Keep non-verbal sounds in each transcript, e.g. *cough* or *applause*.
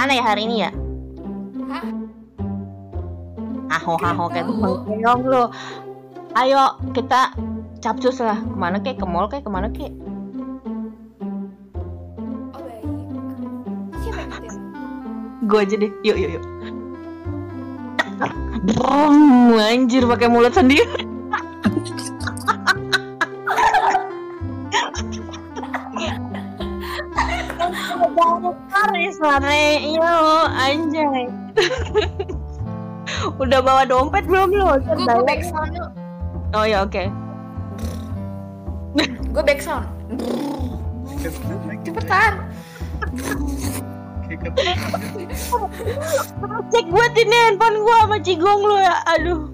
ke mana ya hari ini ya? Hah? Aho aho kayak tukang keong lu. Ayo kita capcus lah. Ke mana kek? Ke mall kek? Ke mana kek? Oh baik. Siapa yang nyetir? Gue aja deh. Yuk yuk yuk. Brong, anjir pakai mulut sendiri. Sore sore, yo anjay. *laughs* Udah bawa dompet belum lu? Gue gue back sound. Oh ya oke. Gue back sound. Cepetan. Cek buat ini handphone gua sama cigong lu ya. Aduh.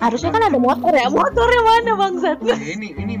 Harusnya kan ada motor ya. Motornya mana bangsat? Ini ini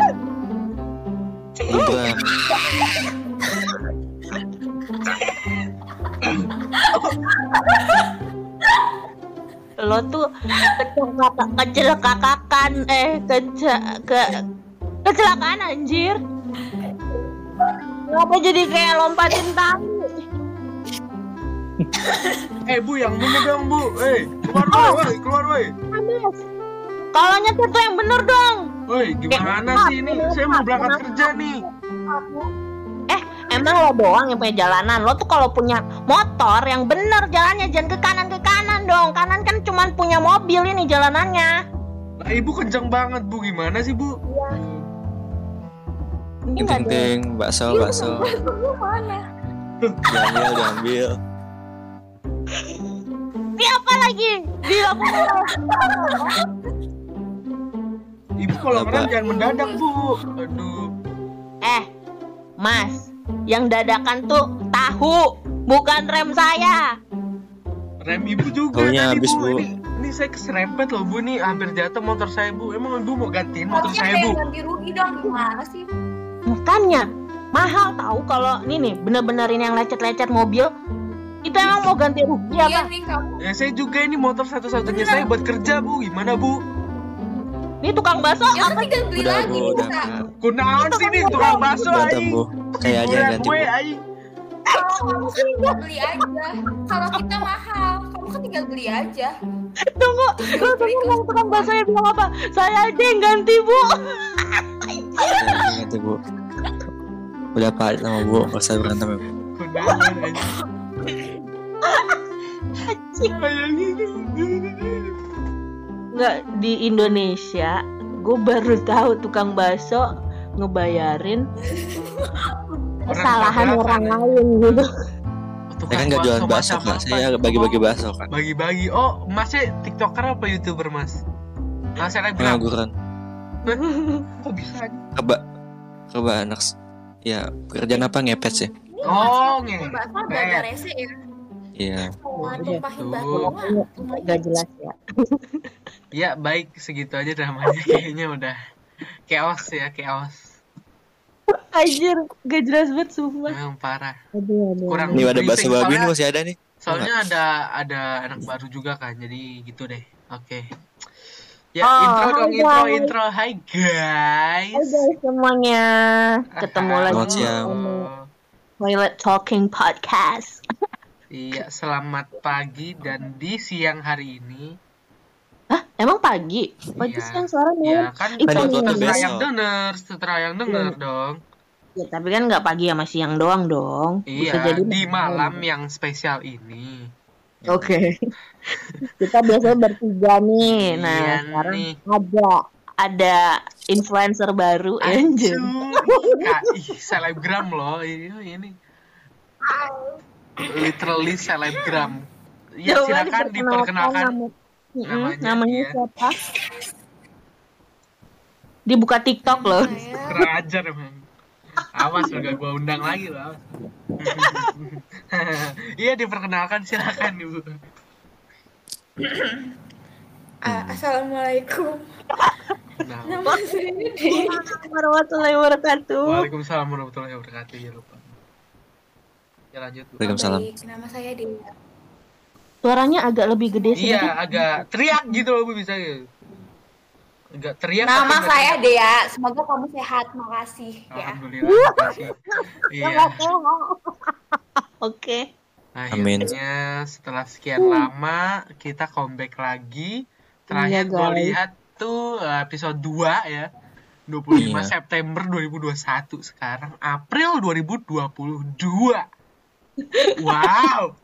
Udah. Lo tuh kecelakaan kecelakaan eh kece ke kecelakaan anjir. Kenapa jadi kayak lompatin tali? Eh bu, yang bener dong bu. Eh, keluar woi, woi, keluar woi. Kalau nyetir tuh yang bener dong. Woi, gimana sih ini? Saya mau berangkat kerja nih. Eh, emang lo doang yang punya jalanan. Lo tuh kalau punya motor yang bener jalannya jangan ke kanan ke kanan dong. Kanan kan cuman punya mobil ini jalanannya. Lah ibu kencang banget bu, gimana sih bu? Ini Ting nggak ting ada. ting, bakso bakso. Mana? Diambil diambil. Siapa lagi? Bila *laughs* Ibu kalau ngerem jangan mendadak bu. Aduh. Eh, Mas, yang dadakan tuh tahu, bukan rem saya. Rem ibu juga Taunya tadi habis, bu. Bu. Ini, ini saya keserempet loh bu nih, hampir jatuh motor saya bu. Emang ibu mau gantiin motor Harusnya saya bu? ganti rugi dong gimana sih? Makanya mahal tahu kalau ini nih bener-bener ini yang lecet-lecet mobil itu emang mau ganti rugi Iya apa? nih kamu. Ya saya juga ini motor satu-satunya saya buat kerja bu. Gimana bu? Ini tukang bakso Ya apa? tinggal beli Udah lagi bisa. Kunaon sih nih tukang bakso aing? aja yang ganti gue bu. aing. Kalau kamu kan tinggal beli aja. Kalau kita mahal, kamu kan tinggal beli aja. Tunggu, lu tunggu yang tukang bakso yang bilang apa? Saya aja yang ganti bu. Ganti bu. Udah palit sama bu, nggak usah berantem ya bu. Kunaon. Bayangin. Nggak di Indonesia, gue baru tahu tukang bakso ngebayarin kesalahan orang lain gitu. Saya kan nggak jualan bakso kak, saya bagi-bagi bakso kan. Bagi-bagi. Oh, masnya tiktoker apa youtuber mas? Mas selebgram. Pengangguran. Kok bisa? Keba, keba anak. Ya pekerjaan apa ngepet sih? Oh, nge. Bakso agak rese ya. Iya. Batu mah. Gak jelas ya. Ya baik segitu aja dramanya *laughs* kayaknya udah chaos ya chaos. Anjir, gak jelas banget sumpah. Yang parah. Aduh, aduh. Kurang Ini ada bakso babi nih masih ada nih. Soalnya ada ada anak baru juga kan, jadi gitu deh. Oke. Ya Oh, intro dong hai, intro guys. intro. Hai guys. Hai guys semuanya, ketemu Halo. lagi Selamat siang. sama Toilet Talking Podcast. *laughs* Iya, selamat pagi dan di siang hari ini. Hah, emang pagi? Pagi Iya. siang sore Ya malam? kan Ih, Kan pagi. itu setelah yang denger, setelah yang denger dong. Ya, tapi kan nggak pagi sama siang doang dong. Bisa Iya, jadi di malam yang spesial ini. Oke. *laughs* Kita biasanya bertiga nih. Nah, Iya sekarang nih. ada ada influencer baru anjir. Aduh, Kak, ih, selebgram loh ini ini. Literally selebgram. Ya Coba silakan diperkenalkan. namanya, namanya iya. siapa? Dibuka TikTok loh. Saya Kurang ajar emang. Awas lo gak gua undang lagi lo. awas. *laughs* Iya diperkenalkan silakan ibu. Ah, Assalamualaikum. Nah, Nama saya warahmatullahi wabarakatuh Waalaikumsalam warahmatullahi wabarakatuh ya lupa. Ya lanjut. Waalaikumsalam. Baik, nama saya Dea. suaranya agak lebih gede sih Iya agak teriak gitu loh bu bisa ya. Agak teriak. Nama saya teriak. Dea. Semoga kamu sehat. Makasih ya. Alhamdulillah. *laughs* Iya. *laughs* oke Amin. Akhirnya setelah sekian lama kita comeback lagi. Terakhir Iya, gue lihat tuh eh, episode 2 ya. 25 Iya. September 2021 sekarang April 2022. Wow.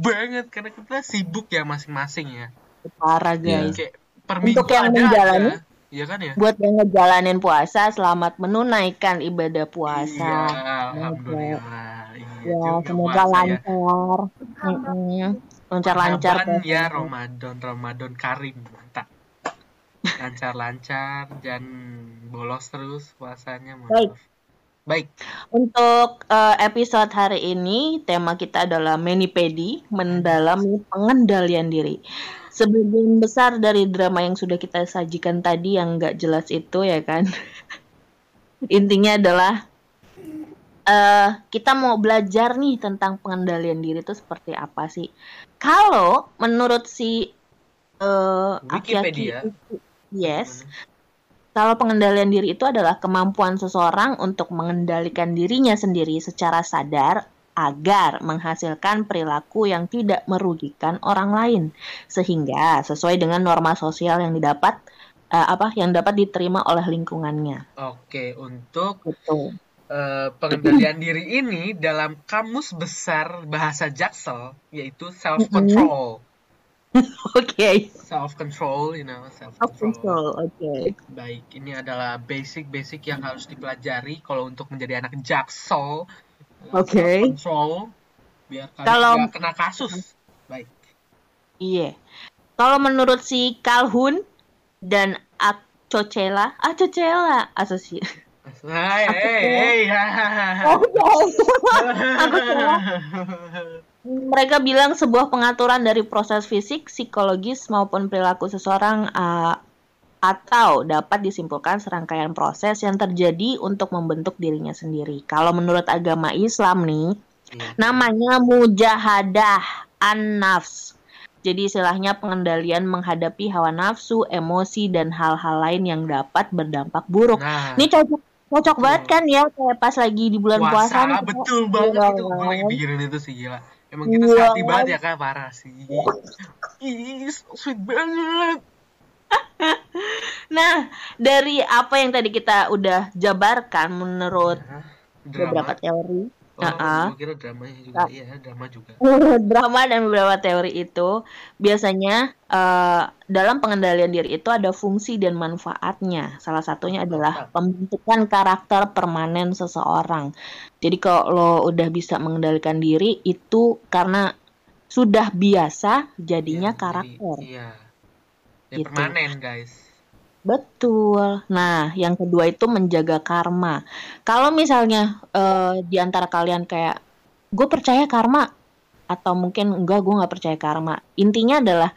Banget karena kita sibuk ya masing-masing ya. parah Iya. guys Kayak per Untuk yang ada menjalani, aja. Iya kan ya? buat yang ngejalanin puasa selamat menunaikan ibadah puasa Iya, alhamdulillah. Iya, ya semoga ya. lancar Mm-mm. lancar-lancar ya Ramadan Ramadan Karim mantap lancar-lancar jangan bolos terus puasanya Baik. maaf baik Untuk eh, episode hari ini tema kita adalah menipedi mendalami pengendalian diri. Sebagian besar dari drama yang sudah kita sajikan tadi yang nggak jelas itu ya kan. *laughs* Intinya adalah eh kita mau belajar nih tentang pengendalian diri itu seperti apa sih? Kalau menurut si eh Wikipedia. Itu- yes, kalau pengendalian diri itu adalah kemampuan seseorang untuk mengendalikan dirinya sendiri secara sadar agar menghasilkan perilaku yang tidak merugikan orang lain sehingga sesuai dengan norma sosial yang didapat eh, apa yang dapat diterima oleh lingkungannya. oke untuk Gitu. eh, pengendalian *laughs* diri ini dalam kamus besar bahasa Jaksel yaitu self control *laughs* Oke. self control you know self Self control. Oke. Baik, ini adalah basic-basic yang harus dipelajari kalau untuk menjadi anak jaksel. Oke. Control biar kalian Kalau- kena kasus. Baik. Iya. Kalau menurut si Calhoun dan Acocela, Acocela asosiasi. Hai, hey, hey, *laughs* Mereka bilang sebuah pengaturan dari proses fisik, psikologis maupun perilaku seseorang uh, atau dapat disimpulkan serangkaian proses yang terjadi untuk membentuk dirinya sendiri. Kalau menurut agama Islam nih, Iya. namanya mujahadah an-nafs. Jadi istilahnya pengendalian menghadapi hawa nafsu, emosi dan hal-hal lain yang dapat berdampak buruk. Nah, Ini cocok cocok banget kan ya kayak pas lagi di bulan puasa. puasa, nih, betul banget itu. Gue lagi kan? pikirin itu sih gila. Emang kita Iya. sehati banget ya kan, parah sih. Ih, so sweet banget. *laughs* Nah, dari apa yang tadi kita udah jabarkan menurut Hah? beberapa teori, Oh, gue kira dramanya juga. Iya, drama juga. *laughs* drama dan beberapa teori itu biasanya eh, dalam pengendalian diri itu ada fungsi dan manfaatnya. Salah satunya adalah pembentukan karakter permanen seseorang. Jadi kalau lo udah bisa mengendalikan diri itu karena sudah biasa jadinya jadi- karakter. Iya. Ya, Gitu. permanen, guys. Betul. Nah, yang kedua itu menjaga karma. Kalau misalnya eh, di antara kalian kayak gue percaya karma atau mungkin enggak gue nggak percaya karma. Intinya adalah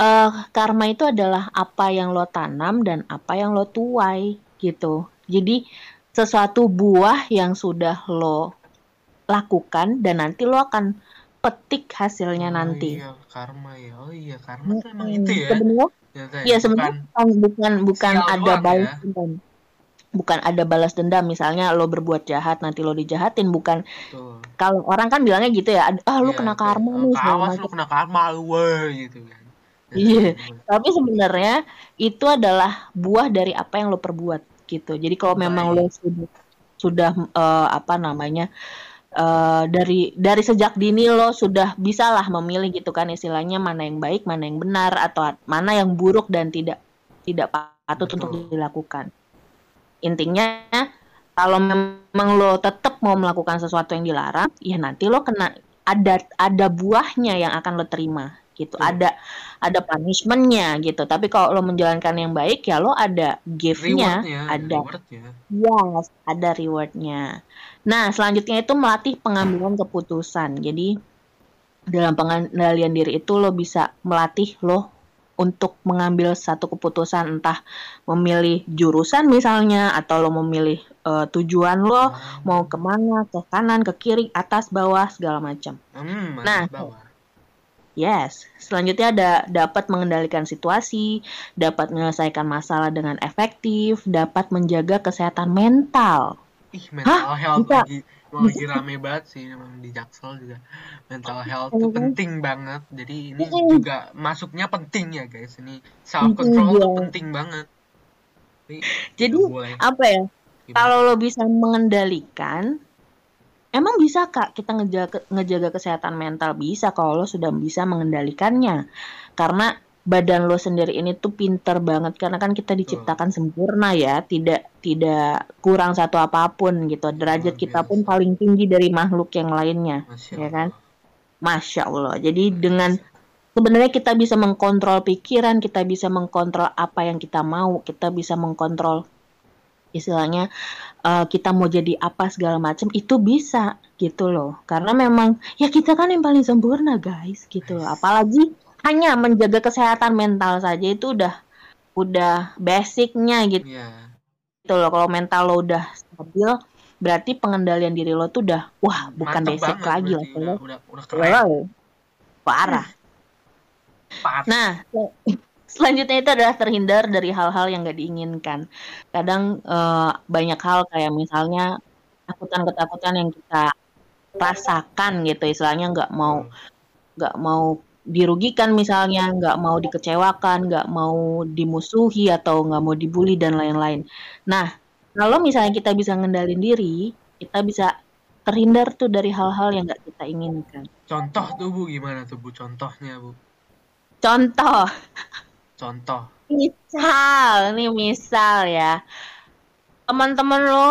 eh, karma itu adalah apa yang lo tanam dan apa yang lo tuai gitu. Jadi sesuatu buah yang sudah lo lakukan dan nanti lo akan petik hasilnya Oh nanti. iya, karma ya. Oh iya, karma tuh emang itu ya. Sebenarnya ya, Iya sebenarnya bukan bukan ada balas ya. dendam. Bukan ada balas dendam misalnya lo berbuat jahat nanti lo dijahatin bukan kalau orang kan bilangnya gitu ya ah lu Iya, kena karma "Oh, nih Awas lu kena karma lu, gitu kan. Iya. Tapi sebenarnya itu adalah buah dari apa yang lo perbuat gitu. Jadi kalau memang lo sudah sudah eh, apa namanya eh, dari dari sejak dini lo sudah bisalah memilih gitu kan istilahnya mana yang baik, mana yang benar atau mana yang buruk dan tidak tidak patut Betul. untuk dilakukan. Intinya kalau memang lo tetap mau melakukan sesuatu yang dilarang, ya nanti lo kena ada ada buahnya yang akan lo terima gitu. Betul. Ada ada punishmentnya gitu. Tapi kalau lo menjalankan yang baik ya lo ada gift-nya, ada rewardnya. yes, ada rewardnya. Nah, selanjutnya itu melatih pengambilan keputusan. Jadi dalam pengendalian diri itu lo bisa melatih lo untuk mengambil satu keputusan entah memilih jurusan misalnya atau lo memilih eh, tujuan lo mau ke mana ke kanan ke kiri atas bawah segala macam Hmm, Nah. bawah. Yes. Selanjutnya ada dapat mengendalikan situasi dapat menyelesaikan masalah dengan efektif dapat menjaga kesehatan mental. Ih, mental health bisa. lagi. Lagi rame banget sih emang di Jaksel juga. Mental health tuh Mhm. penting banget. Jadi ini Mhm. juga masuknya penting ya guys. Ini self control tuh iya. penting banget. Jadi, jadi apa ya? Kalau lo bisa mengendalikan emang bisa kak kita ngejaga ngejaga kesehatan mental? Bisa kalau lo sudah bisa mengendalikannya. Karena badan lo sendiri ini tuh pinter banget karena kan kita diciptakan sempurna ya tidak tidak kurang satu apa pun gitu. Derajat Luar kita pun paling tinggi dari makhluk yang lainnya Masya ya kan? Masya allah. Jadi dengan sebenarnya kita bisa mengkontrol pikiran kita bisa mengkontrol apa yang kita mau kita bisa mengkontrol istilahnya eh, kita mau jadi apa segala macam itu bisa gitu loh karena memang ya kita kan yang paling sempurna guys gitu loh apalagi hanya menjaga kesehatan mental saja itu udah udah basicnya gitu Iya. loh kalau mental lo udah stabil berarti pengendalian diri lo tuh udah wah bukan basic lagi lah berarti. udah, udah, udah keren Wow. parah Pas. Nah, sel- selanjutnya itu adalah terhindar dari hal-hal yang gak diinginkan. Kadang eh, banyak hal kayak misalnya ketakutan-ketakutan yang kita rasakan gitu, istilahnya nggak mau nggak mau dirugikan misalnya, nggak mau dikecewakan, nggak mau dimusuhi atau nggak mau dibully dan lain-lain. Nah, kalau misalnya kita bisa ngendalin diri, kita bisa terhindar tuh dari hal-hal yang nggak kita inginkan. contoh tuh bu gimana tuh bu contohnya bu Contoh. Contoh Misal, nih misal ya. Teman-teman lo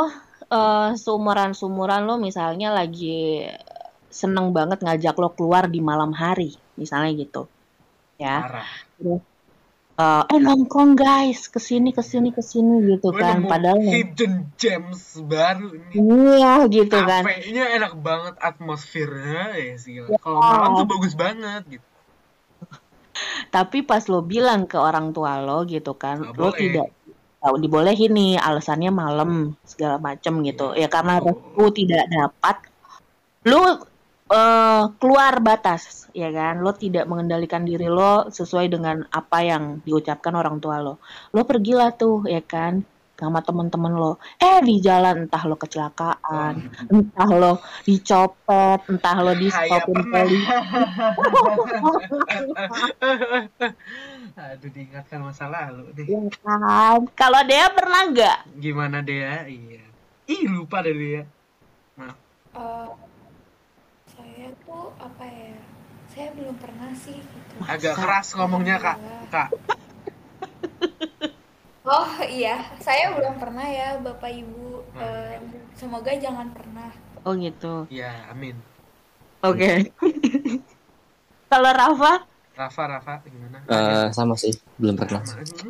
eh, seumuran-seumuran lo misalnya lagi seneng banget ngajak lo keluar di malam hari, misalnya gitu. Ya. parah Eh, eh nongkrong guys, ke sini ke sini ke sini gitu gue kan. Padahal hidden gems baru nih iya gitu kan. kafenya enak banget atmosfernya ya sih Ya. kalau malam tuh bagus banget gitu Tapi pas lo bilang ke orang tua lo gitu kan, Nggak lo boleh. tidak tahu dibolehin nih alasannya malam segala macem gitu. Ya karena Oh. restu tidak dapat, lo eh, keluar batas, ya kan? Lo tidak mengendalikan diri lo sesuai dengan apa yang diucapkan orang tua lo. Lo pergilah tuh, ya kan? Sama teman-teman lo. Eh di jalan entah lo kecelakaan, entah lo dicopet, entah lo di stopin polisi. *laughs* aduh diingatkan masa lalu nih Ya kan? Kalau dia pernah nggak? gimana dia iya ih lupa deh dia maaf Eh, saya tuh apa ya? Saya belum pernah sih gitu. agak keras ngomongnya kak kak *laughs* Oh iya, saya belum pernah ya Bapak Ibu. Nah. Eh, semoga jangan pernah. Oh gitu. ya amin Oke. *laughs* Kalau Rafa? Rafa Rafa gimana Eh, sama sih, belum pernah.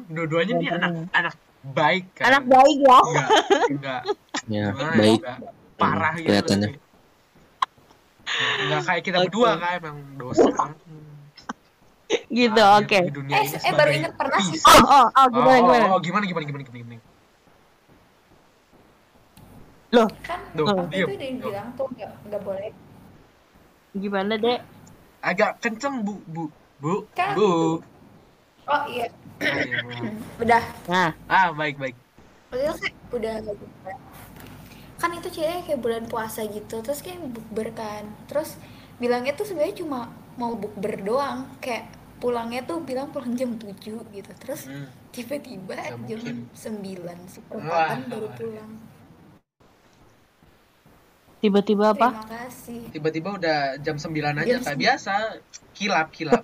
Dua-duanya nih anak anak baik kan Anak baik ya. enggak enggak Ya, gimana baik. enggak parah gitu Kelihatannya. enggak kayak kita Oke. berdua kan emang dosa *laughs* Gitu, Ah, oke. dunia Eh, ini eh, baru ingat pernah sih. peace. Oh, oh, oh, Oh, gimana, oh, gimana? oh, gimana gimana gimana gimana gimana Loh, Kan Oh. diem. itu udah dibilang tuh nggak nggak boleh. gimana, Dek? agak kenceng bu bu bu Kan- bu Oh iya, Ah, iya, *clears throat* udah. Nah, ah baik baik udah buka. Kan itu ceritanya kayak bulan puasa gitu, terus kayak bukber kan. Terus bilangnya tuh sebenarnya cuma mau bukber doang, kayak pulangnya tuh bilang pulang jam 7 gitu. Terus Hmm. tiba-tiba Nggak jam mungkin. 9 Wah. seperempatan baru pulang. tiba-tiba apa? Terima kasih. tiba-tiba udah jam 9 aja Jam kayak sembilan. biasa kilap kilap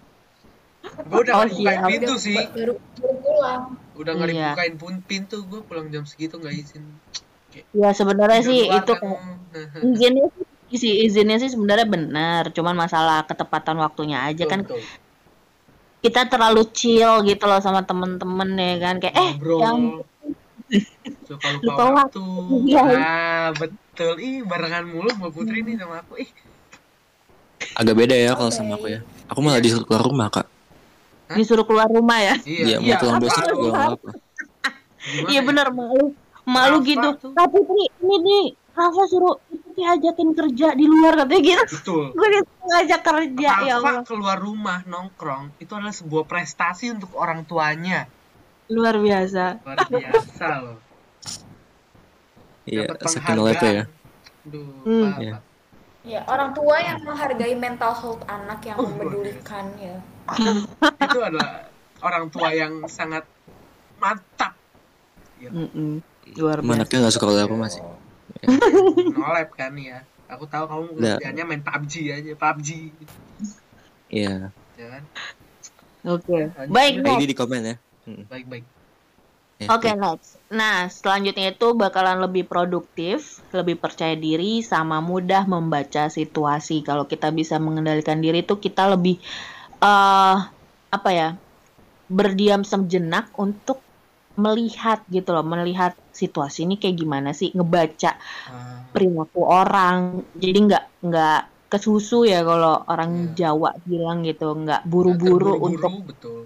gue udah *laughs* Oh, nggak bukain iya. pintu Udah sih Baru, baru pulang. udah nggak Iya. dibukain pun pintu gue pulang jam segitu nggak izin Ya sebenarnya sih luar itu kan. *laughs* izinnya sih izinnya sih sebenarnya benar, cuman masalah ketepatan waktunya aja kan Betul, betul. Kita terlalu chill gitu loh sama temen-temen ya kan? Kayak eh ngobrol. yang suka lupa, Lupa waktu. Iya. ah betul. Ih barengan mulu mbak Putri nih sama aku. Ih. Agak beda ya kalau Oke. sama aku ya. Aku malah disuruh keluar rumah kak. disuruh keluar rumah ya? Iya, mau pulang besok juga *laughs* nggak apa. iya ya? bener. Malu. Malu gitu. tuh. tapi Putri ini nih Rafa suruh ajakin kerja di luar katanya gitu. Betul. *laughs* Gue disuruh ngajak kerja ya Rafa Allah. keluar rumah nongkrong itu adalah sebuah prestasi untuk orang tuanya. Luar biasa. Luar biasa loh. Iya, Dapat saking melek ya. Duh, Hmm. Iya. Ya, orang tua yang menghargai mental health anak yang Oh, memedulikan ya. itu adalah orang tua yang sangat mantap. Ya, Mm-mm. luar Emang biasa. Anaknya nggak suka keluar rumah sih. Nolep kan ya aku tahu kamu Nggak. kerjanya main PUBG aja PUBG Iya. ya kan oke Lanjut. baik. Nah, next ini di komen ya. Hmm. baik baik Ya, Oke next. Nah selanjutnya itu bakalan lebih produktif, lebih percaya diri, sama mudah membaca situasi. Kalau kita bisa mengendalikan diri itu kita lebih eh apa ya berdiam sejenak untuk melihat gitu loh, melihat situasi ini kayak gimana sih, ngebaca Ah, perilaku orang. Jadi nggak nggak kesusu ya kalau orang Iya. Jawa bilang gitu, nggak nggak buru-buru untuk betul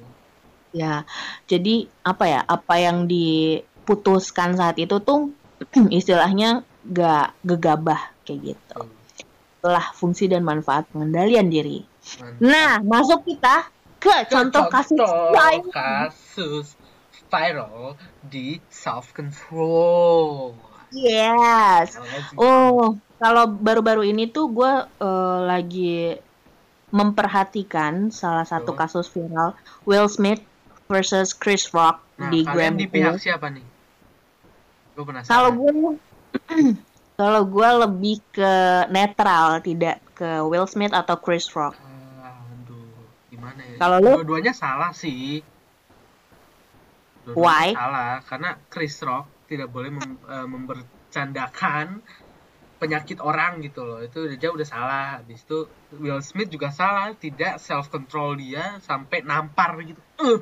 Ya, jadi apa ya? Apa yang diputuskan saat itu tuh *clears throat* istilahnya gak gegabah kayak gitu. Itulah fungsi dan manfaat pengendalian diri. Mantap. Nah, masuk kita ke Ke contoh kasus contoh lain. kasus viral di self control Yes. Oh, kalau baru-baru ini tuh gue lagi memperhatikan salah satu kasus viral Will Smith versus Chris Rock nah di Grammy di pihak siapa nih? Gue penasaran. Kalau gue *clears throat* kalau gue lebih ke netral, tidak ke Will Smith atau Chris Rock. Ah, aduh gimana ya? Kalau lu? dua-duanya salah sih Why? salah karena Chris Rock tidak boleh mem- eh, membercandakan penyakit orang gitu loh itu dia udah salah habis itu Will Smith juga salah tidak self control dia sampai nampar gitu uh.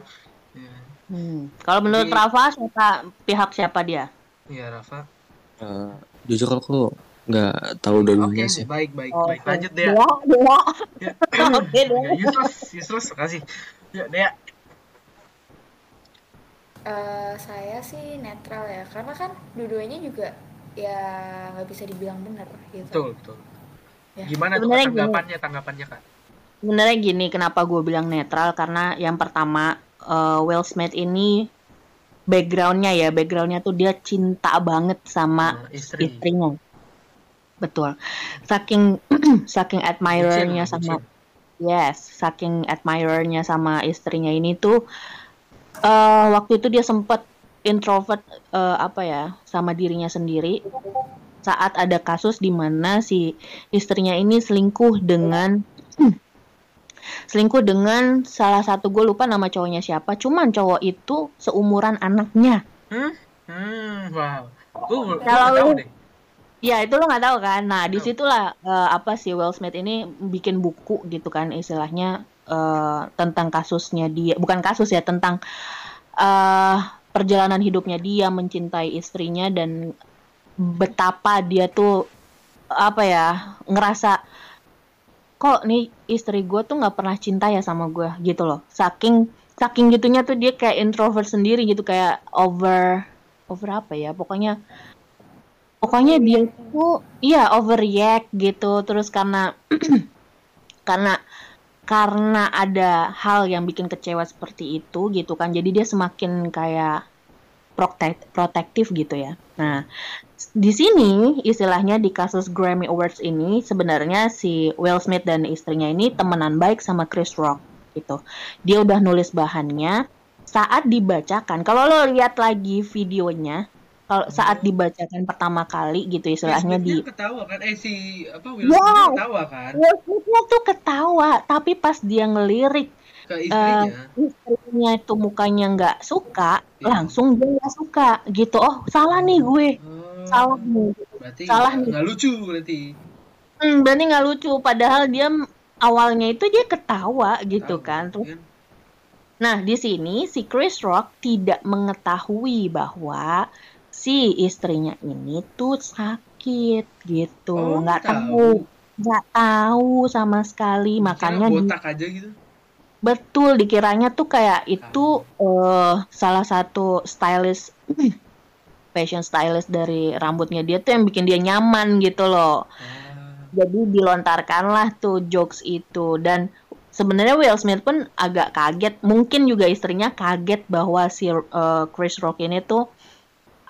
ya, Hmm. Kalau menurut Jadi- Rafa, siapa pihak siapa dia? ya Rafa Eh, jujur aku nggak tahu oke dulunya sih. baik baik Oh, baik lanjut deh Dua, dua. ya. *laughs* Oke, deh. Ya, useless useless makasih ya Dea Eh, saya sih netral ya, karena kan dua-duanya juga ya nggak bisa dibilang benar gitu. betul betul Ya. gimana tuh Sebenarnya gini. tanggapannya tanggapannya kak Sebenarnya gini, kenapa gue bilang netral? Karena yang pertama eh, Will Smith ini backgroundnya ya, backgroundnya tuh dia cinta banget sama Nah, istri istrinya. Betul. Saking *clears throat* saking admirernya sama bucin. Yes, saking admirernya sama istrinya ini tuh eh waktu itu dia sempat introvert eh, apa ya sama dirinya sendiri saat ada kasus di mana si istrinya ini selingkuh dengan selingkuh dengan salah satu gue lupa nama cowoknya siapa, cuman cowok itu seumuran anaknya. Hmm? Hmm, wow. Gue Kalau lu-. Ya itu lo nggak tahu kan. Nah di situlah eh, apa sih Will Smith ini bikin buku gitu kan istilahnya eh, tentang kasusnya dia, bukan kasus ya tentang eh perjalanan hidupnya dia mencintai istrinya dan betapa dia tuh apa ya ngerasa kok nih istri gue tuh nggak pernah cinta ya sama gue gitu loh. Saking saking gitunya tuh dia kayak introvert sendiri gitu kayak over over apa ya pokoknya pokoknya dia tuh iya overreact gitu. Terus karena *clears throat* karena karena ada hal yang bikin kecewa seperti itu gitu kan. Jadi dia semakin kayak protek protektif gitu ya. Nah di sini istilahnya di kasus Grammy Awards ini sebenarnya si Will Smith dan istrinya ini temenan baik sama Chris Rock gitu. Dia udah nulis bahannya. Saat dibacakan kalau lo lihat lagi videonya kalau saat dibacakan pertama kali gitu istilahnya di ketawa kan? Eh si apa Will Wow. Smith ketawa kan Will Smith-nya tuh ketawa tapi pas dia ngelirik ke istrinya. istrinya itu mukanya nggak suka Iya. langsung dia nggak suka gitu oh salah nih gue Oh, salah nih Berarti salah nggak- nih. nggak lucu berarti. hmm, berarti nggak lucu padahal dia awalnya itu dia ketawa gitu Tahu, kan terus kan? Nah, di sini si Chris Rock tidak mengetahui bahwa si istrinya ini tuh sakit gitu. Oh, nggak tahu. tahu. Nggak tahu sama sekali. Makanya di- botak aja gitu. betul dikiranya tuh kayak itu eh salah satu stylist *clears throat* fashion stylist dari rambutnya dia tuh yang bikin dia nyaman gitu loh. Ah, Jadi dilontarkanlah tuh jokes itu dan sebenarnya Will Smith pun agak kaget, mungkin juga istrinya kaget bahwa si eh, Chris Rock ini tuh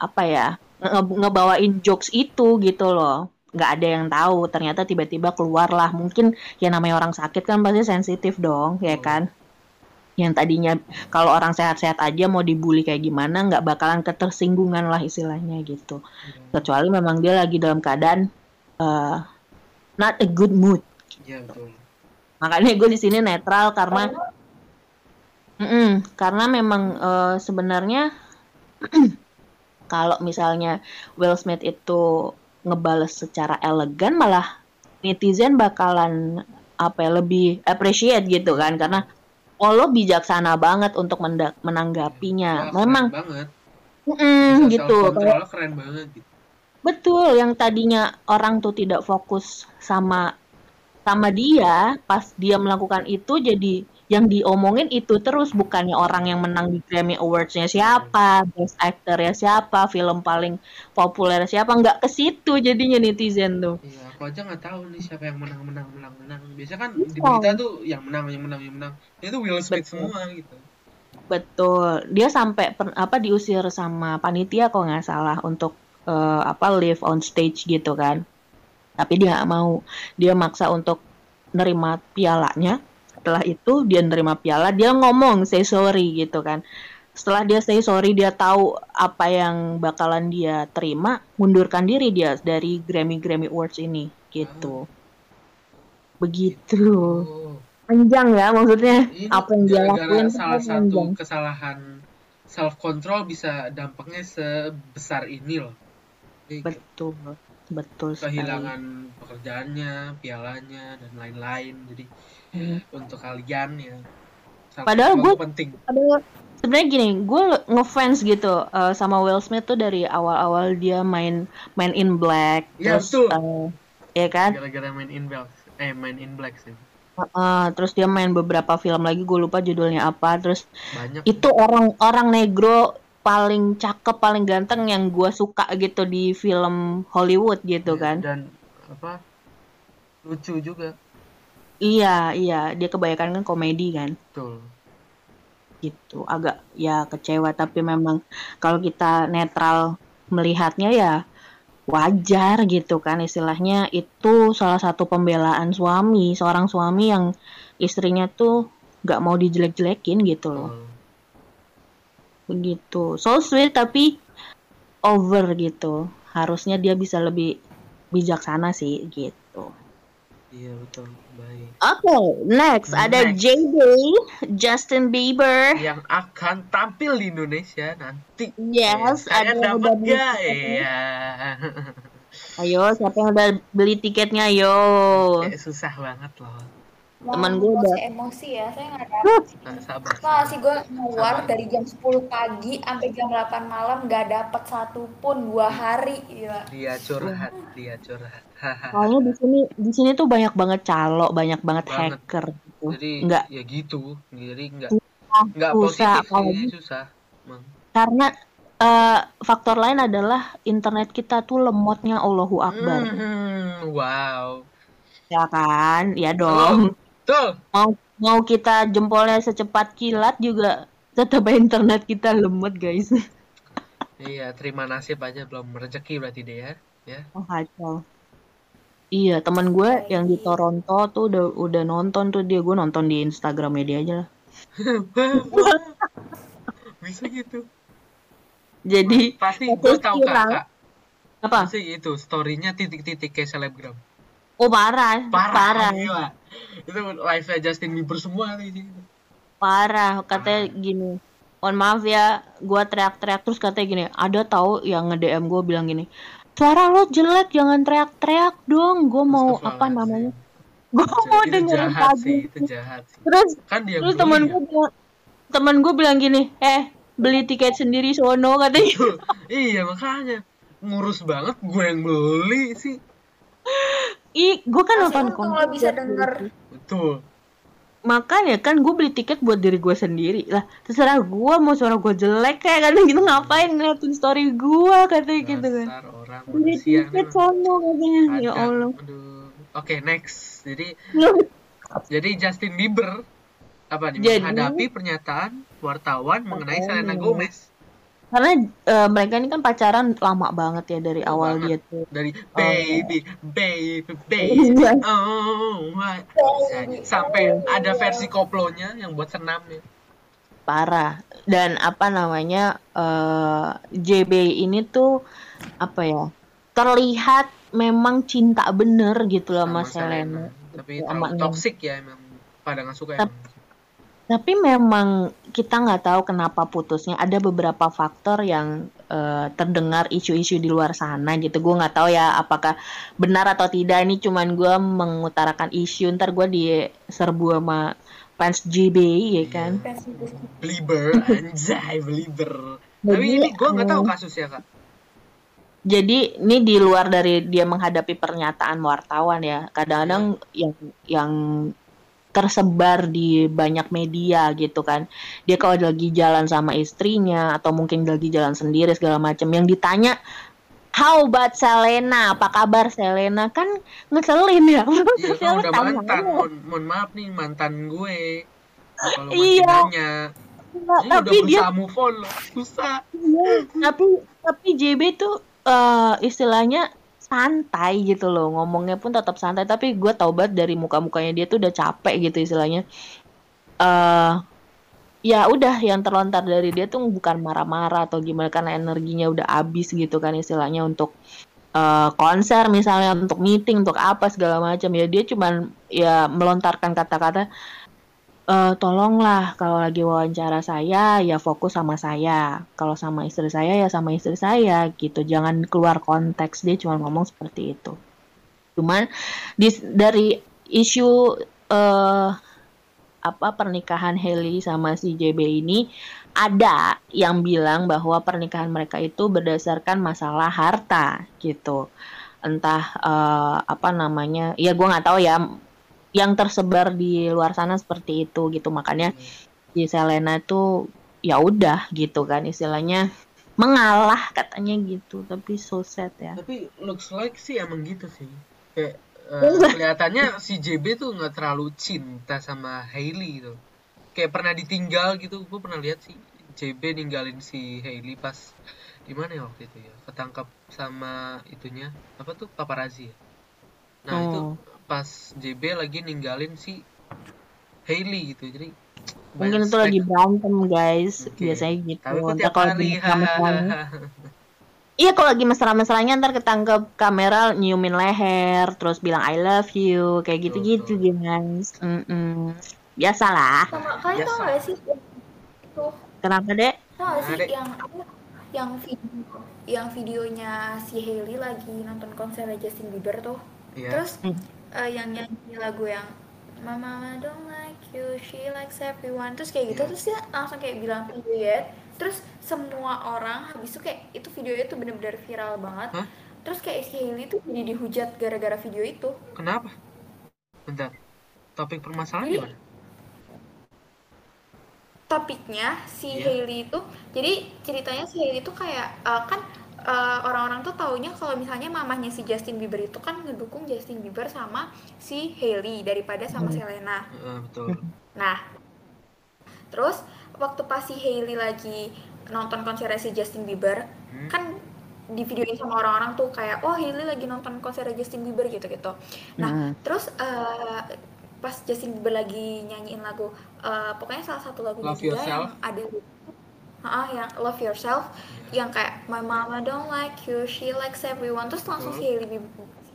apa ya nge- ngebawain jokes itu gitu loh. nggak ada yang tahu ternyata tiba-tiba keluar lah. Mungkin ya namanya orang sakit kan pasti sensitif dong ya kan? Yang tadinya kalau orang sehat-sehat aja mau dibully kayak gimana nggak bakalan ketersinggungan lah istilahnya gitu. Kecuali memang dia lagi dalam keadaan eh, not a good mood. Betul. makanya gue di sini netral karena? Mm-mm, karena memang eh, sebenarnya *clears throat* kalau misalnya Will Smith itu ngebales secara elegan malah netizen bakalan apa ya, lebih appreciate gitu kan karena oh lo bijaksana banget untuk menanggapinya Wah, memang keren banget. mm, gitu control keren banget gitu. Betul, yang tadinya orang tuh tidak fokus sama sama dia, pas dia melakukan itu jadi yang diomongin itu terus bukannya orang yang menang di Grammy Awards-nya siapa, best actor ya siapa, film paling populer siapa, nggak ke situ jadinya netizen tuh. Iya, aku aja nggak tahu nih siapa yang menang menang menang menang. Biasa kan di Iya. berita tuh yang menang yang menang yang menang. Itu Will Smith Betul. semua gitu. Betul, dia sampai per- apa diusir sama panitia kok nggak salah untuk eh, apa live on stage gitu kan. Tapi dia nggak mau, dia maksa untuk nerima pialanya. Setelah itu dia nerima piala, dia ngomong say sorry gitu kan. Setelah dia say sorry, dia tahu apa yang bakalan dia terima, mundurkan diri dia dari Grammy Grammy Awards ini gitu. Begitu. Oh, Panjang ya maksudnya ini apa yang dia lakuin salah satu panjang. kesalahan self control bisa dampaknya sebesar ini loh. Betul, betul sekali. kehilangan pekerjaannya, pialanya dan lain-lain. Jadi Hmm. *laughs* untuk kalian ya self Padahal gue- penting. Padahal sebenarnya gini, gue ngefans gitu eh, sama Will Smith tuh dari awal-awal dia main main in Black, Iya, terus betul. eh, ya kan, Gara-gara main in black, eh main in black sih. Eh, terus dia main beberapa film lagi, gue lupa judulnya apa, terus Banyak. itu orang-orang negro paling cakep, paling ganteng yang gue suka gitu di film Hollywood gitu Ya, kan. Dan apa? Lucu juga. Iya, iya, dia kebanyakan kan komedi kan. Betul. gitu. Agak ya kecewa. Tapi memang kalau kita netral melihatnya ya wajar gitu kan. Istilahnya itu salah satu pembelaan suami. Seorang suami yang istrinya tuh nggak mau dijelek-jelekin gitu loh. Betul. begitu. So sweet tapi over gitu. Harusnya dia bisa lebih bijaksana sih gitu Iya betul. Baik. oke next ada Next. JB Justin Bieber Yang akan tampil di Indonesia nanti. yes Saya ada dapat gak? tiketnya. Iya. Ayo, siapa yang udah beli tiketnya? Yo. Kayak susah banget loh. Temen Wah, gue udah- emosi ya, saya nggak dapet. Nah, sabar. Sih gue keluar dari jam 10 pagi sampai jam 8 malam nggak dapet satu pun dua hari, gila. Dia curhat, dia curhat. *laughs* Soalnya di sini di sini tuh banyak banget calo, banyak banget Banget. hacker gitu. Jadi Enggak ya gitu. Jadi enggak susah positif apalagi sih, susah. Emang. karena eh, faktor lain adalah internet kita tuh lemotnya Allahu Akbar. Mhm, wow. Ya kan? Ya dong. Tuh. Mau mau kita jempolnya secepat kilat juga tetap internet kita lemot, guys. *laughs* Iya, terima nasib aja belum rezeki berarti deh ya. Ya. Oh, kacau. Iya, teman gue yang di Toronto tuh udah udah nonton tuh dia gue nonton di Instagramnya dia aja lah. *laughs* Bisa gitu. Jadi Pasti gue tahu kakak. apa? Pasti itu story-nya titik-titik kayak selebgram. Oh parah, Parah, parah, gila. Itu live-nya Justin Bieber semua nih. parah. Katanya gini, mohon maaf ya, gua teriak-teriak terus katanya gini, ada tahu yang nge DM gue bilang gini, suara lo jelek, jangan teriak-teriak dong, gue mau apa namanya, *laughs* gue mau dengerin sih. Terus Kan dia terus temen ya. gue bilang, teman gue bilang gini eh beli tiket sendiri sono *laughs* katanya iya makanya ngurus banget gue yang beli sih *laughs* ih gue kan nonton untung lo bisa konser denger. betul. Makanya kan gue beli tiket buat diri gue sendiri. Lah terserah gue mau suara gue jelek kayak kadang gitu ngapain ngeliatin story gue katanya gitu kan. Orang beli tiket sono katanya. Ya allah. Oke, next. Jadi jadi Justin Bieber apa nih Jadi- menghadapi pernyataan wartawan mengenai Selena Makanya. Gomez karena eh, mereka ini kan pacaran lama banget ya dari Lama awal banget. dia tuh dari baby, baby, baby, Iya. oh, what? sampai ada versi koplonya yang buat senam ya. parah dan apa namanya eh JB ini tuh apa ya terlihat memang cinta bener gitu loh sama, Selena. Tapi Sama Em. toxic ya emang. Pada nggak suka emang. Tapi memang kita nggak tahu kenapa putusnya. Ada beberapa faktor yang eh, terdengar isu-isu di luar sana gitu. Gue nggak tahu ya apakah benar atau tidak. Ini cuman gue mengutarakan isu. Ntar gue diserbu sama fans JB ya kan. Belieber, anjay, belieber. Tapi ini gue nggak tahu eh, kasusnya kak. Jadi ini di luar dari dia menghadapi pernyataan wartawan ya. Kadang-kadang yang yang tersebar di banyak media gitu kan. Dia kalau lagi jalan sama istrinya atau mungkin lagi jalan sendiri segala macam yang ditanya How about Selena? Apa kabar Selena? Kan ngeselin ya. Iya kan udah tanya mantan. Mohon, mohon maaf nih mantan gue. Kalau Iya. nanya, ini udah tapi dia move on loh. Susah. tapi tapi JB tuh eh, istilahnya santai gitu loh. Ngomongnya pun tetap santai tapi gue tau banget dari muka-mukanya dia tuh udah capek gitu istilahnya. Eh ya udah yang terlontar dari dia tuh bukan marah-marah atau gimana karena energinya udah habis gitu kan istilahnya untuk eh, konser misalnya untuk meeting untuk apa segala macam. Ya dia cuman ya melontarkan kata-kata eh tolonglah kalau lagi wawancara saya ya fokus sama saya. Kalau sama istri saya ya sama istri saya gitu. Jangan keluar konteks dia cuma ngomong seperti itu. Cuman di, dari isu eh apa pernikahan Hailey sama si JB ini ada yang bilang bahwa pernikahan mereka itu berdasarkan masalah harta gitu. Entah eh, apa namanya, ya gua nggak tahu ya yang tersebar di luar sana seperti itu gitu makanya di Selena itu ya udah gitu kan istilahnya mengalah katanya gitu tapi so sad ya Tapi looks like sih emang gitu sih. Kayak eh, kelihatannya si JB tuh nggak terlalu cinta sama Hailey gitu. Kayak pernah ditinggal gitu. Gue pernah lihat sih JB ninggalin si Hailey pas di mana ya waktu itu ya? Ketangkap sama itunya apa tuh paparazzi ya. Nah, itu Oh. Pas JB lagi ninggalin si Hailey gitu. Jadi mungkin itu lagi berantem guys Oke. biasanya gitu Tapi kok Ntar kalau lagi *laughs* iya kalau lagi mesra-mesranya ntar ketangkep kamera nyiumin leher terus bilang I love you kayak gitu-gitu guys Mm-mm. biasalah Sama kalian tau Biasa. gak sih itu kenapa dek tau gak sih Ada. yang yang video yang videonya si Hailey lagi nonton konser Justin Bieber tuh Iya. terus Hmm. Eh, yang nyanyi lagu yang Mama don't like you, she likes everyone Terus kayak gitu, Iya. terus dia langsung kayak bilang period Terus semua orang, habis itu kayak itu videonya tuh bener-bener viral banget Hah? Terus kayak si Hailey tuh jadi dihujat gara-gara video itu Kenapa? Bentar. Topik permasalahan Jadi, gimana? topiknya si Iya. Hailey itu jadi ceritanya si Hailey itu kayak eh, kan eh, orang-orang tuh taunya kalau misalnya mamahnya si Justin Bieber itu kan ngedukung Justin Bieber sama si Hailey daripada sama Selena. Heeh, betul. Nah, terus waktu pas si Hailey lagi nonton konser si Justin Bieber, Hmm. kan di videoin sama orang-orang tuh kayak oh Hailey lagi nonton konser Justin Bieber gitu-gitu. Nah, Hmm. terus eh, pas Justin Bieber lagi nyanyiin lagu eh, pokoknya salah satu Love juga Yourself. yang ada Ah, yang Love Yourself yang kayak My mama don't like you, she likes everyone. Terus langsung si Hailey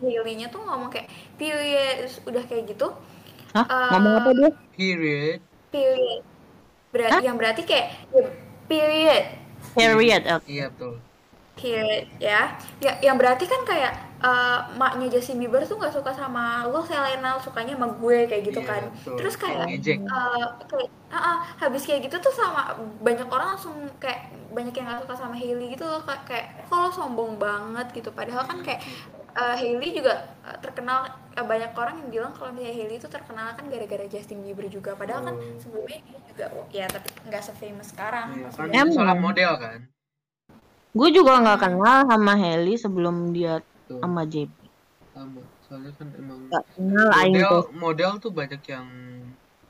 Hailey-nya tuh ngomong kayak period Terus udah kayak gitu. Hah? Eh, ngomong apa dia? Period. period. Berarti yang berarti kayak ya, period. Period oke. Iya betul. Here, ya, ya, yang berarti kan kayak eh, maknya Justin Bieber tuh nggak suka sama lo, Selena, sukanya sama gue kayak gitu Iya, kan. betul. Terus kayak eh, kayak ah, ah, habis kayak gitu tuh sama banyak orang langsung kayak banyak yang nggak suka sama Hailey gitu loh kayak kalau sombong banget gitu. Padahal kan kayak eh, Hailey juga terkenal eh, banyak orang yang bilang kalau misalnya Hailey itu terkenal kan gara-gara Justin Bieber juga. Padahal kan Hmm. sebelumnya dia juga ya tapi nggak se-famous sekarang. Iya, kan Emang. soal model kan. Gue juga nggak kenal sama Heli sebelum dia Tuh, sama JP. sama. Soalnya kan emang Gak kenal model tuh. model tuh banyak yang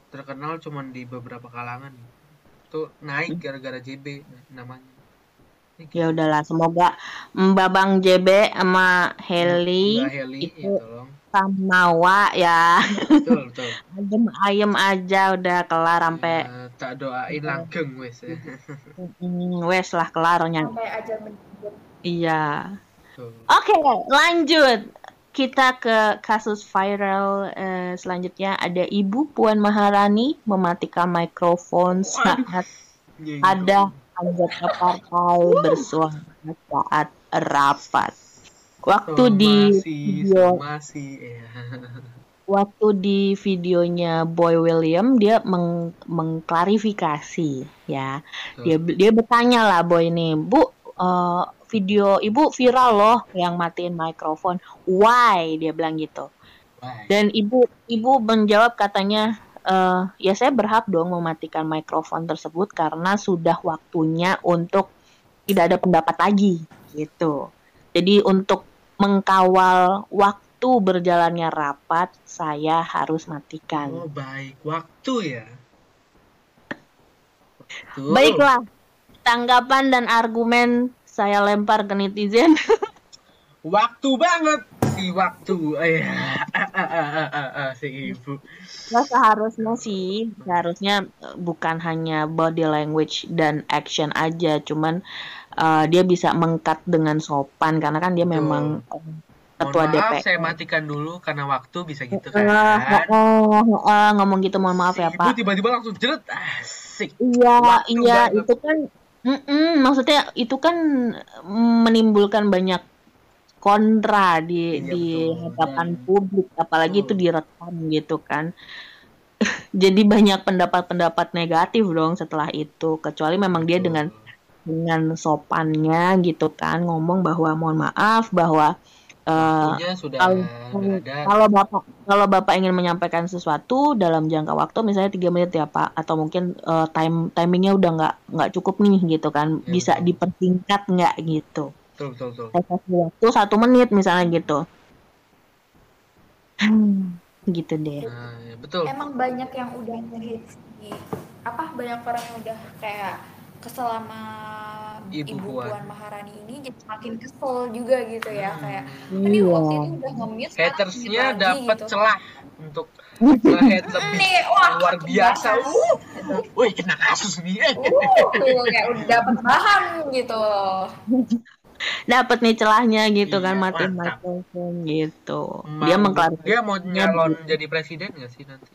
terkenal cuman di beberapa kalangan. Tuh naik gara-gara JB namanya. Ini. Ya udahlah, semoga Mbak Bang JB sama Heli Mbak Heli, itu- ya tolong. Sama Wa ya Betul, betul. *laughs* adem ayem aja udah kelar sampai Ya, tak doain langgeng wes. ya. wes lah. Sampai aja menjemput. Iya. Oke, lanjut. Kita ke kasus viral eh, selanjutnya ada Ibu Puan Maharani mematikan mikrofon saat Nyeng. ada anggota partai bersuara saat rapat. Waktu di Somasi, video somasi, ya. *laughs* waktu di videonya Boy William dia meng- mengklarifikasi ya. Dia dia bertanya lah Boy ini, "Bu, eh, video Ibu viral loh yang matiin mikrofon. Why?" dia bilang gitu. Wah, Dan ibu ibu menjawab katanya, "Eh, ya saya berhak dong mematikan mikrofon tersebut karena sudah waktunya untuk tidak ada pendapat lagi." gitu. Jadi untuk mengkawal waktu berjalannya rapat, saya harus matikan. Oh baik, waktu ya. Waktu. Baiklah, tanggapan dan argumen saya lempar ke netizen. *laughs* Waktu banget si waktu, eh, ah, ah, ah, ah, ah, ah, si ibu. Nah, seharusnya sih, seharusnya eh, bukan hanya body language dan action aja, cuman eh, dia bisa mengkat dengan sopan karena kan dia memang eh, ketua Mohon maaf, DPR. saya matikan dulu karena waktu bisa gitu kan. eh, eh, ngomong gitu mohon maaf Si ya Pak. tiba-tiba langsung asik. Iya, Waktu iya, banget. itu kan, mm-mm, maksudnya itu kan menimbulkan banyak kontra di Iya, di betul. hadapan publik, apalagi itu Betul. direkam gitu kan. *laughs* Jadi banyak pendapat-pendapat negatif dong setelah itu, kecuali memang dia Betul. dengan dengan sopannya gitu kan ngomong bahwa mohon maaf bahwa eh, Waktunya sudah kalau ada. kalau bapak kalau bapak ingin menyampaikan sesuatu dalam jangka waktu misalnya tiga menit ya pak atau mungkin eh, time timingnya udah nggak nggak cukup nih gitu kan Ya, bisa betul. dipersingkat nggak gitu Betul, waktu satu menit misalnya gitu Hmm, gitu deh Nah, ya, betul. Emang banyak yang udah ngehits di apa banyak orang yang udah kayak kesel sama Ibu Ibu, Puan. Puan. Maharani ini jadi makin kesel juga gitu ya Hmm. kayak ini iya waktu itu udah sekarang Hatersnya dapat gitu. celah untuk *laughs* lebih Nih, wah, luar biasa. Uh, woi, kena kasus nih. Eh. Uh, kayak udah dapat bahan gitu. dapat nih celahnya gitu Iya, kan mantap. mikrofon gitu Mau- dia mengklarifikasi dia mau nyalon jadi presiden nggak sih nanti?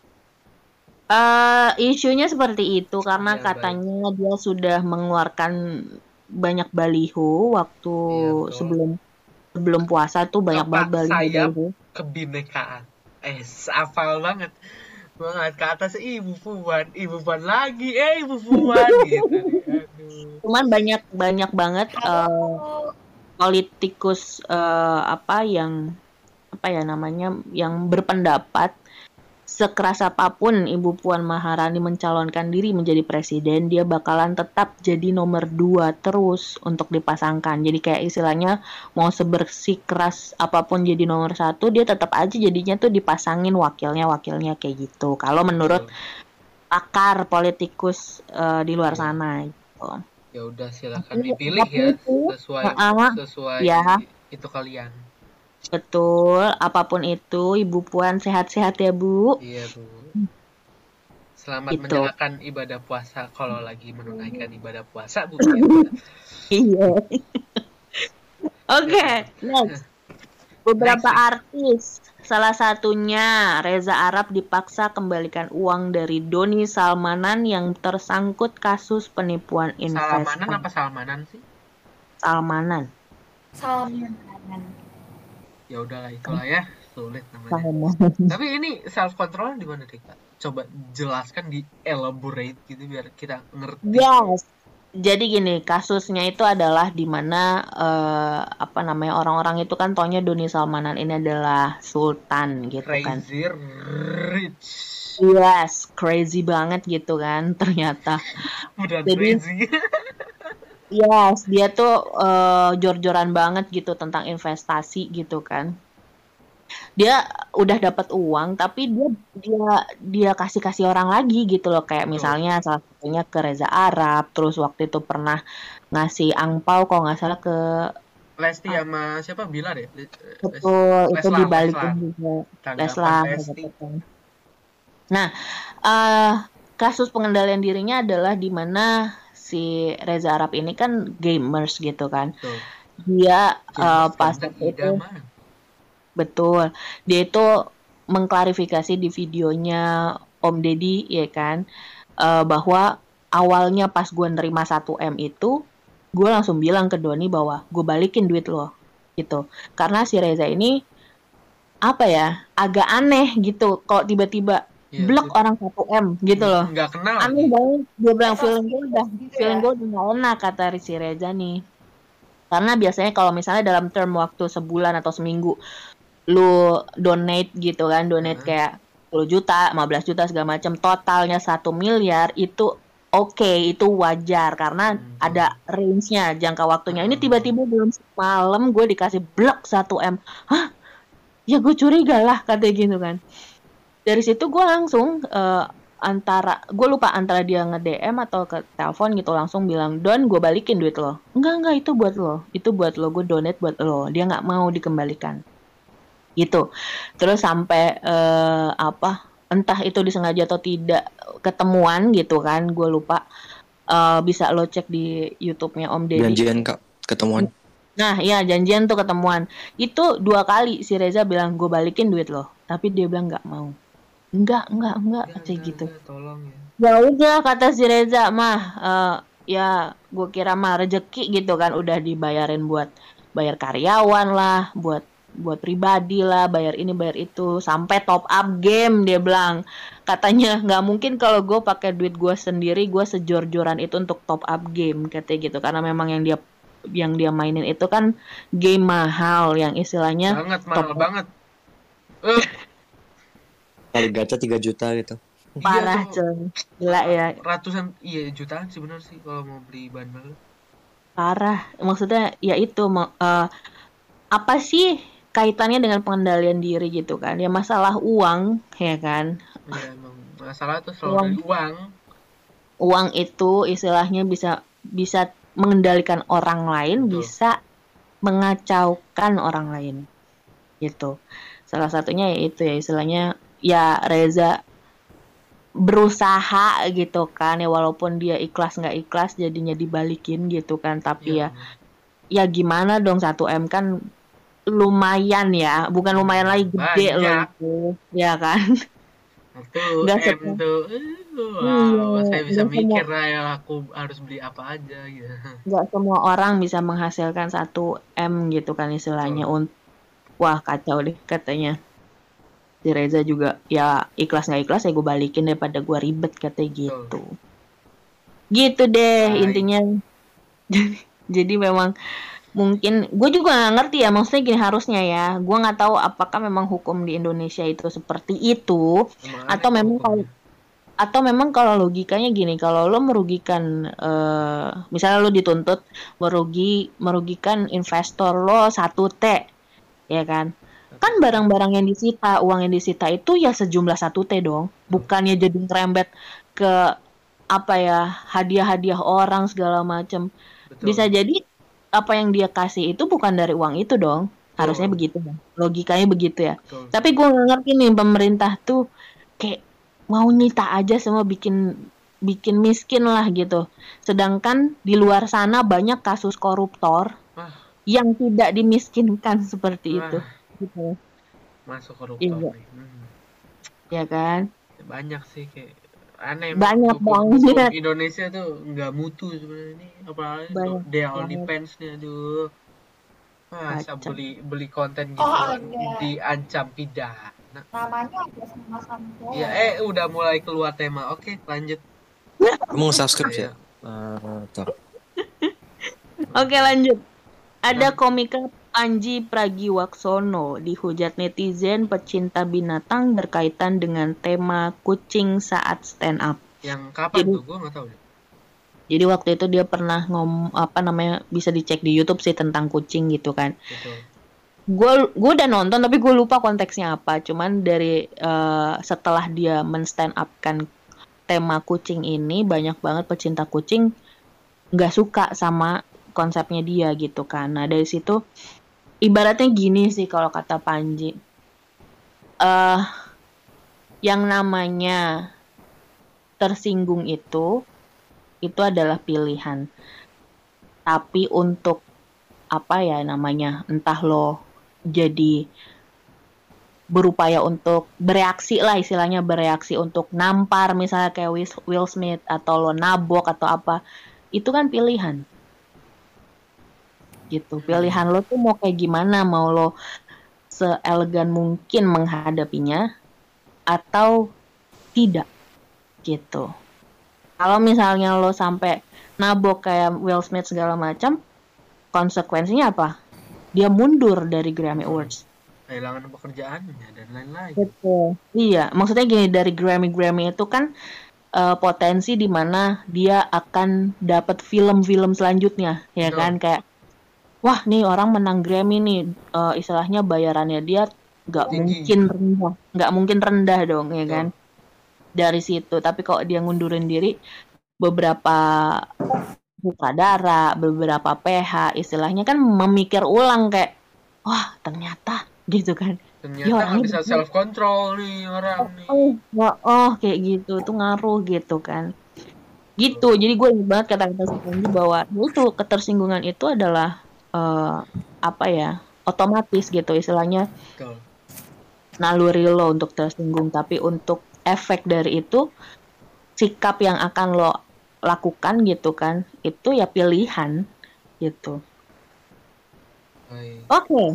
Eh, isunya seperti itu karena Ya, baik. katanya dia sudah mengeluarkan banyak baliho waktu betul. sebelum sebelum puasa tuh banyak Kepak banget baliho. Kebinekaan. Eh, hafal banget. Banget ke atas ibu puan, ibu puan lagi, eh ibu puan *laughs* gitu. Aduh. Cuman banyak banyak banget eh, Halo. politikus eh, apa yang apa ya namanya yang berpendapat sekeras apa pun Ibu Puan Maharani mencalonkan diri menjadi presiden, dia bakalan tetap jadi nomor dua terus untuk dipasangkan. Jadi kayak istilahnya mau sebersih keras apa pun jadi nomor satu, dia tetap aja jadinya tuh dipasangin wakilnya wakilnya kayak gitu. Kalau menurut pakar politikus eh, di luar Iya. sana. Gitu. ya udah silakan dipilih ya sesuai sesuai ya. itu kalian. Betul, apa pun itu, Ibu Puan sehat-sehat ya Bu. Iya bu. Selamat Gitu. menjalankan ibadah puasa kalau lagi menunaikan ibadah puasa bu. Ya, Bu. *laughs* Iya. Oke, next. Beberapa Next, artis, salah satunya Reza Arab dipaksa kembalikan uang dari Doni Salmanan yang tersangkut kasus penipuan investasi. apa salmanan sih? Salmanan. Salamnya kanan. Ya udahlah itulah ya. Sulit namanya. Tapi ini self control di mana deh kak coba jelaskan di elaborate gitu biar kita ngerti. Yes. Jadi gini, kasusnya itu adalah di mana eh, apa namanya orang-orang itu kan taunya Doni Salmanan ini adalah sultan gitu kan. crazy rich. Yes, crazy banget gitu kan ternyata. udah Jadi- crazy *laughs* Yes, dia tuh eh, jor-joran banget gitu tentang investasi gitu kan. Dia udah dapat uang tapi dia dia dia kasih-kasih orang lagi gitu loh kayak Betul. misalnya salah satunya ke Reza Arab, terus waktu itu pernah ngasih angpau kalau nggak salah ke Lesti sama siapa Bilar ya betul itu Leslar, dibalikin Leslar. juga Leslar gitu kan. Nah, eh kasus pengendalian dirinya adalah di mana si Reza Arab ini kan gamers gitu kan. Tuh. Dia Jenis pas itu betul. Dia itu mengklarifikasi di videonya Om Deddy ya kan eh, bahwa awalnya pas gue nerima 1M itu gue langsung bilang ke Doni bahwa gue balikin duit lo gitu. Karena si Reza ini apa ya agak aneh gitu kok tiba-tiba Iya, blok orang 1M gitu loh. nggak kenal Aneh banget. Dia bilang feeling gue udah Gitu feeling ya. gue udah gak enak kata si Reza nih. Karena biasanya kalau misalnya dalam term waktu sebulan atau seminggu lu donate gitu kan, donate Heeh. kayak 10 juta, 15 juta segala macam, totalnya satu miliar itu oke, itu wajar karena Hmm. ada range-nya, jangka waktunya. Ini Hmm. tiba-tiba belum malam gue dikasih blok 1M. Hah? Ya gue curiga lah katanya gitu kan. Dari situ gue langsung eh, antara gue lupa antara dia nge DM atau ke telepon gitu langsung bilang Don gue balikin duit lo. Enggak enggak itu buat lo. Itu buat lo gue donate buat lo. Dia nggak mau dikembalikan. Gitu. Terus sampai eh, apa entah itu disengaja atau tidak ketemuan gitu kan gue lupa. Eh, bisa lo cek di YouTube-nya Om Deddy. Janjian kak ketemuan. Nah, iya janjian tuh ketemuan. Itu dua kali si Reza bilang gue balikin duit lo, tapi dia bilang nggak mau. Enggak, enggak, enggak, Enggak, kayak gitu. enggak, tolong ya Ya udah kata si Reza mah, eh, ya gue kira mah rezeki gitu kan, udah dibayarin buat bayar karyawan lah, buat buat pribadi lah, bayar ini bayar itu, sampai top up game dia bilang. Katanya nggak mungkin kalau gue pakai duit gue sendiri, gue sejor-joran itu untuk top up game katanya gitu, karena memang yang dia yang dia mainin itu kan game mahal yang istilahnya banget mahal top- banget Eh, Kali gacha 3 juta gitu. iya parah tuh. coy. Gila ya, ratusan iya jutaan sih bener sih kalau mau beli bundle parah maksudnya ya itu ma- eh, apa sih kaitannya dengan pengendalian diri gitu kan ya masalah uang ya kan ya emang masalah tuh selalu Uang. dari uang uang itu istilahnya bisa bisa mengendalikan orang lain Betul. bisa mengacaukan orang lain gitu salah satunya yaitu ya istilahnya ya Reza berusaha gitu kan ya walaupun dia ikhlas nggak ikhlas jadinya dibalikin gitu kan tapi Iya, ya ya gimana dong 1 m kan lumayan ya bukan lumayan lagi gede loh Banyak. itu ya kan Satu *laughs* Nggak M semua. tuh, eh, wow, Iya, saya bisa semua. mikir lah ya aku harus beli apa aja gitu. *laughs* nggak semua orang bisa menghasilkan 1 m gitu kan istilahnya untuk wah kacau deh katanya si Reza juga ya ikhlas nggak ikhlas ya gue balikin daripada gue ribet katanya gitu. Gitu deh Baik. intinya. *laughs* Jadi memang mungkin gue juga nggak ngerti ya maksudnya gini harusnya ya. Gue nggak tahu apakah memang hukum di Indonesia itu seperti itu Emang Atau memang hukumnya. atau memang kalau logikanya gini kalau lo merugikan eh, misalnya lo dituntut merugi merugikan investor lo satu t ya kan kan barang-barang yang disita uang yang disita itu ya sejumlah satu t dong. Bukannya jadi ngerembet ke apa ya hadiah-hadiah orang segala macam bisa jadi apa yang dia kasih itu bukan dari uang itu dong. Harusnya Betul. begitu kan logikanya begitu ya. Betul. tapi gue nggak ngerti nih pemerintah tuh kayak mau nyita aja semua bikin bikin miskin lah gitu. Sedangkan di luar sana banyak kasus koruptor yang tidak dimiskinkan seperti itu, Wah, gitu. masuk koruptor Iya. nih. Hmm. Ya kan? Banyak sih kayak aneh Banyak banget. Indonesia tuh nggak mutu sebenarnya ini apalagi Banyak dia only pants nih aduh Masa Kacau. beli beli konten gitu Oh, ada. diancam pidana. namanya ada sama-sama cowok. Ya, eh udah mulai keluar tema. Oke, lanjut. Kamu subscribe ya? Tuh. Oke lanjut. Ada komika Panji Pragiwaksono dihujat netizen pecinta binatang berkaitan dengan tema kucing saat stand up. Yang kapan Jadi- tuh? Gue nggak tahu. Jadi waktu itu dia pernah ngom apa namanya bisa dicek di YouTube sih tentang kucing gitu kan. Gue gue udah nonton tapi gue lupa konteksnya apa. Cuman dari eh, setelah dia men stand up kan tema kucing ini banyak banget pecinta kucing nggak suka sama konsepnya dia gitu kan. Nah dari situ ibaratnya gini sih kalau kata Panji. eh yang namanya tersinggung itu itu adalah pilihan. Tapi untuk apa ya namanya, entah lo jadi berupaya untuk bereaksi lah istilahnya bereaksi untuk nampar misalnya kayak Will Smith atau lo nabok atau apa itu kan pilihan gitu. Pilihan lo tuh mau kayak gimana? Mau lo seelegan mungkin menghadapinya atau tidak? Gitu. Kalau misalnya lo sampai nabok kayak Will Smith segala macam konsekuensinya apa? Dia mundur dari Grammy Awards. Kehilangan pekerjaannya dan lain-lain. Betul. Iya, maksudnya gini dari Grammy Grammy itu kan eh, potensi di mana dia akan dapat film-film selanjutnya, ya Betul. kan? Kayak wah nih orang menang Grammy nih. Eh, istilahnya bayarannya dia nggak mungkin rendah, nggak mungkin rendah dong, ya kan? Dari situ. Tapi kalau dia ngundurin diri beberapa sutradara, beberapa PH istilahnya kan memikir ulang kayak wah ternyata gitu kan. Ternyata Ya, orangnya bisa betul. self control nih orang nih. oh, wah, oh kayak gitu. Itu ngaruh gitu kan. Gitu. Jadi gue ingat banget kata-kata Panji bahwa ya itu ketersinggungan itu adalah eh, apa ya otomatis gitu istilahnya Betul. naluri lo untuk tersinggung tapi untuk efek dari itu sikap yang akan lo lakukan gitu kan itu ya pilihan gitu oke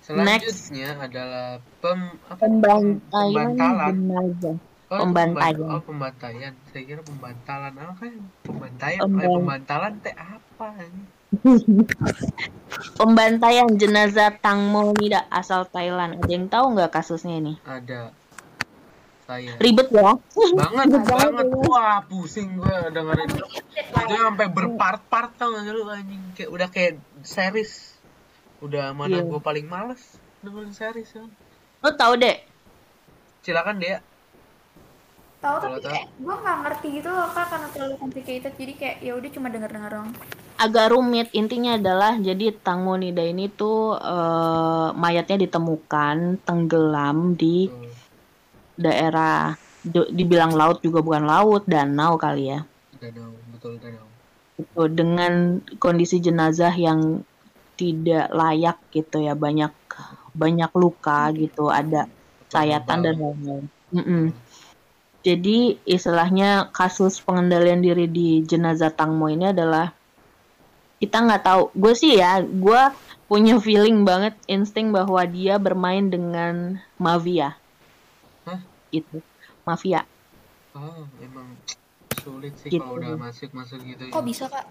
Selanjutnya adalah pem apa? pembantaian Pembantalan. jenazah Oh, Pembantaian. pemban- Oh, pembantaian. Saya kira pembantalan. Apa kan? Pembantaian. Pemban- pembantalan teh apa ini? *laughs* Pembantaian jenazah Tangmo Nida asal Thailand. Ada yang tahu nggak kasusnya ini? Ada saya. Ribet ya? banget Ribet banget. ya. Wah, pusing gue dengerin. Itu sampai berpart-part tau gak lu anjing kayak udah kayak series. Udah mana Iya. gue paling males dengerin series ya. Lo tahu deh? Silakan deh. Tahu tapi kayak gue nggak ngerti gitu loh kak karena terlalu complicated jadi kayak ya udah cuma denger denger dong Agak rumit. Intinya adalah jadi Tangmo Nida ini tuh eh, mayatnya ditemukan tenggelam di Tuh, daerah di- dibilang laut juga bukan laut, danau kali ya. danau, betul danau. Gitu, dengan kondisi jenazah yang tidak layak gitu ya, banyak banyak luka gitu, ada sayatan dan lain-lain. Mm-mm. Jadi istilahnya kasus pengendalian diri di jenazah Tangmo ini adalah kita nggak tahu. Gue sih ya, gue punya feeling banget insting bahwa dia bermain dengan mafia. Hah? Itu mafia. Oh, emang sulit sih Gitu. kalau udah masuk-masuk gitu. kok bisa kak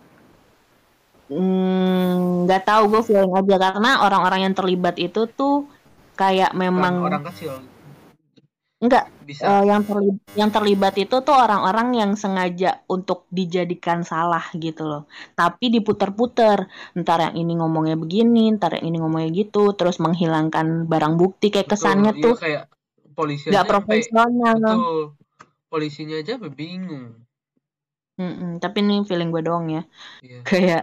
Hmm, nggak tahu gue feeling aja karena orang-orang yang terlibat itu tuh kayak memang orang kecil nggak bisa. Eh, yang terlibat yang terlibat itu tuh orang-orang yang sengaja untuk dijadikan salah gitu loh. Tapi diputer-puter. Ntar yang ini ngomongnya begini, ntar yang ini ngomongnya gitu, terus menghilangkan barang bukti kayak Betul, kesannya iya, tuh kayak polisi nggak profesional. betul. Polisinya aja bingung. Mm-mm, tapi ini feeling gue doang ya. Iya. Kayak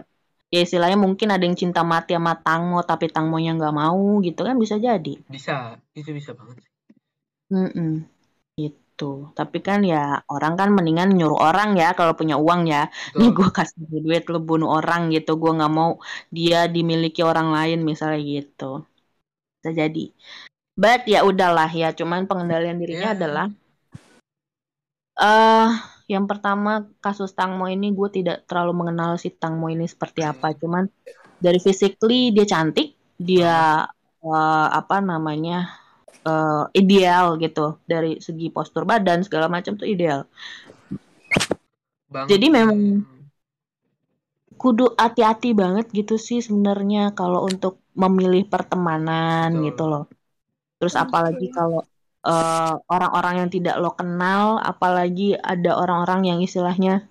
ya istilahnya mungkin ada yang cinta mati sama Tangmo tapi Tangmonya nggak mau gitu kan bisa jadi. Bisa, itu bisa banget Mm-mm, gitu. Tapi kan ya orang kan mendingan nyuruh orang ya kalau punya uang ya. Nih Betul. gue kasih duit lu bunuh orang gitu. Gue nggak mau dia dimiliki orang lain misalnya gitu. Bisa jadi. But ya udahlah ya. Cuman pengendalian dirinya Ya. adalah eh yang pertama kasus Tangmo ini gue tidak terlalu mengenal si Tangmo ini seperti apa. Cuman dari physically dia cantik dia eh, apa namanya eh, ideal gitu dari segi postur badan segala macam tuh ideal Banget. Jadi memang- kudu hati-hati banget gitu sih sebenarnya kalau untuk memilih pertemanan Betul. gitu loh. Terus apalagi kalau eh, orang-orang yang tidak lo kenal, apalagi ada orang-orang yang istilahnya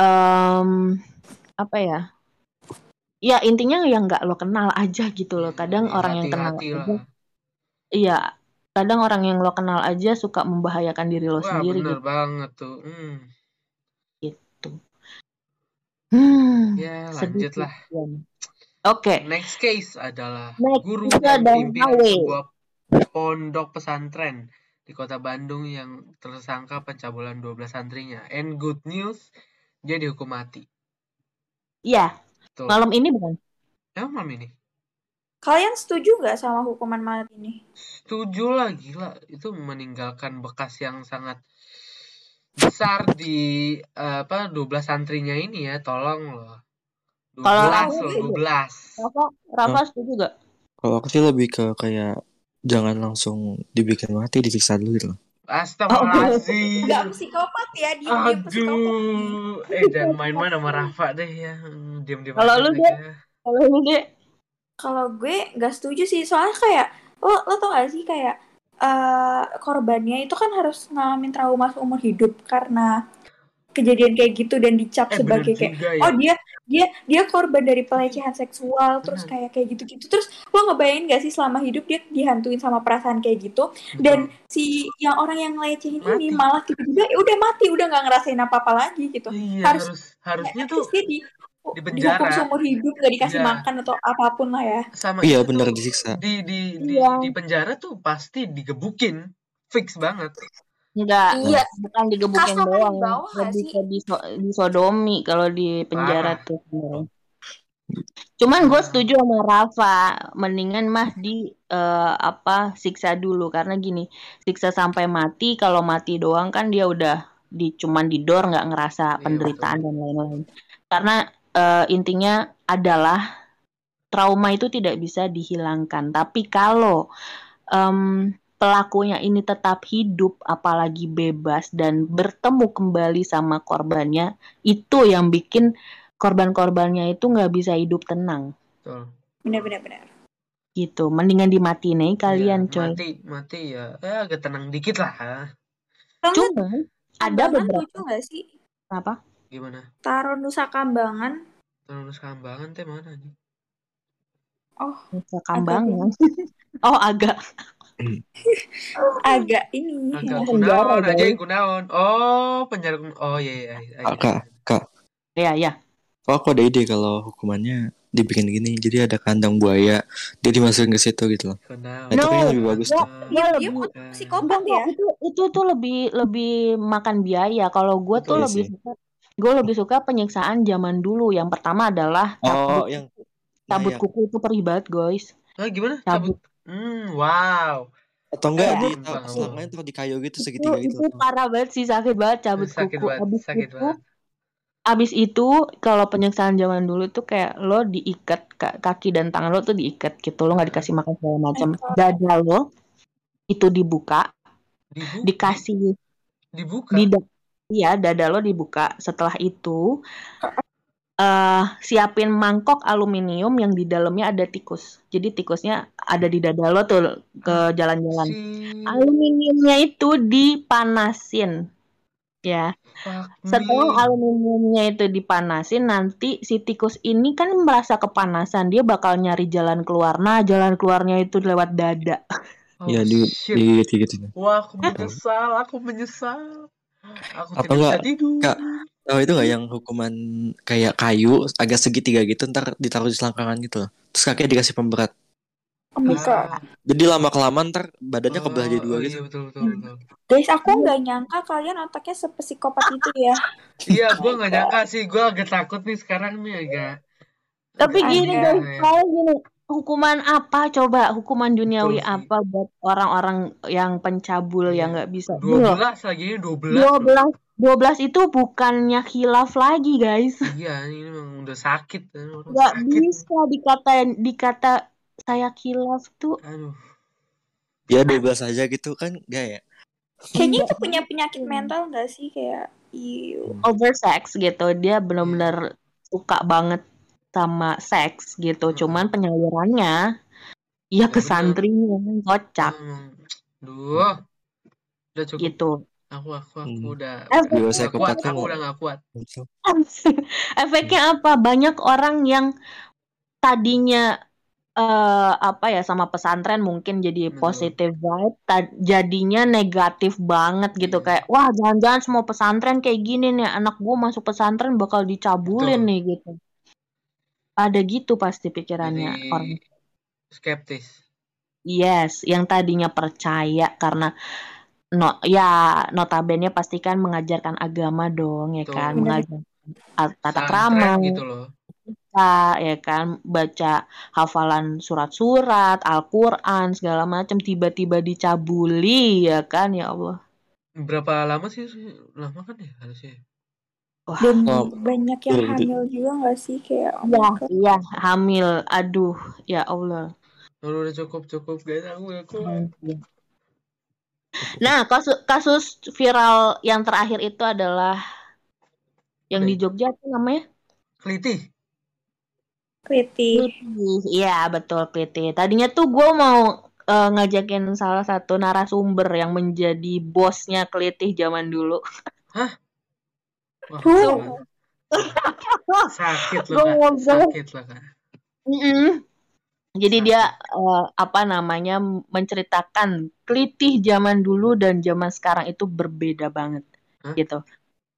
em apa ya? Ya intinya yang nggak lo kenal aja gitu loh. Kadang Jadi orang yang kenal aja, lah. Iya. Kadang orang yang lo kenal aja suka membahayakan diri lo Wah, sendiri bener gitu. banget tuh. Hmm. Hmm, Ya, sedih lanjut lah. sih. Oke. Next case adalah Next guru dan pimpinan sebuah pondok pesantren di kota Bandung yang tersangka pencabulan 12 santrinya. And good news, dia dihukum mati. Iya, malam ini bukan? Emang malam ini? Kalian setuju nggak sama hukuman mati ini? Setuju lah, gila. Itu meninggalkan bekas yang sangat besar di eh, apa 12 santrinya ini ya, tolong loh. 12 Kalau loh, aku setuju. 12. Rafa, Rafa setuju gak? Kalau aku sih lebih ke kayak jangan langsung dibikin mati disiksa dulu gitu loh. Astagfirullahaladzim. Nggak psikopat ya, dia. Aduh, eh jangan main-main sama Rafa deh ya. Hmm, Diam-diam Kalau aja lu, mereka. Kalau lu deh, Kalau gue nggak setuju sih, soalnya kayak lo lo tau gak sih kayak eh korbannya itu kan harus ngalamin trauma seumur hidup karena kejadian kayak gitu dan dicap Eh sebagai kayak ya. oh dia dia dia korban dari pelecehan seksual terus Bener. kayak kayak gitu-gitu terus lo ngebayangin gak sih selama hidup dia dihantuin sama perasaan kayak gitu Betul. dan si yang orang yang ngelecehin ini malah tiba-tiba ya udah mati udah nggak ngerasain apa-apa lagi gitu iya harus- harus harusnya At tuh least dia di, di penjara. dihukum seumur hidup gak dikasih Iya. makan atau apa pun lah ya sama Iya itu bener tuh disiksa. di di di, Iya. di penjara tuh pasti digebukin fix banget enggak, iya bukan digebukin Kasar doang, lebih ke diso- disodomi kalau di penjara Parah. tuh. Cuman gue Ah. setuju sama Rafa, mendingan mah di eh, apa siksa dulu karena gini, siksa sampai mati kalau mati doang kan dia udah di cuman didor nggak ngerasa Iya, penderitaan dan lain-lain. Karena eh, intinya adalah trauma itu tidak bisa dihilangkan. Tapi kalau em, pelakunya ini tetap hidup, apalagi bebas dan bertemu kembali sama korbannya, itu yang bikin korban-korbannya itu nggak bisa hidup tenang Betul. benar-benar benar gitu. Mendingan dimatiin aja kalian, Iya, coy. mati mati ya ya agak tenang dikit lah Cuma ada Kambangan beberapa lucu nggak sih apa? Gimana taruh Nusa Kambangan terus kambangan teh mana nih Nusa Kambangan. *laughs* oh, *laughs* agak. agak ini agak penjara, kunaon aja guys. kunaon oh penjara kun- oh iya iya, iya, iya. Kak, kak. Ya, ya. Oh, aku ada ide kalau hukumannya dibikin gini. Jadi ada kandang buaya, dia dimasukin ke situ gitu loh. Nah, itu No. kayaknya lebih bagus Ya, tuh. psikopat Enggak, ya itu itu tuh lebih lebih makan biaya. Kalau gue tuh Betul lebih sih. Gue lebih suka penyiksaan zaman dulu. Yang pertama adalah Oh, cabut yang cabut layak. kuku itu perih banget, guys. ah, gimana Cabut. cabut hmm wow Atau enggak Iya. di selangkanya taruh di kayu gitu Itu segitiga gitu. itu parah banget sih, sakit banget cabut sakit kuku. banget Abis sakit itu banget Abis itu kalau penyiksaan zaman dulu tuh kayak lo diikat ka- kaki dan tangan lo tuh diikat gitu lo nggak dikasih makan segala macam dada lo itu dibuka Dibu- dikasih di- dibuka di iya dada lo dibuka setelah itu eh siapin mangkok aluminium yang di dalamnya ada tikus jadi tikusnya ada di dada lo tuh ke jalan-jalan si aluminiumnya itu dipanasin ya Setelah aluminiumnya itu dipanasin, nanti si tikus ini kan merasa kepanasan, dia bakal nyari jalan keluar. Nah, jalan keluarnya itu lewat dada. oh Ya di shit di gitu gitu. wah aku menyesal aku menyesal aku Apa tidak bisa enggak, tidur Kak? Oh itu nggak yang hukuman kayak kayu agak segitiga gitu ntar ditaruh di selangkangan gitu loh. Terus kakinya dikasih pemberat. oh my god Ah, Jadi lama kelamaan ntar badannya kebelah jadi oh, dua oh, gitu. iya betul betul Hmm. betul guys aku nggak nyangka kalian otaknya sepsikopat itu ya iya gue nggak nyangka sih gue agak takut nih sekarang nih agak Tapi agak gini guys, ya kalau gini, hukuman apa coba? Hukuman duniawi betul sih apa buat orang-orang yang pencabul yang iya nggak bisa? dua Loh, belas lagi ini dua belas loh 12 12 itu bukannya khilaf lagi, guys. Iya, ini memang udah sakit. Nggak bisa dikata dikata saya khilaf tuh. Aduh. Ya 12 aja gitu kan gak ya? Kayaknya itu punya penyakit mental gak sih kayak iu. oversex gitu. Dia benar-benar suka banget sama seks gitu. Hmm. Cuman penyalurannya ya ke bener. santrinya kocak Emang. Duh. Udah cukup. gitu. Aku aku aku Hmm. udah nggak saya kuat. Aku mau- udah nggak kuat. *laughs* Efeknya apa? Banyak orang yang tadinya eh apa ya sama pesantren mungkin jadi Betul. positive vibe, jadinya negatif banget gitu Iya. kayak wah jangan-jangan semua pesantren kayak gini nih anak gua masuk pesantren bakal dicabulin Betul. nih gitu. Ada gitu pasti pikirannya Jadi orang. skeptis. Yes, yang tadinya percaya karena no ya notabene pasti kan mengajarkan agama dong ya Betul. kan, mengajarkan a- tata krama, gitu loh. kita, ya kan, baca hafalan surat-surat, Al-Quran segala macam tiba-tiba dicabuli ya kan ya Allah. Berapa lama sih? Lama kan ya harusnya. Wah, Dan Oh, banyak yang iya, iya. hamil juga gak sih kayak oh ya, iya hamil, aduh ya Allah. Udah, udah cukup cukup guys. Aku kuat. Nah, kasus kasus viral yang terakhir itu adalah yang di ya? Jogja apa namanya? Kriti. Kliti. Iya, betul Kliti. Tadinya tuh gue mau eh, ngajakin salah satu narasumber yang menjadi bosnya Kliti zaman dulu. Wah, Huh. sakit loh kak. ngobrol. Sakit loh kak. Mm-mm. Jadi Sakit. dia eh, apa namanya menceritakan Kliti zaman dulu dan zaman sekarang itu berbeda banget Hah? gitu.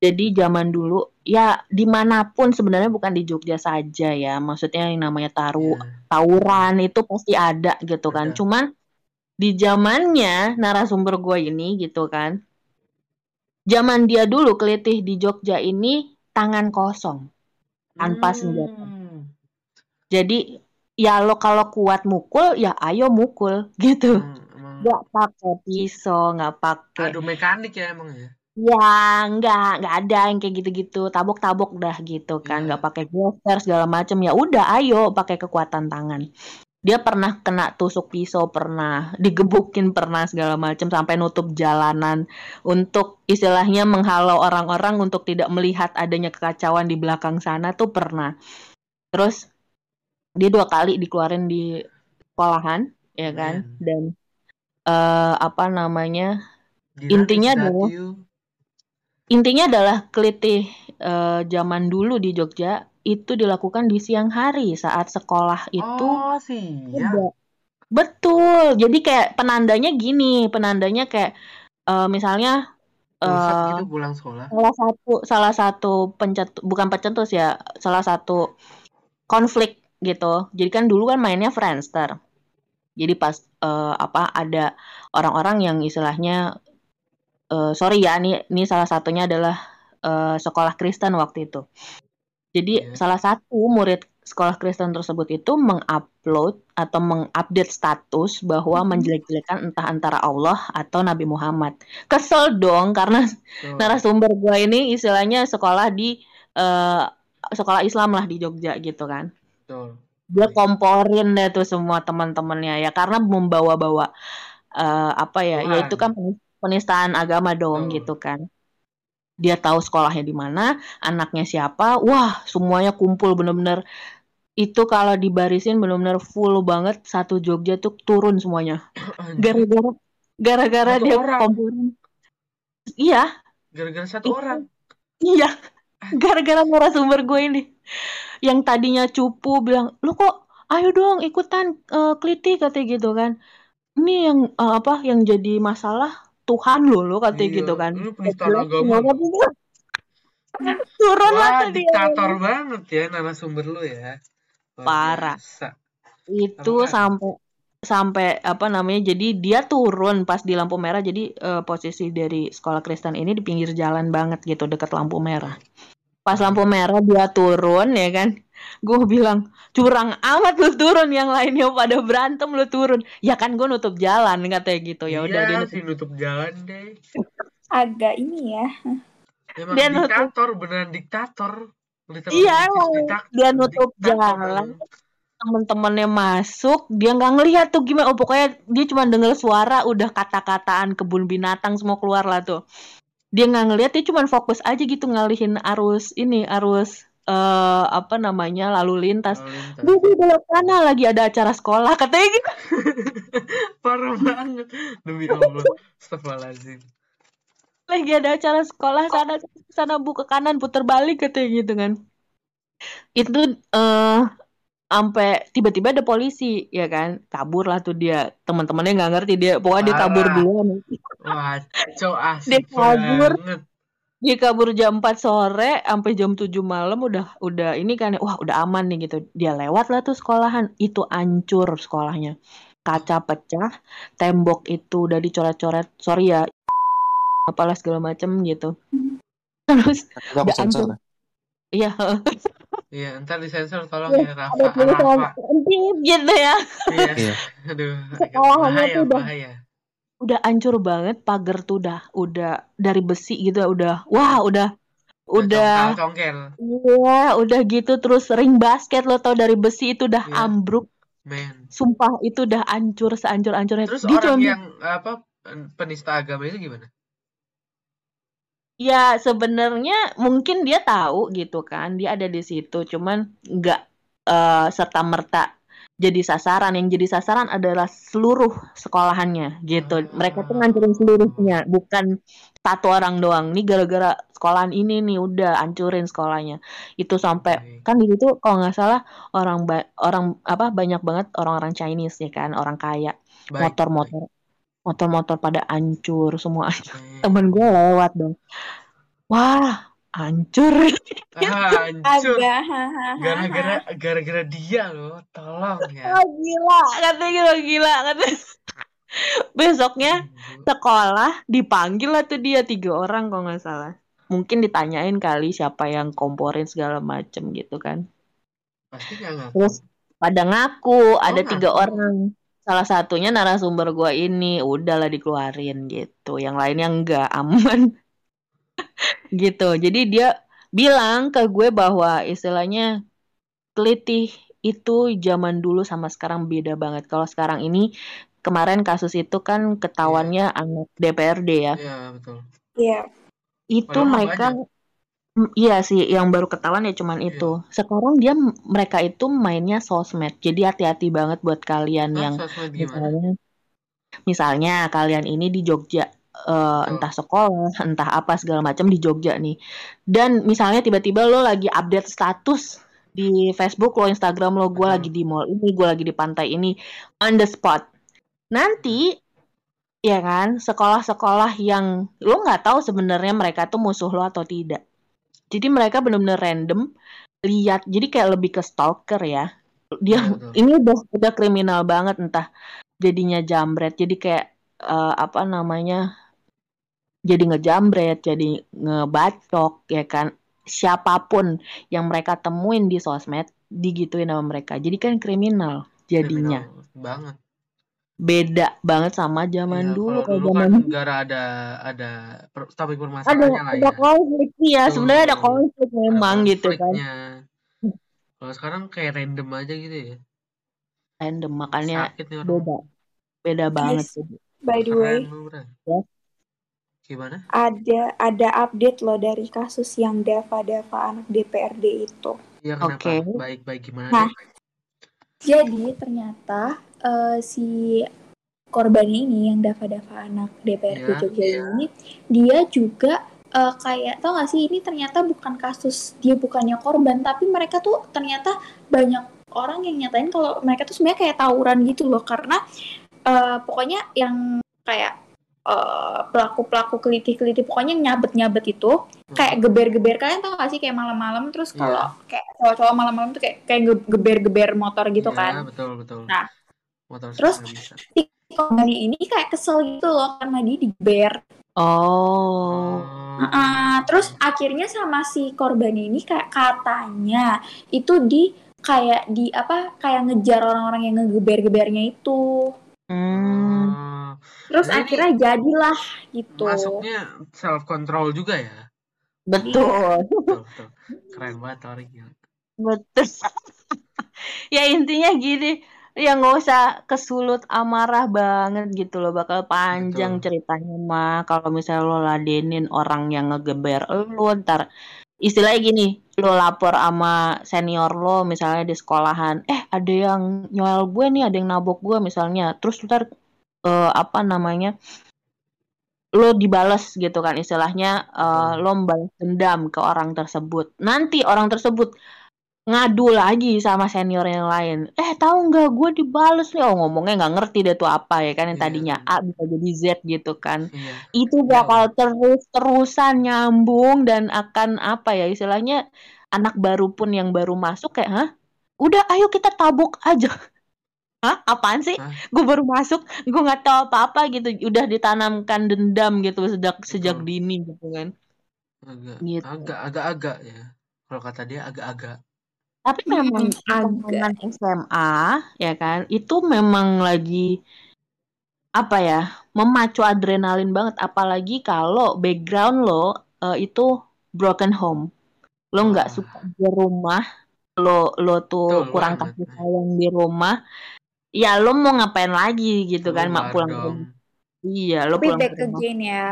Jadi zaman dulu ya di mana pun sebenarnya bukan di Jogja saja ya, maksudnya yang namanya taru Iya. tawuran itu pasti ada gitu kan. Ada. Cuman di zamannya narasumber gue ini gitu kan, zaman dia dulu kelitih di Jogja ini tangan kosong tanpa senjata. Hmm. Jadi ya lo kalau kuat mukul ya ayo mukul *laughs* gitu. Emang, emang Nggak pakai pisau, nggak pakai adu mekanik ya emang ya. ya nggak nggak ada yang kayak gitu-gitu tabok-tabok dah gitu kan Iya. nggak pakai geser segala macam ya udah ayo pakai kekuatan tangan dia pernah kena tusuk pisau pernah digebukin pernah segala macam sampai nutup jalanan untuk istilahnya menghalau orang-orang untuk tidak melihat adanya kekacauan di belakang sana tuh pernah terus dia dua kali dikeluarin di sekolahan ya kan Men. dan eh, apa namanya Gila, Intinya adalah- you. Intinya adalah kelitih eh, zaman dulu di Jogja itu dilakukan di siang hari saat sekolah itu Oh. Betul. Jadi kayak penandanya gini, penandanya kayak eh, misalnya eh, gitu pulang sekolah. salah satu salah satu pencet bukan pencetus ya, salah satu konflik gitu. Jadi kan dulu kan mainnya Friendster. Jadi pas eh, apa ada orang-orang yang istilahnya eh, sorry ya, ini ini salah satunya adalah eh, sekolah Kristen waktu itu. Jadi Iya. salah satu murid sekolah Kristen tersebut itu mengupload atau mengupdate status bahwa menjelek-jelekan entah antara Allah atau Nabi Muhammad. Kesel dong karena Tuh. narasumber gue ini istilahnya sekolah di eh, sekolah Islam lah di Jogja gitu kan. Tuh. Dia komporin deh tuh semua teman-temannya ya karena membawa-bawa eh, apa ya, Tuhan. ya itu kan penistaan agama dong Betul. gitu kan. Dia tahu sekolahnya di mana, anaknya siapa, wah semuanya kumpul bener-bener itu kalau dibarisin bener-bener full banget satu Jogja tuh turun semuanya. Gara-gara gara-gara dia orang. komporin. Iya, Gara-gara satu Itu. orang. Iya, gara-gara narasumber gue ini. Yang tadinya cupu bilang, lu kok ayo dong ikutan eh, kliti katanya gitu kan. Ini yang eh, apa yang jadi masalah Tuhan lo lo katanya Iya, gitu kan. lu penistaan agama. *laughs* Turun lah Wah, dia. diktator banget ya narasumber lu ya. Luar Parah. biasa. Itu sampai sampai apa namanya jadi dia turun pas di lampu merah jadi eh, posisi dari sekolah Kristen ini di pinggir jalan banget gitu deket lampu merah pas lampu merah dia turun ya kan gue bilang curang amat lu turun yang lainnya pada berantem lu turun ya kan gue nutup jalan katanya gitu ya udah dia iya nutup sih nutup jalan deh. Agak ini ya. Emang Dia nutup. diktator, beneran diktator. Literal Iya, Dia nutup diktator jalan. temen-temennya masuk dia nggak ngelihat tuh gimana oh pokoknya dia cuma dengar suara udah kata-kataan kebun binatang semua keluar lah tuh dia nggak ngelihat dia cuma fokus aja gitu ngalihin arus ini arus eh apa namanya lalu lintas Lalu lintas. Di belok sana lagi ada acara sekolah katanya gitu. *laughs* Parah banget. Demi Allah. Astagfirullahaladzim. Lagi ada acara sekolah sana sana bu ke kanan putar balik katanya gitu kan. Itu eh sampai tiba-tiba ada polisi ya kan kabur lah tuh dia teman-temannya nggak ngerti dia pokoknya dia kabur duluan Wah, cowok Dia asik kabur. banget. Dia kabur jam 4 sore sampai jam 7 malam udah udah ini kan wah udah aman nih gitu dia lewat lah tuh sekolahan itu hancur sekolahnya kaca pecah tembok itu udah dicoret-coret sorry ya *laughs* apalah segala macem gitu *laughs* terus Nggak Udah sensor. hancur. iya Iya, ntar disensor tolong Iya, ya Rafa. ada tulisan gitu ya Iya. Iya. Aduh, Sekolahannya bahaya, tuh udah- bahaya. Udah hancur banget pagar tuh udah udah dari besi gitu udah wah udah udah congkel. iya udah gitu terus ring basket lo tau dari besi itu udah Iya. ambruk Men. sumpah itu udah hancur sehancur-hancurnya Terus dia orang cuma yang apa penista agama itu gimana? ya sebenarnya mungkin dia tahu gitu kan dia ada di situ cuman nggak eh, serta merta jadi sasaran. Yang jadi sasaran adalah seluruh sekolahannya gitu. Mereka tuh ngancurin seluruhnya bukan satu orang doang. Nih gara-gara sekolahan ini nih udah hancurin sekolahnya. Itu sampai kan di situ kalau nggak salah orang ba- orang apa banyak banget orang-orang Chinese ya kan orang kaya. Motor-motor motor-motor pada hancur semua temen gue lewat dong. Wah hancur. Ah, hancur. Gara-gara gara-gara dia loh, tolong ya. ah, gila katanya gila gila katanya besoknya sekolah dipanggil lah tuh dia tiga orang kalau nggak salah. Mungkin ditanyain kali siapa yang komporin segala macem gitu kan. Pasti ngaku. terus pada ngaku ada ngaku. tiga orang. Salah satunya narasumber gua ini udahlah dikeluarin gitu. Yang lainnya enggak aman gitu. Jadi dia bilang ke gue bahwa istilahnya teliti itu zaman dulu sama sekarang beda banget. Kalau sekarang ini kemarin kasus itu kan ketahuannya anak DPRD ya. Iya, betul. Iya. itu Padahal mereka Mm, iya sih yang baru ketahuan ya cuman Iya. itu. Sekarang dia mereka itu mainnya sosmed. Jadi hati-hati banget buat kalian Hah, yang misalnya misalnya kalian ini di Jogja eh, entah sekolah entah apa segala macam di Jogja nih. Dan misalnya tiba-tiba lo lagi update status di Facebook lo Instagram lo gue lagi di mall ini gue lagi di pantai ini on the spot. Nanti ya kan sekolah-sekolah yang lo nggak tahu sebenarnya mereka tuh musuh lo atau tidak. Jadi mereka benar-benar random lihat jadi kayak lebih ke stalker ya. Dia ini udah udah kriminal banget entah jadinya jambret jadi kayak eh, apa namanya jadi ngejambret jadi ngebacok ya kan siapa pun yang mereka temuin di sosmed digituin sama mereka jadi kan kriminal jadinya Kriminal banget. beda banget sama zaman Iya, dulu kalau dulu kan zaman negara ada ada topik ada permasalahannya lah ada ya. konflik ya sebenarnya ada konflik Ada memang gitu kan. Kalau sekarang kayak random aja gitu ya. random makanya Sakit nih orang. beda beda banget tuh. by the way, Keren. Ya. Gimana? ada ada update loh dari kasus yang Dava Dava anak DPRD itu. Iya kenapa? Oke. Baik-baik gimana Nah, deh? Jadi ternyata eh, si korban ini yang Dava Dava anak DPRD Iya, Jogja iya. ini, dia juga eh, kayak tau gak sih ini ternyata bukan kasus dia bukannya korban, tapi mereka tuh ternyata banyak orang yang nyatain kalau mereka tuh sebenarnya kayak tawuran gitu loh karena eh, pokoknya yang kayak eh, pelaku-pelaku kelitih-kelitih pokoknya nyabet-nyabet itu kayak geber-geber. Kalian tau gak sih kayak malam-malam terus Iya. kalau kayak cowok-cowok malam-malam tuh kayak kayak ge- geber-geber motor gitu Iya, kan. betul betul. Nah, motor terus- si korban ini kayak kesel gitu loh karena dia digeber. Oh. Ah, terus akhirnya sama si korban ini kayak katanya itu di kayak di apa kayak ngejar orang-orang yang ngegeber-gebernya itu hmm. Terus Nah, akhirnya jadilah gitu masuknya self control juga ya. Betul. betul betul keren banget Tori. Betul. *laughs* ya intinya gini, ya nggak usah kesulut amarah banget gitu loh. Bakal panjang betul ceritanya mah. Kalau misalnya lo ladenin orang yang ngegeber lo, ntar istilahnya gini, lo lapor sama senior lo misalnya di sekolahan, eh ada yang nyoel gue nih, ada yang nabok gue misalnya. Terus ntar eh, apa namanya? lo dibales gitu kan istilahnya betul lo membalas dendam ke orang tersebut. Nanti orang tersebut ngadu lagi sama senior yang lain. Eh tahu nggak gue dibales nih. Oh ngomongnya nggak ngerti deh tuh apa ya kan yang iya tadinya A bisa jadi Z gitu kan. iya Itu jauh bakal terus-terusan nyambung dan akan apa ya istilahnya anak baru pun yang baru masuk kayak hah? Udah ayo kita tabuk aja. *laughs* Hah? Apaan sih? Gue baru masuk, gue nggak tahu apa-apa gitu. Udah ditanamkan dendam gitu sejak sejak dini gitu kan. agak Gitu. agak agak-agak ya kalau kata dia agak-agak Tapi memang Hmm, agak. SMA ya kan, itu memang lagi apa ya, memacu adrenalin banget apalagi kalau background lo eh, itu broken home. Lo nggak wah suka di rumah, lo lo tuh betul kurang kasih sayang di rumah, ya lo mau ngapain lagi gitu kan, mak pulang dong. Iya, lo Tapi pulang back again ya.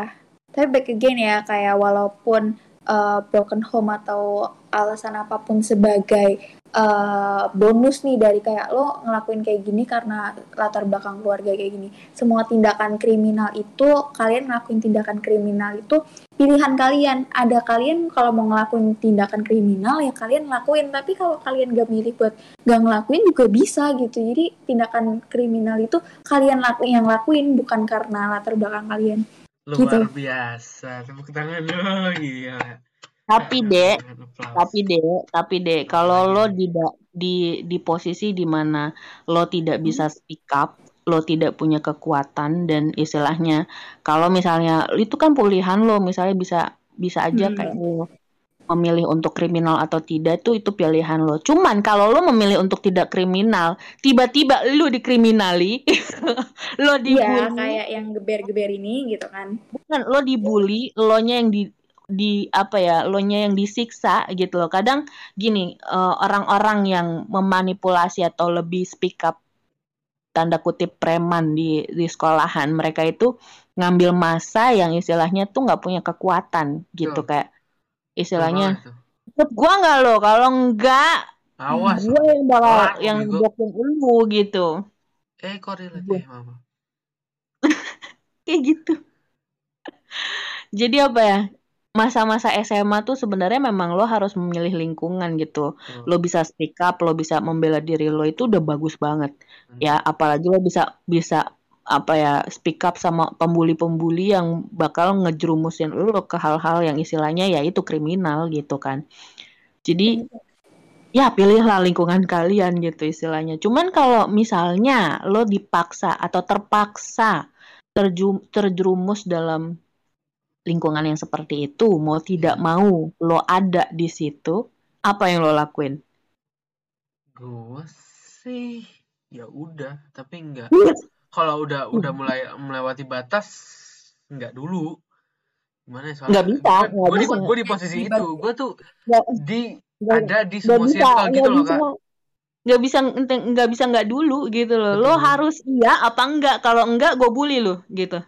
Tapi back again ya kayak walaupun uh, broken home atau alasan apa pun sebagai uh, bonus nih dari kayak lo ngelakuin kayak gini karena latar belakang keluarga kayak gini. Semua tindakan kriminal itu kalian ngelakuin tindakan kriminal itu pilihan kalian. Ada kalian kalau mau ngelakuin tindakan kriminal ya kalian lakuin. Tapi kalau kalian gak milih buat gak ngelakuin juga bisa gitu. Jadi tindakan kriminal itu kalian lakuin yang lakuin bukan karena latar belakang kalian gitu. luar biasa tepuk tangan dulu gila Tapi keren dek, banget applause tapi dek, tapi dek, kalau lo di di di posisi di mana lo tidak Hmm? bisa speak up, lo tidak punya kekuatan dan istilahnya kalau misalnya itu kan pilihan lo, misalnya bisa bisa aja kayak Hmm. lo memilih untuk kriminal atau tidak itu itu pilihan lo. Cuman kalau lo memilih untuk tidak kriminal, tiba-tiba lo dikriminali, *laughs* lo Iya, dibully, kayak yang geber-geber ini gitu kan. bukan lo dibully, lo nya yang di di apa ya, lo nya yang disiksa gitu loh. Kadang gini, eh, orang-orang yang memanipulasi atau lebih speak up tanda kutip preman di di sekolahan, mereka itu ngambil masa yang istilahnya tuh nggak punya kekuatan gitu betul. kayak istilahnya ikut gua nggak lo kalau enggak awas. gue yang bakal yang bego ngeblokir lu gitu. Eh korelate Gue- eh mama *laughs* kayak gitu. Jadi apa ya masa-masa SMA tuh sebenarnya memang lo harus memilih lingkungan gitu Betul. lo bisa speak up lo bisa membela diri lo itu udah bagus banget Hmm. ya apalagi lo bisa bisa apa ya speak up sama pembuli-pembuli yang bakal ngejerumusin lo ke hal-hal yang istilahnya ya itu kriminal gitu kan jadi ya pilihlah lingkungan kalian gitu istilahnya. Cuman kalau misalnya lo dipaksa atau terpaksa terjerumus dalam lingkungan yang seperti itu, mau tidak mau lo ada di situ, apa yang lo lakuin? Gua sih ya udah, tapi enggak. Iya. Kalau udah udah mulai melewati batas, enggak dulu. Gimana ya? Soalnya Nggak bisa, gua di, di posisi Di itu, gua tuh Nggak, di nggak, ada di semua bisa, circle gitu loh, bisa, Kak. nggak bisa, nggak bisa nggak dulu gitu loh. Lo harus iya apa enggak? Kalau enggak, gue bully lo gitu.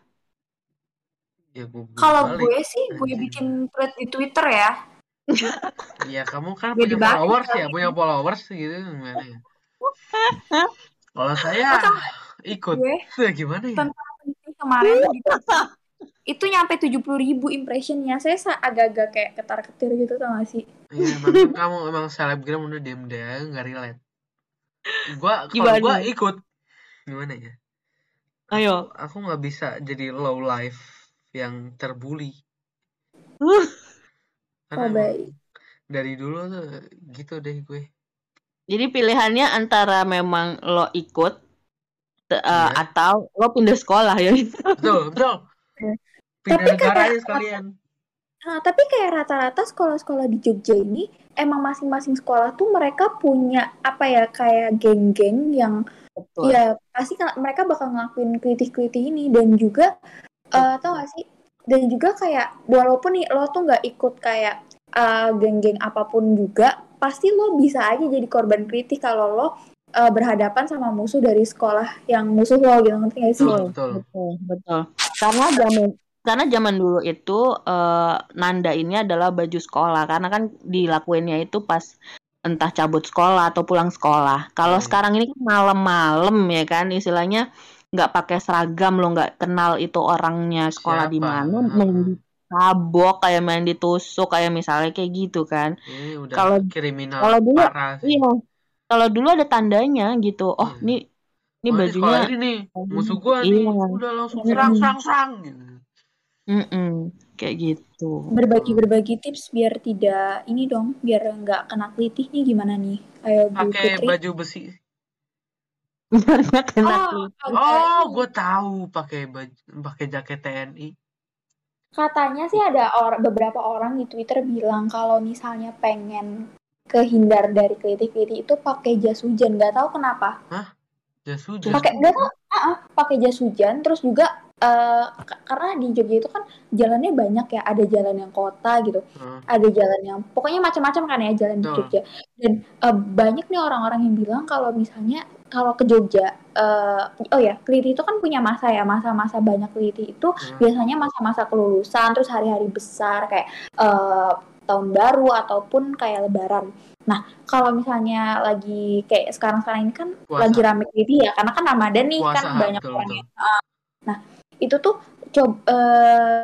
Ya gua bully Kalau gue sih, gue bikin thread di Twitter ya. *laughs* Ya kamu kan Gue punya followers ya, punya followers gitu gimana ya? *laughs* Kalau saya ikut, gue *laughs* ya gimana ya? tentang ini kemarin gitu. Itu nyampe 70 ribu impressionnya. Saya sa- agak-agak kayak ketar-ketir gitu tau gak sih? Iya, emang kamu emang selebgram udah diem deh, nggak relate. Gua kalau gua ikut, gimana ya? Ayo. Aku nggak bisa jadi low life yang terbully. Oh, Karena emang baik. dari dulu tuh gitu deh gue. Jadi pilihannya antara memang lo ikut te- eh, Iya. atau lo pindah sekolah ya. Betul, betul. Pindah Tapi negara kayak aja sekalian. Nah, tapi kayak rata-rata sekolah-sekolah di Jogja ini emang masing-masing sekolah tuh mereka punya apa ya kayak geng-geng yang Betul. ya pasti kan mereka bakal ngelakuin kritik-kritik ini dan juga eh tau gak sih dan juga kayak walaupun nih lo tuh nggak ikut kayak uh, geng-geng apa pun juga pasti lo bisa aja jadi korban kritik kalau lo uh, berhadapan sama musuh dari sekolah yang musuh lo gitu ngerti gak sih? Betul, betul. betul betul karena zaman karena zaman dulu itu uh, nanda ini adalah baju sekolah karena kan dilakuinnya itu pas entah cabut sekolah atau pulang sekolah. Kalau Hmm. sekarang ini kan malam-malam ya kan istilahnya nggak pakai seragam lo nggak kenal itu orangnya sekolah di mana main ditabok kayak main ditusuk kayak misalnya kayak gitu kan. Ini Kalau- kriminal kalau dulu- parah sih. Iya. Kalau dulu ada tandanya gitu. Oh, Iya. nih ini Oh, bajunya ini nih, musuh gua nih, Iya. udah langsung serang, serang, serang. Gitu. Kayak gitu. berbagi berbagi tips biar tidak ini dong biar nggak kena kelitih nih gimana nih ayo Bu Pakai Putri baju besi. Kena oh, Oh, gue tahu pakai baju, pakai jaket TNI. katanya sih ada or beberapa orang di Twitter bilang kalau misalnya pengen kehindar dari kelitih-kelitih itu pakai jas hujan. Nggak tahu kenapa. Jas hujan. pakai nggak tahu ah, ah, pakai jas hujan. Terus juga k- karena di Jogja itu kan jalannya banyak ya. Ada jalan yang kota gitu. Heeh. ada jalan yang pokoknya macam-macam kan ya jalan di Betul. Jogja. Dan eh, banyak nih orang-orang yang bilang kalau misalnya kalau ke Jogja eh, oh ya kelitih itu kan punya masa ya masa-masa banyak kelitih itu Hmm. biasanya masa-masa kelulusan terus hari-hari besar kayak eh, tahun baru ataupun kayak lebaran. Nah kalau misalnya lagi kayak sekarang-sekarang ini kan Puasa. lagi rame kelitih ya karena kan Ramadan nih kan Puasa, banyak betul, Ah, nah itu tuh coba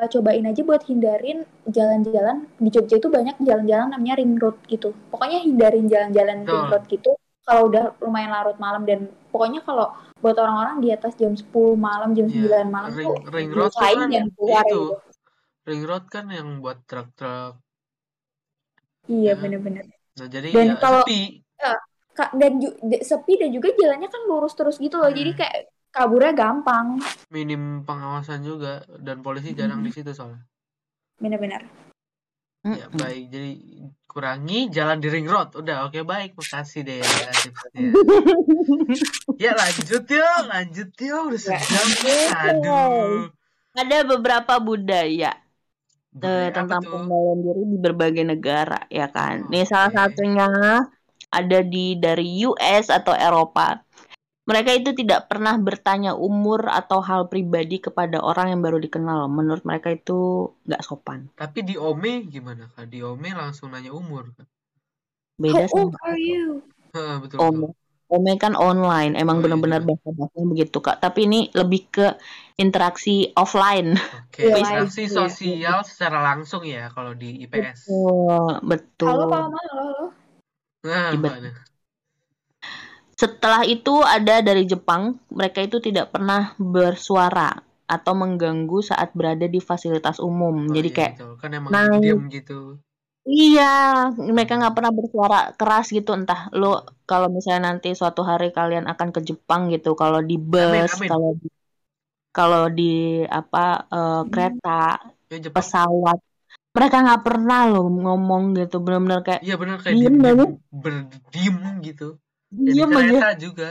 cobain aja buat hindarin jalan-jalan. Di Jogja itu banyak jalan-jalan namanya ring road gitu. Pokoknya hindarin jalan-jalan ring road gitu kalau udah lumayan larut malam dan pokoknya kalau buat orang-orang di atas jam 10 malam jam Iya, 9 malam ring, tuh ring road kan jangan keluar itu. gitu Ring road kan yang buat truk-truk. iya Ya. bener-bener Nah, jadi Dan ya kalau- sepi. Kak, dan sepi dan juga jalannya kan lurus terus gitu loh jadi Hmm. kayak kaburnya gampang Minim pengawasan juga dan polisi jarang di situ soalnya. bener-bener Ya, baik. Jadi kurangi jalan di ring road. Udah, oke baik. Makasih deh ya tipsnya. *laughs* ya, lanjut yuk, lanjut yuk. Udah Ya. sejam nih. Aduh. Ada beberapa budaya eh, Budaya tentang pengendalian diri di berbagai negara ya kan. Nih salah Oke. satunya ada di dari US atau Eropa. Mereka itu tidak pernah bertanya umur atau hal pribadi kepada orang yang baru dikenal. Menurut mereka itu nggak sopan. Tapi di Ome gimana kak? Di Ome langsung nanya umur kan? Beda how old are you betul Ome. betul. Ome kan online, emang Oh, iya benar-benar juga. bahasa-bahasanya begitu kak. Tapi ini lebih ke interaksi offline. Oke, Iya, interaksi iya. sosial secara langsung ya kalau di IPS. Betul, betul. halo Pak Amal halo halo Nah? Setelah itu ada dari Jepang, mereka itu tidak pernah bersuara atau mengganggu saat berada di fasilitas umum. Oh, Jadi iya, kayak betul. kan emang naik. diam gitu. iya, mereka nggak pernah bersuara keras gitu. Entah lo kalau misalnya nanti suatu hari kalian akan ke Jepang gitu, kalau di bus, kalau di kalau di apa eh, kereta, Ya Jepang. pesawat, mereka nggak pernah lo ngomong gitu, benar-benar kayak Iya benar kayak Diem diem, diem, berdiem gitu. Ya, diem aja. kereta juga.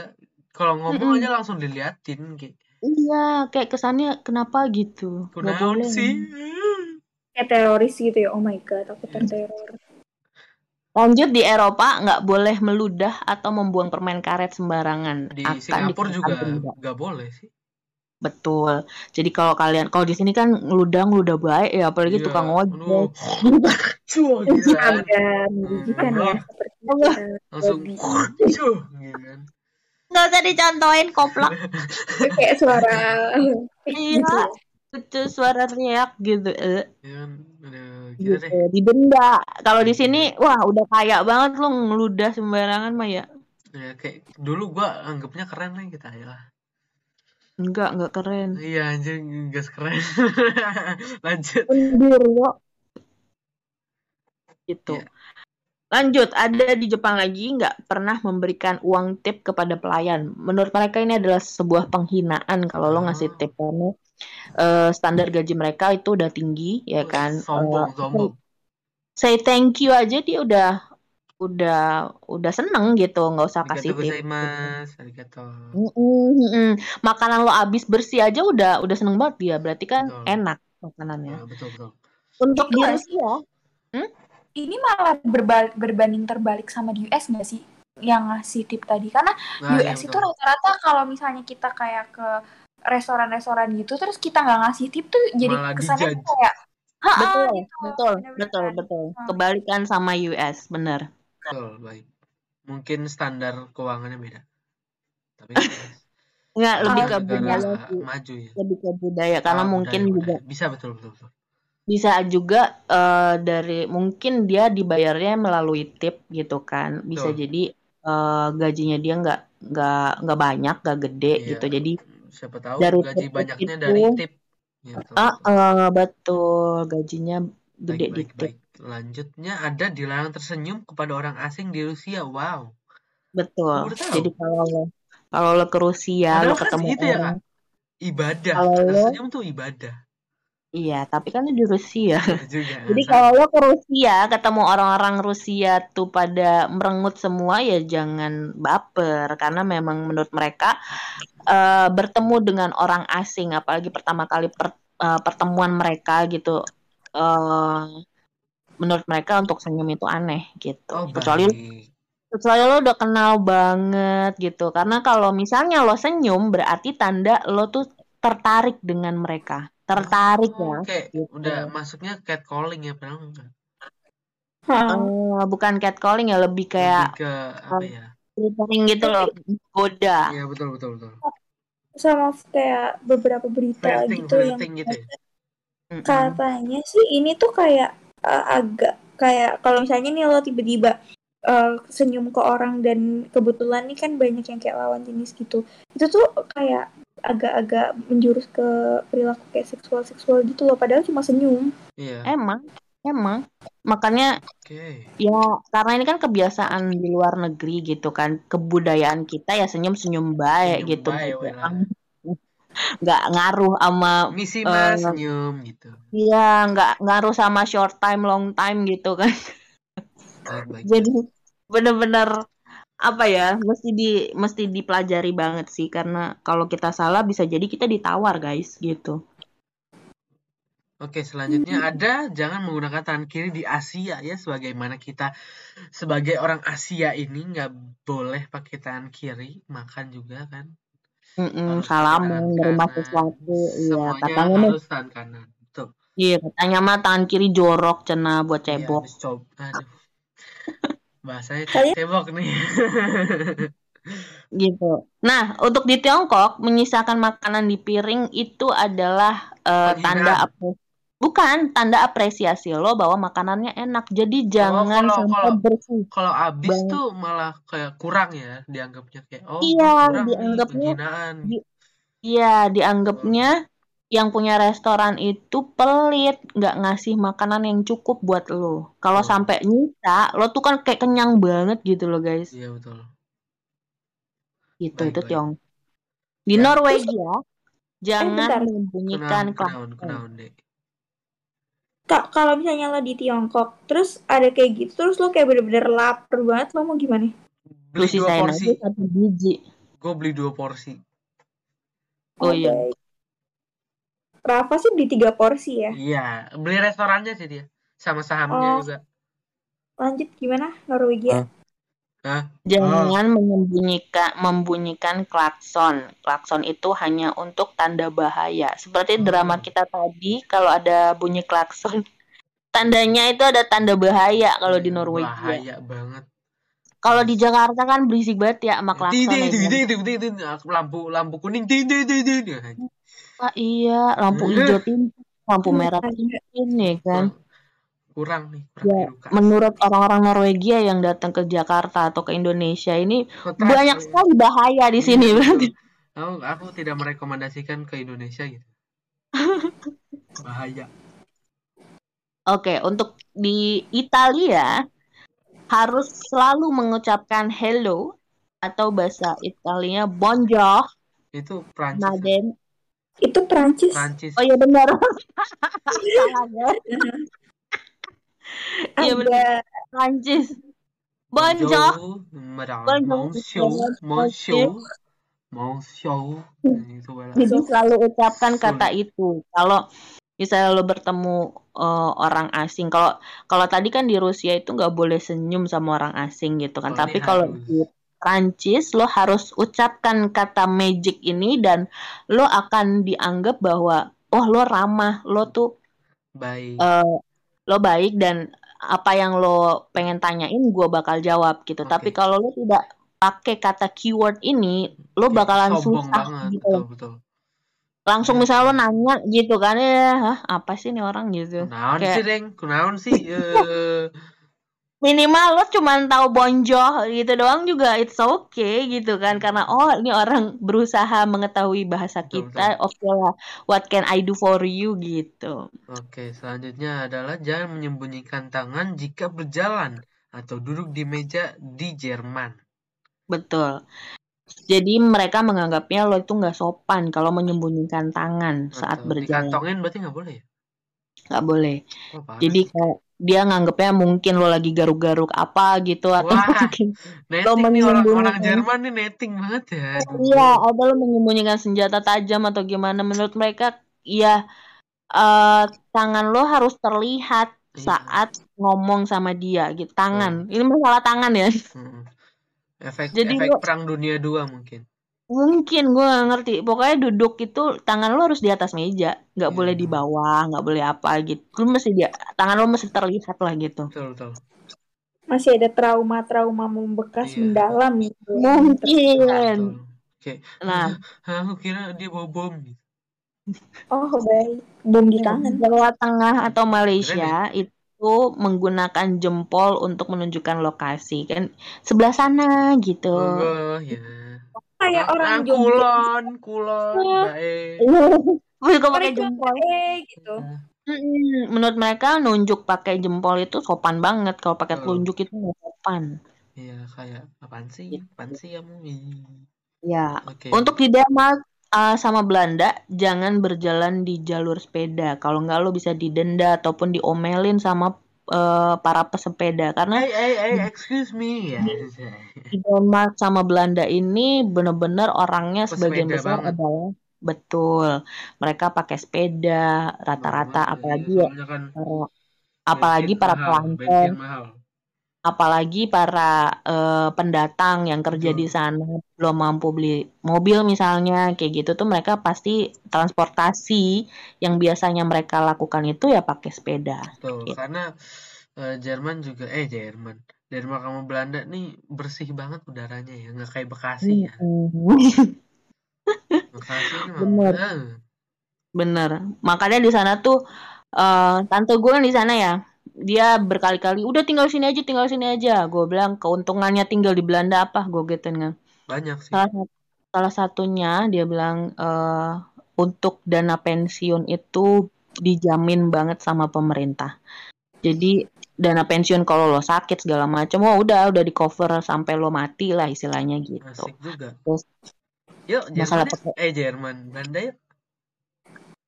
Kalau ngomong aja langsung diliatin kayak Iya, kayak kesannya kenapa gitu? Nggak kunaon boleh. sih. kayak teroris gitu ya oh my god aku terteror Lanjut di Eropa nggak boleh meludah atau membuang permen karet sembarangan. Di Akan Singapura juga nggak boleh sih. Betul. Jadi kalau kalian kalau di sini kan ngeludah ngeludah baik ya, apalagi Iya, tukang ojek. Cuh, gitu kan. ya seperti Allah. kita Langsung cuh gitu kan. Nggak usah dicontohin koplak. *laughs* kayak suara Iya. gitu Itu suara teriak gitu. Eh, Ya kan, gitu. Didenda. Kalau di sini wah udah kaya banget lo ngeludah sembarangan mah ya. Ya, kayak dulu gua anggapnya keren lah kita ya lah. Enggak, enggak keren. Iya anjir gas keren. *laughs* Lanjut. Mundur, yo. Gitu. Iya. Lanjut, ada di Jepang lagi nggak pernah memberikan uang tip kepada pelayan. Menurut mereka ini adalah sebuah penghinaan kalau lo ngasih Ah. tip karena eh, standar gaji mereka itu udah tinggi, ya kan. Sombong, Eh, sombong. say thank you aja dia udah udah udah seneng gitu, nggak usah kasih tip. Makanan lo habis bersih aja udah udah seneng banget dia, berarti kan Betul. enak. makanannya. Nah, betul betul. Untuk Itu di Rusia, Ini malah berbalik, berbanding terbalik sama di US nggak sih? Yang ngasih tip tadi. Karena Nah, iya US itu betul. rata-rata kalau misalnya kita kayak ke restoran-restoran gitu, terus kita nggak ngasih tip tuh jadi Malah kesannya kayak betul, gitu. betul, betul, kan. betul. Hmm. Kebalikan sama US, bener. Betul, baik. Mungkin standar keuangannya beda. Tapi *laughs* Nggak, lebih ke budaya maju ya. Lebih ke budaya, karena Ah, mungkin budaya, juga budaya. bisa betul betul betul. bisa juga eh, dari mungkin dia dibayarnya melalui tip gitu kan bisa Betul. jadi eh, gajinya dia nggak nggak nggak banyak nggak gede Iya. gitu jadi Siapa tahu Dari gaji tip banyaknya itu- dari tip. Gitu. ah eh, betul gajinya baik, gede di baik, tip baik. Lanjutnya ada dilarang tersenyum kepada orang asing di Rusia. Wow. betul jadi kalau lo kalau lo ke Rusia lo Padahal kan ketemu itu ya, orang Ibadah. Kalau lo- Tersenyum tuh ibadah. iya tapi kan di Rusia Bener juga. *laughs* Jadi Nah, kalau lo ke Rusia ketemu orang-orang Rusia tuh pada merengut semua ya jangan baper karena memang menurut mereka eh, bertemu dengan orang asing apalagi pertama kali per- eh, pertemuan mereka gitu eh menurut mereka untuk senyum itu aneh gitu. Oh, kecuali baik. kecuali lo udah kenal banget gitu. Karena kalau misalnya lo senyum berarti tanda lo tuh tertarik dengan mereka. Tertarik ya. Oh, Oke, gitu. udah masuknya catcalling ya, padahal enggak. Eh, bukan catcalling ya lebih kayak Lebih ke apa ya? gitu loh goda Iya, betul betul betul. sama kayak beberapa berita Flirting, gitu yang flirting gitu ya. Katanya sih ini tuh kayak uh, agak kayak kalau misalnya nih lo tiba-tiba uh, senyum ke orang dan kebetulan nih kan banyak yang kayak lawan jenis gitu itu tuh kayak agak-agak menjurus ke perilaku kayak seksual-seksual gitu loh padahal cuma senyum Iya. emang emang makanya Oke. ya karena ini kan kebiasaan di luar negeri gitu kan kebudayaan kita ya senyum senyum baik Senyum gitu lah. Nggak ngaruh sama Misi Eh, mas senyum gitu. Iya, nggak ngaruh sama short time, long time gitu kan. Baik. Jadi bener-bener apa ya, mesti di mesti dipelajari banget sih karena kalau kita salah bisa jadi kita ditawar guys gitu. Oke, selanjutnya ada jangan menggunakan tangan kiri di Asia ya, sebagaimana kita sebagai orang Asia ini nggak boleh pakai tangan kiri makan juga kan. Harus pakai salam menerima kanan. sesuatu, iya Semuanya katanya nih, harus tangan kanan. Betul. iya katanya mah tangan kiri jorok cena buat Iya, cebok. habis coba. Aduh. *laughs* Bahasanya cebok nih. *laughs* gitu. Nah, untuk di Tiongkok menyisakan makanan di piring itu adalah Penghinaan. tanda apre- bukan tanda apresiasi lo bahwa makanannya enak. Jadi jangan Oh, kalau- sampai kalau- bersih. Kalau abis Bang. tuh malah kayak kurang ya dianggapnya kayak oh Iya, kurang dianggapnya- di- Iya, dianggapnya yang punya restoran itu pelit, nggak ngasih makanan yang cukup buat lo. Kalau Oh. sampai nyisa, lo tuh kan kayak kenyang banget gitu loh, guys. Iya betul. Gitu, Baik, itu baik. Tiong. Di Ya. Norwegia, jangan bentar. membunyikan Kenaun, kenaun, kenaun deh. Kak kalau misalnya lo di Tiongkok terus ada kayak gitu terus lo kayak bener-bener lapar banget lo mau gimana Beli dua porsi. aja satu biji. Gue beli dua porsi. Oh iya. baik. Rafa sih beli tiga porsi ya Iya, beli restorannya sih dia. Sama sahamnya Oh. juga. lanjut gimana Norwegia Hah? Jangan menyembunyikan membunyikan klakson. Klakson itu hanya untuk tanda bahaya. Seperti Oh. drama kita tadi, kalau ada bunyi klakson, *laughs* tandanya itu ada tanda bahaya kalau di Iya, Norwegia. Bahaya banget. Kalau di Jakarta kan berisik banget ya sama klakson. Tidak, ya tidak, tidak, tidak, tidak. Lampu, lampu kuning, tidak, tidak, tidak. Ah, iya, lampu hijau *laughs* lampu merah tintin ya kan. Kurang nih, kurang Ya, edukasi. menurut orang-orang Norwegia yang datang ke Jakarta atau ke Indonesia ini Kota- banyak sekali bahaya di sini Iya, berarti. Aku, aku tidak merekomendasikan ke Indonesia gitu. *laughs* Bahaya. Oke, untuk di Italia harus selalu mengucapkan hello atau bahasa Italianya bonjour, Itu Prancis. madem. itu Prancis Prancis. Oh iya benar. *laughs* Salah ya. Iya benar. ada Prancis. Bonjour. Madame. Bonjour. Monsieur. Monsieur. Monsieur. Jadi selalu ucapkan kata itu. Kalau misalnya lo bertemu uh, orang asing kalau kalau tadi kan di Rusia itu nggak boleh senyum sama orang asing gitu kan Oh, tapi kalau di Prancis lo harus ucapkan kata magic ini dan lo akan dianggap bahwa oh lo ramah lo tuh Baik. eh, lo baik dan apa yang lo pengen tanyain gue bakal jawab gitu Oke. tapi kalau lo tidak pakai kata keyword ini lo bakalan sombong susah banget, gitu betul betul. langsung Iya, misalnya lo nanya gitu kan ya Hah, apa sih nih orang gitu Kunaon Kayak- sih, Deng? Kunaon sih? *laughs* Eh, minimal lo cuman tahu bonjour gitu doang juga it's okay gitu kan. Karena oh ini orang berusaha mengetahui bahasa Betul, kita oke lah what can I do for you gitu. Oke, selanjutnya adalah jangan menyembunyikan tangan jika berjalan atau duduk di meja di Jerman. betul. Jadi mereka menganggapnya lo itu nggak sopan kalau menyembunyikan tangan saat Atau berjalan. dikantongin berarti nggak boleh ya? nggak boleh. Oh, jadi kayak dia nganggapnya mungkin lo lagi garuk-garuk apa gitu atau Wah, mungkin *laughs* Netting nih orang-orang menyembunyikan. Jerman nih netting banget ya. Iya, atau lo menyembunyikan senjata tajam atau gimana menurut mereka ya eh tangan lo harus terlihat Iya. saat ngomong sama dia gitu. Tangan. Ini masalah tangan ya. Mm-mm. Efek Jadi efek lo- perang dunia 2 mungkin. Mungkin gue gak ngerti. Pokoknya duduk itu tangan lo harus di atas meja, nggak boleh di bawah, nggak boleh apa gitu. Lo mesti dia tangan lo mesti terlihat lah gitu. Betul, betul. Masih ada trauma-trauma membekas Iya. mendalam gitu. Mungkin. Betul. Nah, "Hah, *laughs* aku kira dia bawa bom gitu. Oh baik, bom di tangan. Jawa Tengah atau Malaysia itu menggunakan jempol untuk menunjukkan lokasi kan sebelah sana gitu. Oh, ya. Kayak Ah, orang ah, Jogja. kulon, kulon, baik. *laughs* Suka pakai jempol. eh gitu. Mm-mm. Menurut mereka nunjuk pakai jempol itu sopan banget. Kalau pakai telunjuk itu nggak sopan. Iya, kayak apaan sih? Apaan sih kamu? Ya. Oke. Untuk di Denmark uh, sama Belanda jangan berjalan di jalur sepeda. Kalau nggak lo bisa didenda ataupun diomelin sama uh, para pesepeda karena Hey, hey, hey, excuse me. Ya. *laughs* di Denmark sama Belanda ini bener-bener orangnya sebagian Pesepeda besar banget. adalah betul mereka pakai sepeda rata-rata apalagi iya. ya kan apalagi para mahal. Apalagi para eh, pendatang yang kerja Betul. di sana belum mampu beli mobil misalnya kayak gitu tuh mereka pasti transportasi yang biasanya mereka lakukan itu ya pakai sepeda Betul, Gitu. karena eh, Jerman juga eh Jerman. Denmark sama Belanda nih bersih banget udaranya ya, nggak kayak Bekasi ya. *laughs* Bekasi Bener. eh, Bener. Makanya di sana tuh eh tante gue kan di sana ya. Dia berkali-kali udah tinggal sini aja, tinggal sini aja. Gue bilang keuntungannya tinggal di Belanda apa? Gue gituin kan. banyak sih. Salah salah satunya dia bilang eh untuk dana pensiun itu dijamin banget sama pemerintah. Jadi dana pensiun kalau lo sakit segala macam, oh udah udah di cover sampai lo mati lah istilahnya gitu. Asik juga. Terus Yuk, masalah Jerman yuk. Eh Jerman, Belanda yuk.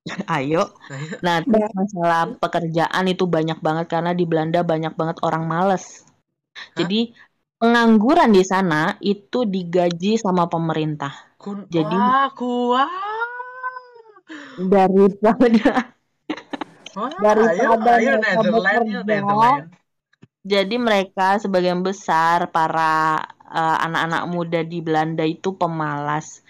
*laughs* ayo Ayo. Nah, terus masalah pekerjaan itu banyak banget karena di Belanda banyak banget orang males. Hah? Jadi pengangguran di sana itu digaji sama pemerintah Kun Jadi- wah, kuah. daripada Wah, Daripada ayo, Netherlands, Netherlands. jadi mereka sebagian besar para eh, anak-anak muda di Belanda itu pemalas.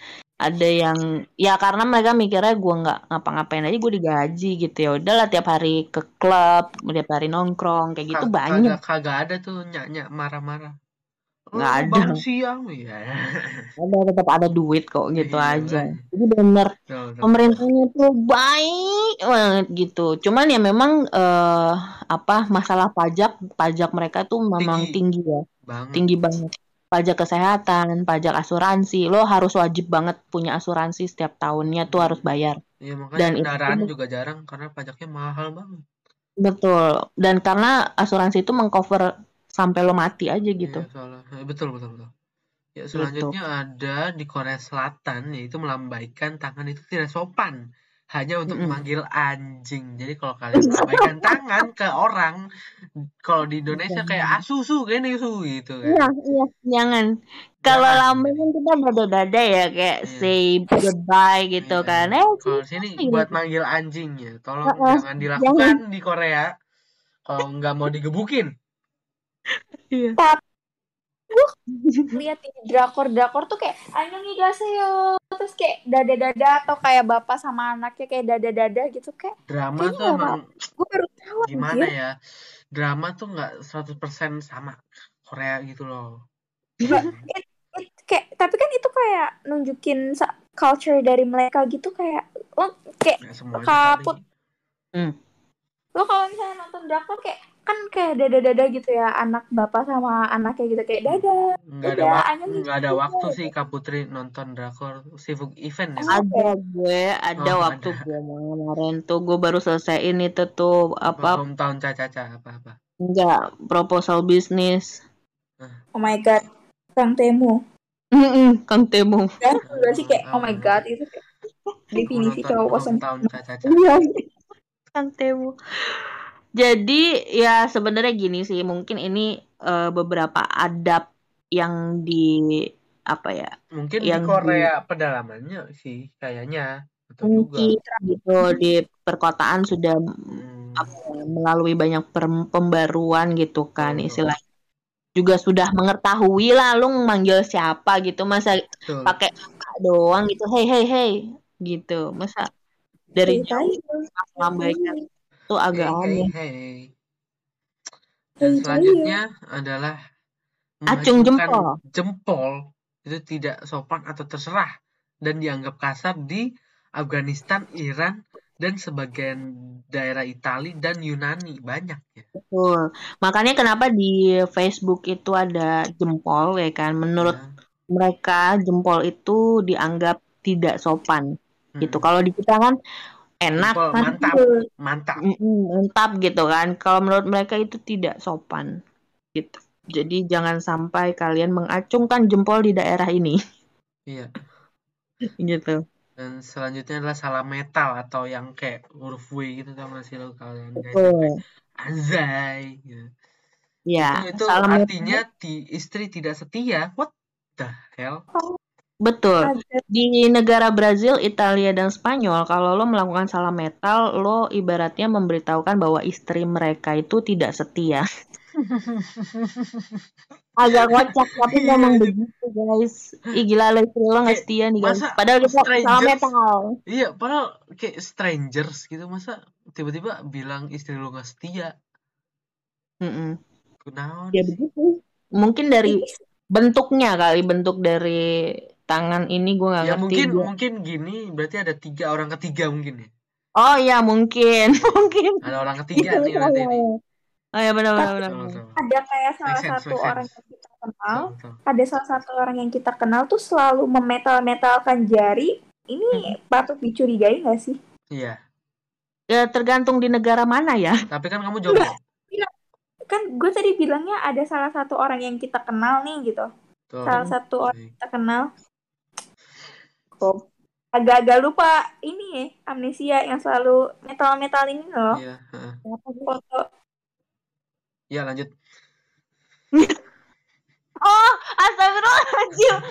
Ada yang ya karena mereka mikirnya gue nggak ngapa-ngapain aja gue digaji gitu ya udahlah tiap hari ke klub tiap hari nongkrong kayak gitu banyak Kagak, kagak ada tuh nyak-nyak marah-marah. Nggak Oh, ada. siang ya. *laughs* ada tetap ada duit kok gitu Iya, aja jadi bener Betul, betul. pemerintahnya tuh baik banget gitu cuman ya memang eh, apa masalah pajak pajak mereka tuh memang Tinggi. tinggi ya Banget. tinggi banget pajak kesehatan pajak asuransi lo harus wajib banget punya asuransi setiap tahunnya tuh harus bayar Iya, makanya Dan itu- kendaraan juga jarang karena pajaknya mahal banget. betul dan karena asuransi itu mengcover sampai lo mati aja gitu Iya, soalnya. Eh, Betul, betul, betul. Ya, selanjutnya ada di Korea Selatan yaitu melambaikan tangan itu tidak sopan. Hanya untuk Mm-mm. memanggil anjing. Jadi kalau kalian melambaikan *laughs* tangan ke orang, kalau di Indonesia kayak asusu gini su gitu kan. Iya, iya, jangan. Kalau Jangan. lambai kan kita dada-dada ya kayak Iya. say goodbye gitu Iya. kan. Eh, Kalau sini sini. buat manggil anjing ya, tolong Heeh, jangan dilakukan di Korea. Kalau nggak mau digebukin. Iya. Lihat di drakor-drakor tuh kayak annyeonghaseyo terus kayak dada-dada atau kayak bapak sama anaknya kayak dada-dada gitu kayak Drama tuh emang gue baru tahu gimana anjir. ya? Drama tuh nggak 100% sama Korea gitu loh. It- it- kayak tapi kan itu kayak nunjukin culture dari mereka gitu kayak lo kayak Kaput. kali. lo kalau misalnya nonton drakor kayak kan kayak dada-dada gitu ya anak bapak sama anaknya gitu kayak dada Nggak ada Udah, waktu, nggak ada gitu. waktu sih Kak Putri nonton drakor sibuk event ya. Ada gue, ada Oh, waktu ada. gue kemarin tuh gue baru selesaiin itu tuh apa Hometown caca-caca apa-apa. enggak proposal bisnis. oh my god kang temu Mm-mm, Kang Temu. ya udah sih kayak oh my god itu kayak definisi cowok kosong Hometown caca-caca. Iya, Kang Temu. Jadi ya sebenarnya gini sih, mungkin ini eh, beberapa adab yang di apa ya? Mungkin Yang di Korea pedalamannya sih kayaknya betul juga. Mungkin gitu di perkotaan sudah Hmm, apa ya, melalui banyak per- pembaruan gitu kan Betul. istilahnya juga sudah mengetahui lah lu manggil siapa gitu masa pakai doang gitu hey hey hey gitu masa dari jauh Ceritanya. Itu agak Hey, hey, aneh hey. Dan selanjutnya adalah Acung jempol. jempol itu tidak sopan atau terserah dan dianggap kasar di Afghanistan, Iran, dan sebagian daerah Italia dan Yunani banyak ya. betul makanya kenapa di Facebook itu ada jempol ya kan menurut Ya. mereka jempol itu dianggap tidak sopan Hmm. gitu kalau di kita kan enak kan mantap, mantap. Mantap gitu kan. Kalau menurut mereka itu tidak sopan gitu. Jadi jangan sampai kalian mengacungkan jempol di daerah ini Iya. *laughs* gitu. Dan selanjutnya adalah salam metal atau yang kayak huruf W gitu tau gak sih lo kalian? Betul. Anzai. gitu. Ya, itu salam artinya di istri tidak setia. What the hell? Betul. Di negara Brazil, Italia dan Spanyol, kalau lo melakukan salam metal, lo ibaratnya memberitahukan bahwa istri mereka itu tidak setia. *laughs* Agak kocak tapi Iya, memang iya. begitu guys. Ih gila lo istri lo Kayak, setia nih guys. masa Padahal kita strangers metal. Iya, padahal kayak strangers gitu masa tiba-tiba bilang istri lu gak setia. Mm-mm. Kunaon Ya begitu. Mungkin dari bentuknya kali bentuk dari tangan ini gue nggak Ya ngerti mungkin Gua- mungkin gini berarti ada tiga orang ketiga mungkin ya. oh ya mungkin *laughs* mungkin Ada orang ketiga nih berarti ini. oh ya benar benar benar Betul, benar. betul. ada kayak salah Make sense, satu orang yang kita kenal Betul, betul. ada salah satu orang yang kita kenal tuh selalu memetal-metalkan jari ini patut dicurigai nggak sih Iya, ya tergantung di negara mana ya tapi kan kamu jomblo. kan gue tadi bilangnya ada salah satu orang yang kita kenal nih gitu Tuh. salah satu orang yang kita kenal kok agak-agak lupa ini ya amnesia yang selalu metal-metal ini loh Iya, heeh. foto Iya, lanjut. *laughs* oh astagfirullahaladzim *laughs*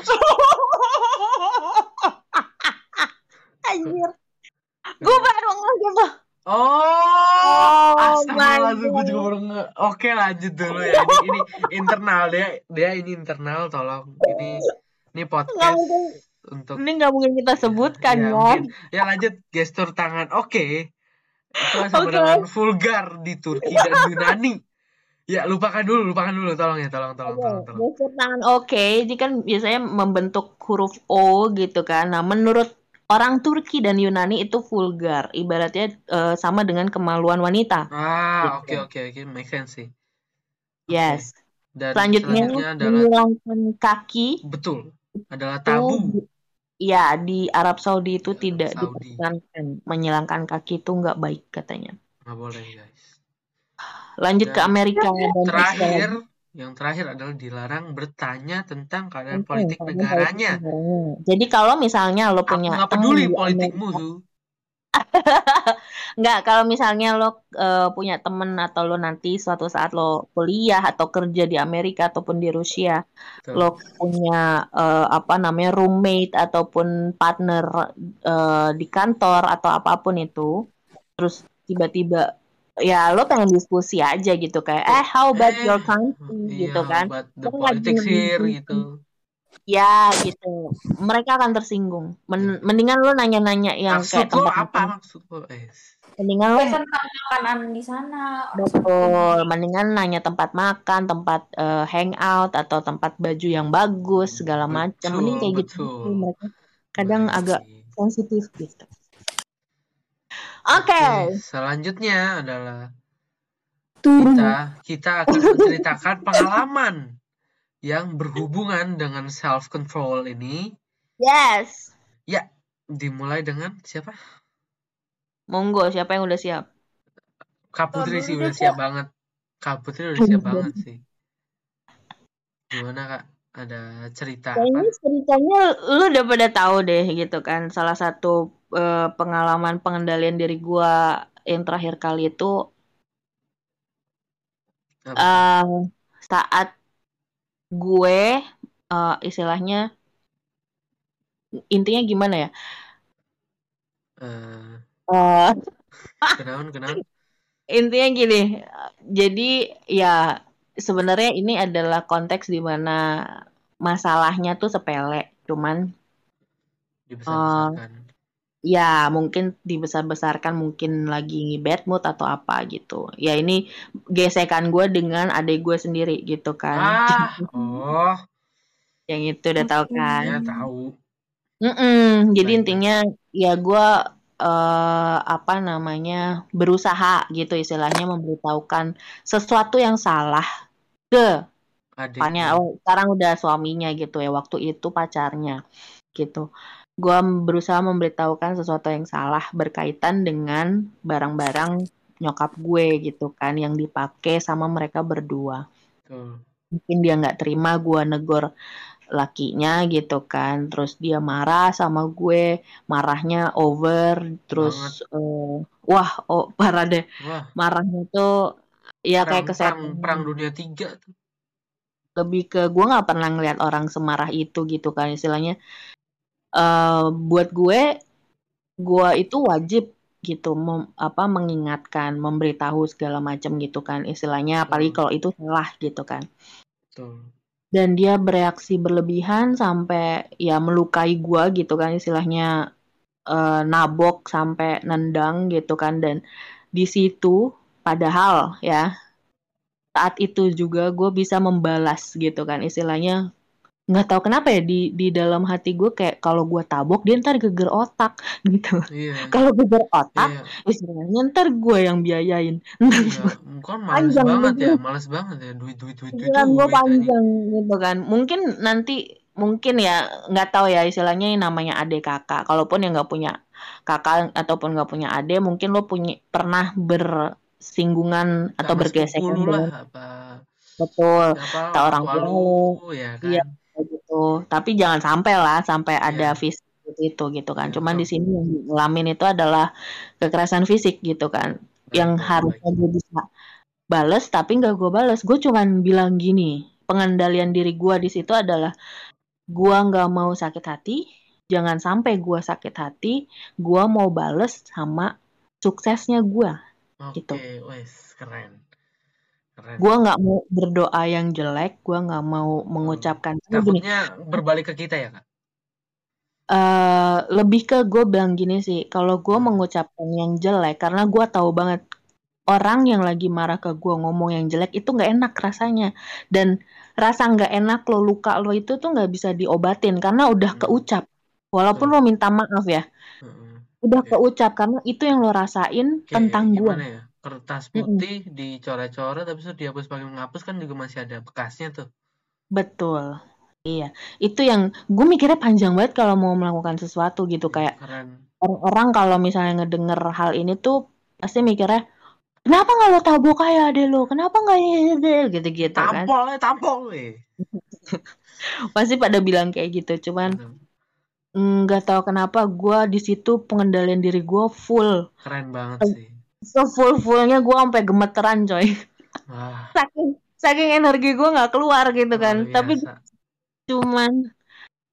anjir gue baru ngeliat tuh Oh, Oh astagfirullahaladzim, gue juga baru nge. Oke, lanjut dulu ya. Ini, ini internal dia, dia ini internal, tolong. Ini ini podcast untuk ini nggak mungkin kita sebutkan ya, ya mungkin. Ya lanjut gestur tangan. Oke. Itu sama Oke. dengan vulgar di Turki dan Yunani. Ya, lupakan dulu, lupakan dulu, tolong ya, tolong, tolong, tolong, tolong. Gestur tangan oke, jadi kan biasanya membentuk huruf O gitu kan. Nah, menurut orang Turki dan Yunani itu vulgar, ibaratnya eh, sama dengan kemaluan wanita. Ah, oke, Gitu. oke, oke, make sense sih. Yes. Dan Selanjutnya selanjutnya adalah kaki betul, adalah tabu. ya di Arab Saudi itu Arab tidak Saudi. diperkenankan. Menyilangkan kaki itu nggak baik katanya. Nggak boleh, guys. Lanjut ke Dan Amerika dan terakhir, Israel. yang terakhir adalah dilarang bertanya tentang keadaan politik negaranya. Jadi kalau misalnya lo punya nggak peduli politikmu, Su. *laughs* Enggak, kalau misalnya lo uh, punya temen atau lo nanti suatu saat lo kuliah atau kerja di Amerika ataupun di Rusia, Betul. lo punya uh, apa namanya roommate ataupun partner uh, di kantor atau apa pun itu, terus tiba-tiba ya lo pengen diskusi aja gitu kayak eh how about Eh, your country iya, gitu kan the politics here ngomongin- gitu. Ya gitu. Mereka akan tersinggung. Men- mendingan lo nanya-nanya yang Maksud kayak lo tempat apa makan maksud lo? Eh, mendingan lo tentang makanan di sana. betul. Mendingan nanya tempat makan tempat eh, hangout atau tempat baju yang bagus segala macam mending kayak gitu. Betul, mereka kadang boleh agak sensitif gitu. Oke Oke, selanjutnya adalah Turun. kita kita akan menceritakan pengalaman yang berhubungan dengan self control ini. yes Dimulai dengan siapa? monggo siapa yang udah siap Kak Putri sih udah siap banget. Kak Putri udah siap banget sih. Gimana Kak? Ada cerita Kayaknya apa? ceritanya lu udah pada tahu deh gitu kan. Salah satu eh, pengalaman pengendalian diri gua yang terakhir kali itu Apa? eh, saat gue eh, istilahnya intinya gimana ya? Eh, Eh, kenaun kenaun? *laughs* intinya gini. Jadi ya sebenarnya ini adalah konteks di mana masalahnya tuh sepele, cuman Dibesar-besarkan. Ya mungkin dibesar-besarkan mungkin lagi bad mood atau apa gitu. Ya ini gesekan gue dengan adik gue sendiri gitu kan. Ah, *laughs* oh, yang itu udah tahu kan. ya tahu. Mm-mm, jadi Baik, intinya ya gue eh, apa namanya berusaha gitu istilahnya memberitahukan sesuatu yang salah ke Adik. pacarnya oh, sekarang udah suaminya gitu ya waktu itu pacarnya gitu gue berusaha memberitahukan sesuatu yang salah berkaitan dengan barang-barang nyokap gue gitu kan yang dipakai sama mereka berdua. Betul. mungkin dia nggak terima gue negor lakinya gitu kan terus dia marah sama gue marahnya over terus eh, wah oh *laughs* parah deh. Wah, marahnya tuh ya perang, kayak perang, kesehatan perang dunia tiga tuh. lebih ke gue nggak pernah ngeliat orang semarah itu gitu kan istilahnya eh buat gue gue itu wajib gitu mem- apa mengingatkan memberitahu segala macam gitu kan istilahnya apalagi kalau itu salah gitu kan. Betul. dan dia bereaksi berlebihan sampai ya melukai gue gitu kan istilahnya eh, nabok sampai nendang gitu kan. Dan di situ padahal ya saat itu juga gue bisa membalas gitu kan istilahnya nggak tahu kenapa ya di di dalam hati gue kayak kalau gue tabok dia ntar geger otak *laughs* gitu Iya. kalau geger otak Iya. istilahnya ntar gue yang biayain *laughs* Iya. Kan males Panjang banget ya, gitu. males banget ya duit duit duit duit gue duit anjing. panjang gitu kan mungkin nanti mungkin ya nggak tahu ya istilahnya yang namanya adik kakak kalaupun yang nggak punya kakak ataupun nggak punya adik mungkin lo punya pernah bersinggungan atau Sama bergesekan dengan lah apa betul Kata orang tua ya kan. Iya. Gitu. Tapi jangan sampai lah sampai ada Iya. fisik itu gitu kan. Iya, cuman di sini yang ngalamin itu adalah kekerasan fisik gitu kan. Baik, yang harusnya gue bisa bales tapi nggak gue bales. Gue cuman bilang gini pengendalian diri gue di situ adalah gue nggak mau sakit hati jangan sampai gue sakit hati gue mau bales sama suksesnya gue Oke, gitu. wes keren. Keren. gue nggak mau berdoa yang jelek gue nggak mau mengucapkan Karena gini Takutnya berbalik ke kita ya, Kak. eh lebih ke gue bilang gini sih kalau gue Hmm. mengucapkan yang jelek karena gue tahu banget orang yang lagi marah ke gue ngomong yang jelek itu nggak enak rasanya dan rasa nggak enak lo luka lo itu tuh nggak bisa diobatin karena udah Hmm. keucap walaupun Betul. lo minta maaf ya Heeh. udah Oke. keucap karena itu yang lo rasain Kayak tentang gue ya? Kertas Mm-mm. putih dicoret-coret tapi itu dihapus pakai menghapus kan juga masih ada bekasnya tuh. betul iya itu yang gue mikirnya panjang banget kalau mau melakukan sesuatu gitu Iya, kayak keren. orang-orang kalau misalnya ngedenger hal ini tuh pasti mikirnya kenapa nggak lo tabok kayak ade lo kenapa nggak gitu-gitu kan Tampol ya, tampol eh. *laughs* pasti pada bilang kayak gitu cuman nggak tahu kenapa gue di situ pengendalian diri gue full Keren banget sih. So full fullnya gue sampai gemeteran coy Wah, *laughs* saking saking energi gue nggak keluar gitu kan luar tapi cuman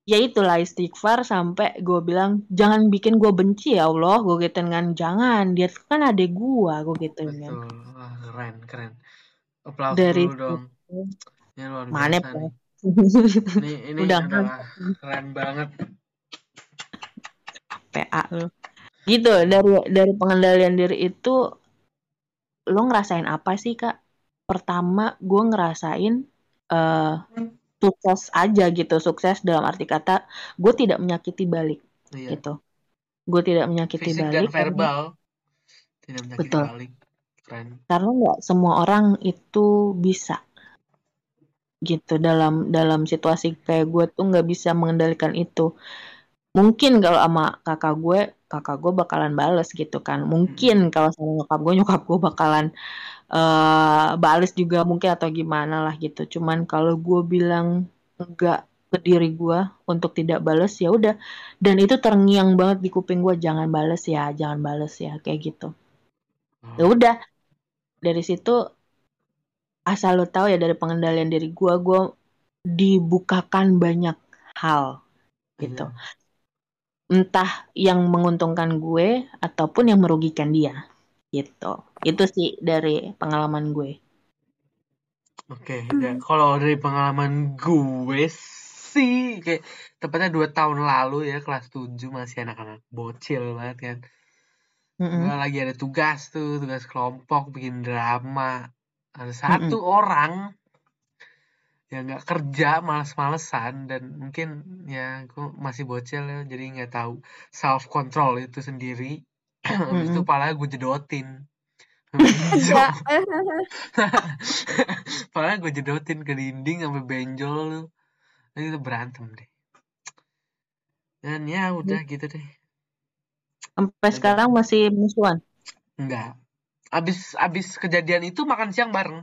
ya itulah istighfar sampai gue bilang jangan bikin gue benci ya Allah gue gituin kan jangan dia kan adek gue gue gituin kan. Wah, keren, keren. Applause dari dulu dong. Ini luar mana biasa nih. ya *laughs* Ini ini udah adalah keren banget. PA lu gitu dari dari pengendalian diri itu lo ngerasain apa sih kak pertama gue ngerasain eh sukses aja gitu sukses dalam arti kata gue tidak menyakiti balik Iya. gitu gue tidak menyakiti Fisik dan balik karena, verbal tidak menyakiti betul balik. Keren. karena nggak semua orang itu bisa gitu dalam dalam situasi kayak gue tuh nggak bisa mengendalikan itu mungkin kalau sama kakak gue kakak gue bakalan bales gitu kan. Mm-mm. mungkin kalau sama nyokap gue nyokap gue bakalan eh bales juga mungkin atau gimana lah gitu. Cuman kalau gue bilang enggak ke diri gue untuk tidak bales ya udah. Dan itu terngiang banget di kuping gue jangan bales ya jangan bales ya kayak gitu. Ya Oh, udah. Dari situ asal lo tahu ya dari pengendalian diri gue gue dibukakan banyak hal gitu. Iya. Entah yang menguntungkan gue ataupun yang merugikan dia gitu itu sih dari pengalaman gue Oke, Hmm. ya, kalau dari pengalaman gue sih kayak tepatnya dua tahun lalu ya kelas 7 masih anak-anak bocil banget kan. Mm-mm. Gue lagi ada tugas tuh, tugas kelompok bikin drama. Ada satu orang yang nggak kerja, males-malesan dan mungkin ya gue masih bocil ya, jadi nggak tahu self control itu sendiri. *clears throat* Habis itu pala gue jedotin. *laughs* Ya *laughs* Pala gue jedotin ke dinding sampai benjol lu. Terus kita berantem deh. Dan ya udah gitu deh. sampai sekarang masih musuhan Enggak. Abis abis kejadian itu makan siang bareng.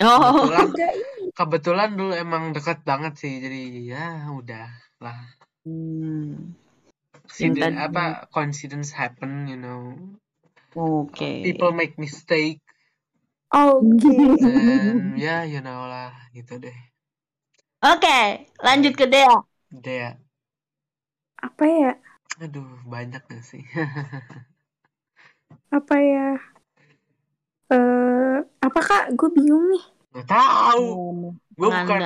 oh Kebetulan *laughs* kebetulan dulu emang deket banget sih. Jadi ya udah lah. Hmm, Siden, apa coincidence happen, you know. oke People make mistake oke dan ya you know lah gitu deh. oke lanjut ke Dea Dea. apa ya Aduh, banyak gak sih? *laughs* apa ya eh apa kak gue bingung nih Gak tahu. Hmm, Gue bukan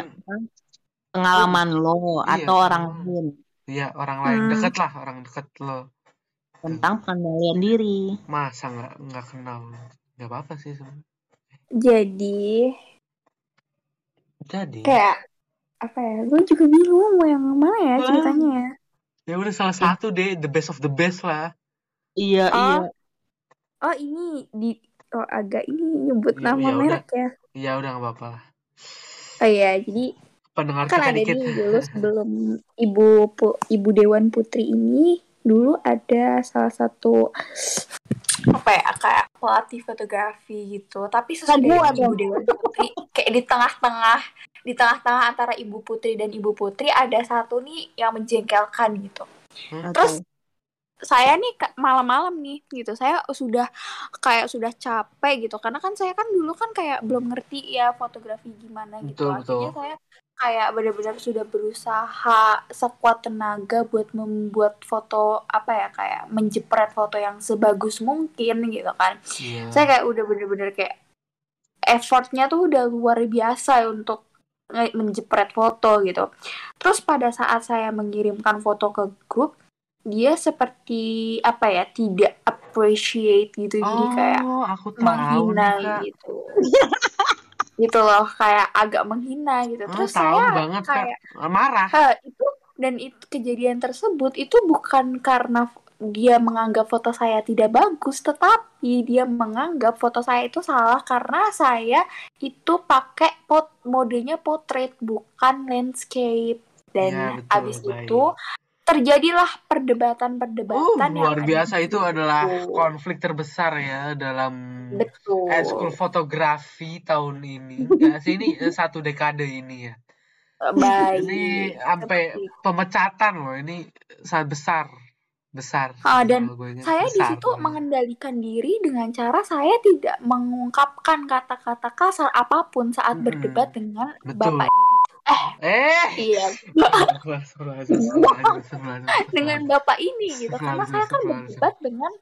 pengalaman lo iya atau orang pengalaman. lain Iya, orang lain Hmm, deket lah, orang deket lo. Tentang pengendalian diri Masa nggak nggak kenal? Nggak apa-apa sih sebenarnya. jadi Jadi, kayak apa ya gue juga bingung mau yang mana ya ceritanya ya ya udah salah satu deh, the best of the best lah. iya iya oh oh ini di oh agak ini nyebut Ya, nama ya udah, merek ya ya udah nggak apa-apa lah. oh iya jadi Pendengar kan kita ada dikit. nih *laughs* dulu sebelum ibu pu- ibu Dewan Putri ini dulu ada salah satu apa ya kayak pelatih fotografi gitu tapi sesudah ibu Dewan Putri kayak di tengah-tengah di tengah-tengah antara ibu putri dan ibu putri ada satu nih yang menjengkelkan gitu Hmm? terus oke saya nih malam-malam nih gitu saya sudah kayak sudah capek gitu karena kan saya kan dulu kan kayak belum ngerti ya fotografi gimana gitu Betul, betul. akhirnya saya kayak benar-benar sudah berusaha sekuat tenaga buat membuat foto apa ya kayak menjepret foto yang sebagus mungkin gitu kan Iya. saya kayak udah bener-bener kayak effortnya tuh udah luar biasa untuk menjepret foto gitu. Terus pada saat saya mengirimkan foto ke grup, dia seperti apa ya tidak appreciate gitu, jadi kayak Oh, aku tahu menghina Kak. gitu. *laughs* gitu loh, kayak agak menghina gitu. Oh, Terus saya banget, Kak. kayak Marah. "Hah, itu dan itu kejadian tersebut itu bukan karena dia menganggap foto saya tidak bagus, tetapi dia menganggap foto saya itu salah karena saya itu pakai pot modenya portrait bukan landscape. Dan betul, abis baik. itu terjadilah Uh, perdebatan-perdebatan yang luar biasa itu adalah konflik terbesar ya dalam Betul. ekskul fotografi tahun ini. Ya, ini eh, satu dekade ini ya. baik Ini sampai pemecatan loh. Ini sangat besar. Besar. Ah, dan saya di situ mengendalikan diri dengan cara saya tidak mengungkapkan kata-kata kasar apa pun saat Mm-mm. berdebat dengan Betul. Bapak Eh. Iya, dengan Bapak ini gitu. Karena saya kan berdebat dengan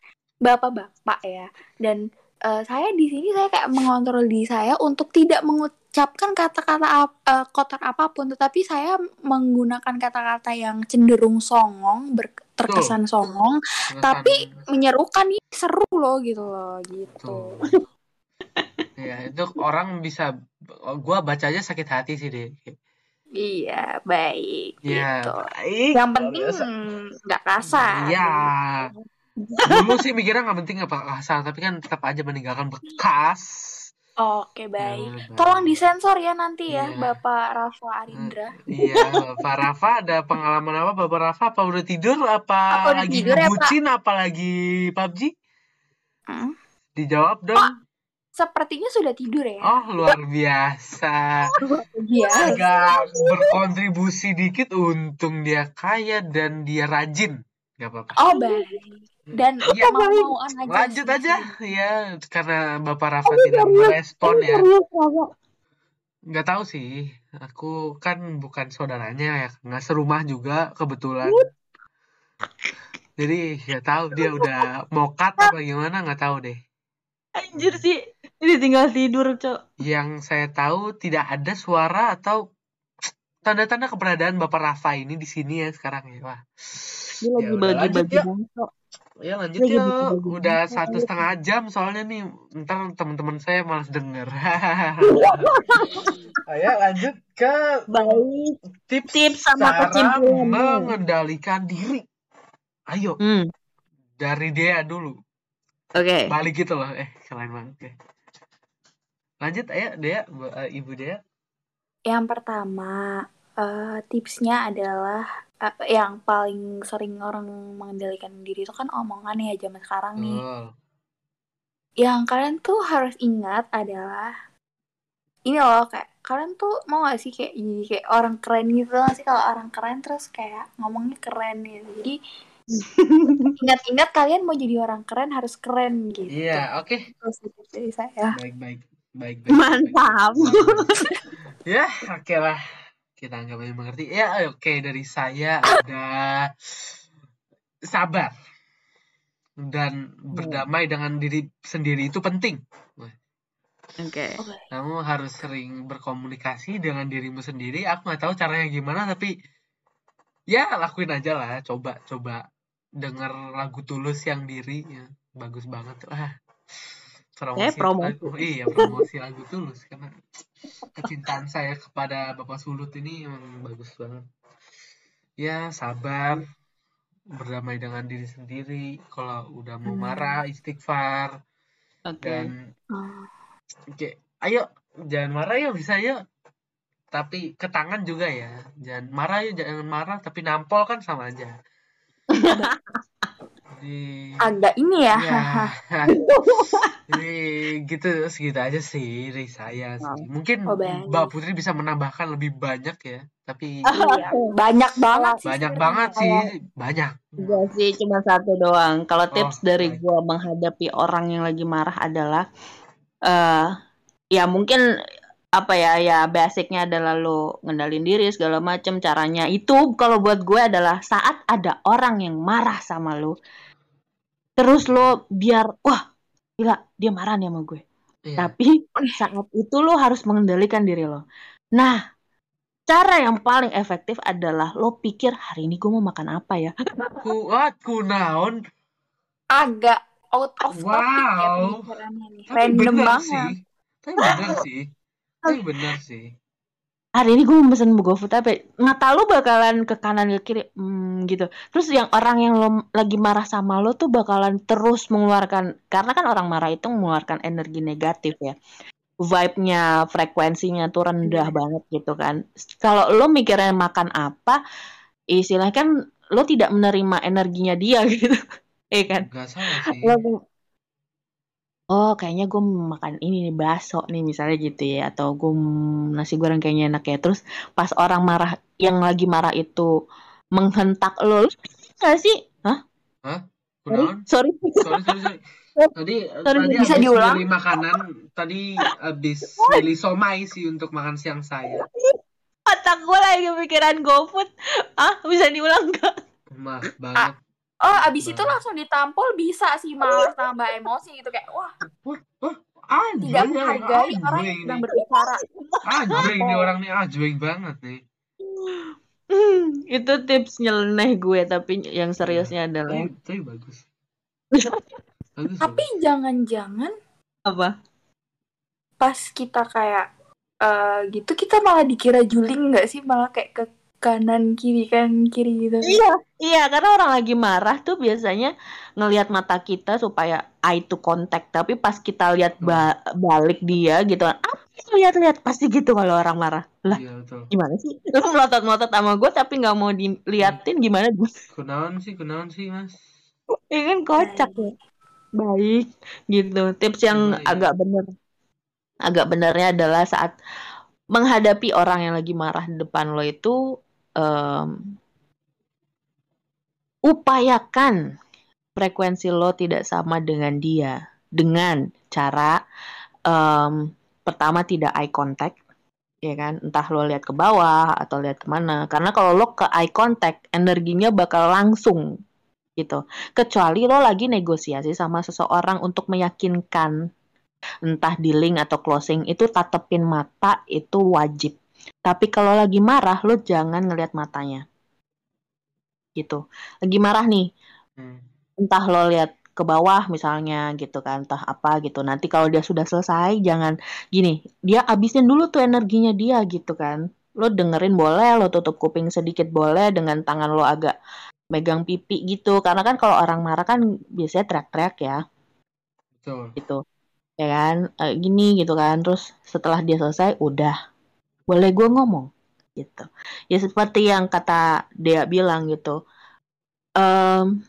Bapak-bapak ya. Dan eh, saya di sini saya kayak mengontrol diri saya untuk tidak mengucapkan kata-kata ap- eh, kotor apa pun, tetapi saya menggunakan kata-kata yang cenderung songong, ber- terkesan songong, tapi menyerukan nih seru loh gitu loh gitu. Tuh. ya itu orang bisa gua baca aja sakit hati sih deh Iya, baik ya gitu. baik Yang penting nggak kasar. Iya. dulu sih mikirnya nggak penting apa kasar tapi kan tetap aja meninggalkan bekas Oke, baik. Ya, Tolong disensor ya nanti ya, Iya. Bapak Rafa Arindra. Iya, Pak Rafa ada pengalaman apa? Bapak Rafa apa udah tidur? Apa, Apa udah lagi tidur ya, Pak? Apa lagi PUBG? Hmm. Dijawab dong. Oh. Sepertinya sudah tidur ya. Oh, luar biasa. Iya. Agak berkontribusi dikit, untung dia kaya dan dia rajin. Gak apa-apa. Oh, baik. Dan Iya, mau-mauan aja. lanjut sih. aja. Ya, karena Bapak Rafa tidak merespon ya. Nggak tahu sih. Aku kan bukan saudaranya ya. Nggak serumah juga kebetulan. Jadi nggak tahu dia udah mau cut apa gimana nggak tahu deh. Anjir sih. Ini tinggal tidur, Cok. Yang saya tahu tidak ada suara atau tanda-tanda keberadaan Bapak Rafa ini di sini ya sekarang ya. Wah. Dia lagi Ya lanjut bagi-bagi bangsa. Ya lanjut Lagi yuk. Udah satu setengah jam soalnya nih. Ntar teman-teman saya malas denger. *laughs* Ayo lanjut ke Baik. tips, Tips sama cara mengendalikan diri. Ayo Hmm. dari Dea dulu. Oke. Balik gitu loh. Eh keren banget. Oke. Lanjut ayo Dea, Bu- eh, Ibu Dea. Yang pertama, eh, tipsnya adalah eh, yang paling sering orang mengendalikan diri itu kan omongan ya zaman sekarang nih. Betul. Yang kalian tuh harus ingat adalah ini loh kayak kalian tuh mau gak sih kayak jadi kayak orang keren gitu gak sih kalau orang keren terus kayak ngomongnya keren gitu. Jadi *laughs* ingat-ingat kalian mau jadi orang keren harus keren gitu. Iya, oke. Terus itu dari saya. Baik, baik. Baik, baik. Mantap. baik. *laughs* Ya, oke lah. Kita anggap aja mengerti. Ya, oke. Dari saya ada sabar. Dan berdamai dengan diri sendiri itu penting. Oke. Kamu harus sering berkomunikasi dengan dirimu sendiri. Aku nggak tahu caranya gimana, tapi ya lakuin aja lah. Coba, coba denger lagu tulus yang diri. Ya, bagus banget. Ah, promosi, Eh, promosi. lagu, iya promosi lagu tulus karena kecintaan saya kepada Bapak Sulut ini emang bagus banget. Ya, sabar, berdamai dengan diri sendiri. Kalau udah mau Hmm. marah, istighfar Oke. dan Oh. Oke, ayo jangan marah ya bisa yuk. Tapi ke tangan juga ya. Jangan marah ya, jangan marah tapi nampol kan sama aja. *laughs* Jadi Agak ini ya. ya. *laughs* Jadi gitu segitu aja sih dari saya sih. Mungkin Oh. Mbak Putri bisa menambahkan lebih banyak ya. Tapi Iya, *laughs* banyak banget sih. banyak banget sih, banyak. Gue sih cuma satu doang. Kalau Oh, tips dari baik. gue menghadapi orang yang lagi marah adalah, eh ya mungkin apa ya ya basicnya adalah lo ngendalin diri segala macem caranya itu kalau buat gue adalah saat ada orang yang marah sama lo terus lo biar wah gila dia marah nih sama gue Iya. tapi saat itu lo harus mengendalikan diri lo. Nah, cara yang paling efektif adalah lo pikir hari ini gue mau makan apa ya. Kuat kunaon. Agak out of topic ya Wow. nih. Tapi Random bener banget. sih. Tapi bener sih. Tapi bener sih. Hari ini gue mau pesen GoFood apa? Tahu lo bakalan ke kanan ke kiri, hmm, gitu. Terus yang orang yang lo lagi marah sama lo tuh bakalan terus mengeluarkan, karena kan orang marah itu mengeluarkan energi negatif ya. Vibe-nya, frekuensinya tuh rendah banget gitu kan. Kalau lo mikirin makan apa, istilahnya kan lo tidak menerima energinya dia *laughs* gitu. Iya kan? Gak salah sih. Lo oh kayaknya gue makan ini nih bakso nih misalnya gitu ya atau gue nasi goreng kayaknya enak ya terus pas orang marah yang lagi marah itu menghentak lo lu nggak sih hah Hah? sorry sorry Sorry, sorry, sorry. Tadi Sorry, tadi bisa habis diulang? milih makanan, tadi habis milih somai sih untuk makan siang saya. otak gue lagi pikiran GoFood ah bisa diulang gak Mah banget. Oh, abis itu Nah. langsung ditampol bisa sih malah tambah emosi gitu kayak wah anjing, tidak menghargai orang yang sedang berbicara. Anjing nih orang nih anjing banget nih. Hmm, itu tips nyeleneh gue tapi yang seriusnya adalah Tapi, tapi bagus. *laughs* Bagus. Tapi jangan-jangan apa pas kita kayak eh gitu kita malah dikira juling nggak sih malah kayak ke kanan kiri kan kiri gitu. Iya, iya karena orang lagi marah tuh biasanya ngelihat mata kita supaya eye to contact, tapi pas kita lihat ba- balik dia gitu, apa lihat-lihat pasti gitu kalau orang marah. Lah, Iya betul. gimana sih? Lu melotot-melotot sama gue tapi nggak mau diliatin gimana? *laughs* Kunaon sih, kunaon sih mas. Ini kan kocak ya. Baik, gitu. Tips yang Baik. agak bener, agak benernya adalah saat menghadapi orang yang lagi marah di depan lo itu, em, upayakan frekuensi lo tidak sama dengan dia dengan cara em, pertama tidak eye contact, ya kan? Entah lo lihat ke bawah atau lihat ke mana. Karena kalau lo ke eye contact, energinya bakal langsung gitu. Kecuali lo lagi negosiasi sama seseorang untuk meyakinkan entah dealing atau closing itu tatepin mata itu wajib. Tapi kalau lagi marah lo jangan ngelihat matanya. Gitu. Lagi marah nih, Hmm. entah lo lihat ke bawah misalnya gitu kan, entah apa gitu. Nanti kalau dia sudah selesai jangan gini, dia abisin dulu tuh energinya dia gitu kan. Lo dengerin boleh, lo tutup kuping sedikit boleh dengan tangan lo agak megang pipi gitu. Karena kan kalau orang marah kan biasanya teriak-teriak ya Betul. gitu. Ya kan, Eh, gini gitu kan. Terus setelah dia selesai udah boleh gue ngomong gitu. Ya seperti yang kata dia bilang gitu. Em,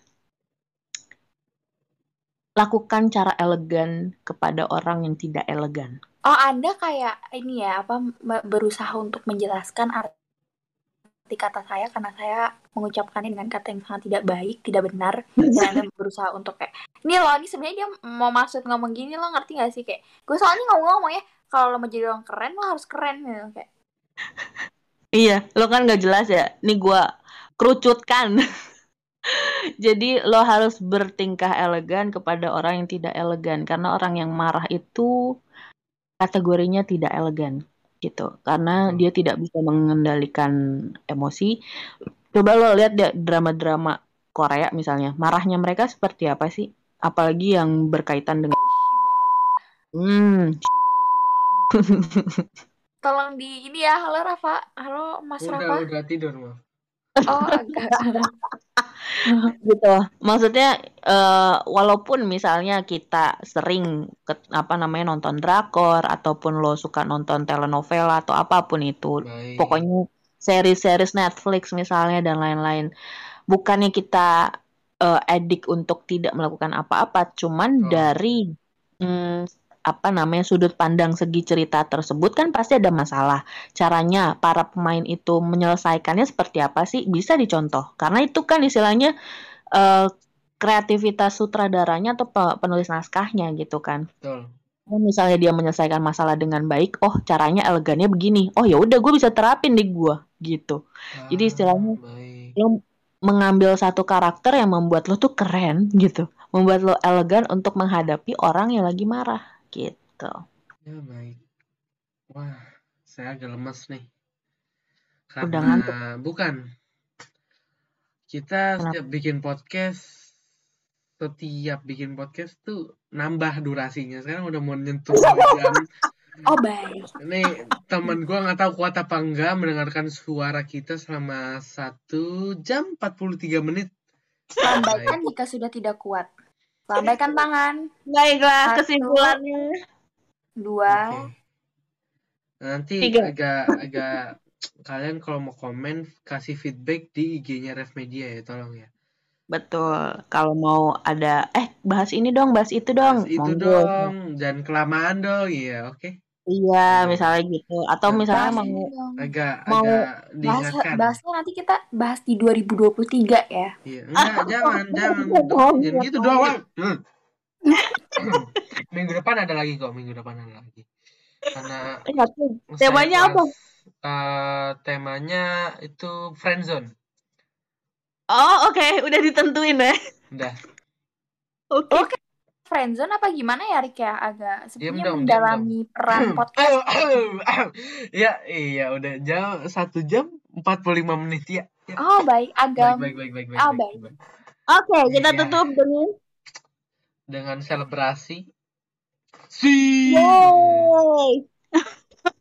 lakukan cara elegan kepada orang yang tidak elegan. Oh, Anda kayak ini ya apa berusaha untuk menjelaskan arti kata saya karena saya mengucapkannya dengan kata yang sangat tidak baik, tidak benar. Dan Anda berusaha untuk kayak ini loh, ini sebenarnya dia mau maksud ngomong gini lo ngerti gak sih kayak gue soalnya ngomong-ngomong ya kalau lo mau jadi orang keren lo harus keren gitu kayak Iya, lo kan gak jelas ya. Nih gua kerucutkan. *laughs* Jadi lo harus bertingkah elegan kepada orang yang tidak elegan karena orang yang marah itu kategorinya tidak elegan gitu. Karena Betul. dia tidak bisa mengendalikan emosi. Coba lo lihat deh drama-drama Korea misalnya, marahnya mereka seperti apa sih? Apalagi yang berkaitan dengan hmm, tolong di ini ya halo Rafa halo Mas Udah, Rafa udah tidur maaf. oh agak *laughs* gitu maksudnya eh, walaupun misalnya kita sering ke, apa namanya nonton drakor ataupun lo suka nonton telenovela atau apa pun itu Baik. pokoknya series-series Netflix misalnya dan lain-lain bukannya kita eh, edik untuk tidak melakukan apa-apa cuman Oh. dari mm, apa namanya sudut pandang segi cerita tersebut kan pasti ada masalah. Caranya para pemain itu menyelesaikannya seperti apa sih? Bisa dicontoh. Karena itu kan istilahnya eh, kreativitas sutradaranya atau pe- penulis naskahnya gitu kan. Betul. Kalau misalnya dia menyelesaikan masalah dengan baik oh caranya elegannya begini. Oh ya udah gue bisa terapin di gue gitu. Jadi Ah, istilahnya baik. lo mengambil satu karakter yang membuat lo tuh keren gitu. Membuat lo elegan untuk menghadapi orang yang lagi marah gitu Ya baik. Wah, saya agak lemes nih. Udah Karena ngantuk. bukan. Kita Kenapa? setiap bikin podcast, setiap bikin podcast tuh nambah durasinya. Sekarang udah mau nyentuh jam. *laughs* oh baik Ini temen gua nggak tahu kuat apa enggak mendengarkan suara kita selama satu jam 43 menit. lambaikan jika sudah tidak kuat lambaikan tangan baiklah Satu. kesimpulannya dua Oke. Nanti Tiga. agak agak *laughs* kalian kalau mau komen kasih feedback di IG-nya Ref Media ya tolong ya. Betul. Kalau mau ada eh bahas ini dong, bahas itu dong. Bahas itu Monggo. dong, jangan kelamaan dong. Iya, oke. Iya, Iya. misalnya gitu. Atau Nah, misalnya Bahas mau. Agak Mau agak Bahas, bahasnya nanti kita bahas di 2023 ya. Iya, enggak, *laughs* jangan, jangan, Iya jangan iya gitu dong. doang. Hmm. *laughs* minggu depan ada lagi kok, minggu depan ada lagi. Karena temanya apa? eh, temanya itu friendzone. Oh, oke, udah ditentuin ya. Udah. Oke. Oke. Friendzone apa gimana ya Rik ya? Agak sepertinya dong, mendalami peran podcast. *laughs* ya, iya udah jam satu jam 45 menit ya. ya. Oh baik, agak Baik, baik, baik, baik, Oh, baik, baik. Oke, kita Iya. tutup dengan Dengan selebrasi. Si.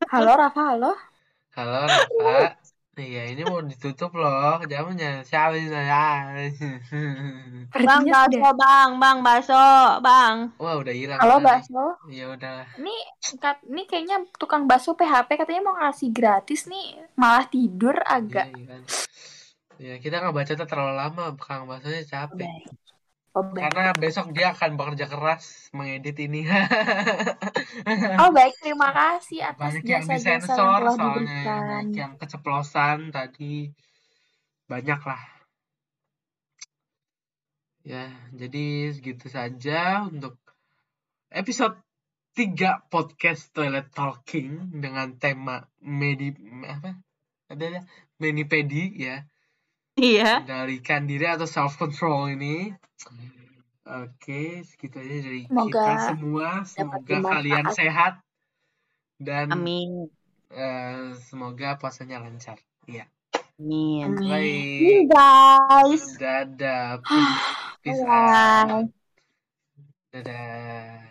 Halo Rafa, halo. Halo Rafa. Iya, ini mau ditutup loh. Jangan jangan siapa sih saya. *laughs* Bang sudah. Bang, Bang Baso, Bang. Wah, udah hilang. Halo tadi. Baso. Ya udah. Ini kat- ini kayaknya tukang bakso PHP katanya mau ngasih gratis nih, malah tidur Iya, agak. iya kan. Ya, kita nggak baca terlalu lama, Kang Basanya capek. Baik. Oh baik. Karena besok dia akan bekerja keras mengedit ini. *laughs* *laughs* Oh baik, terima kasih atas banyak yang jasa-jasa yang disensor telah soalnya diberikan. banyak yang keceplosan tadi banyak lah ya jadi segitu saja untuk episode 3 podcast Toilet Talking dengan tema medi apa ada menipedi ya Iya. kendalikan diri atau self control ini oke segitu aja dari Semoga kita semua semoga kalian sehat dan Amin. Eh, semoga puasanya lancar. Iya. Amin. Baik. guys. Dadah. *sighs* Peace, peace. Dadah.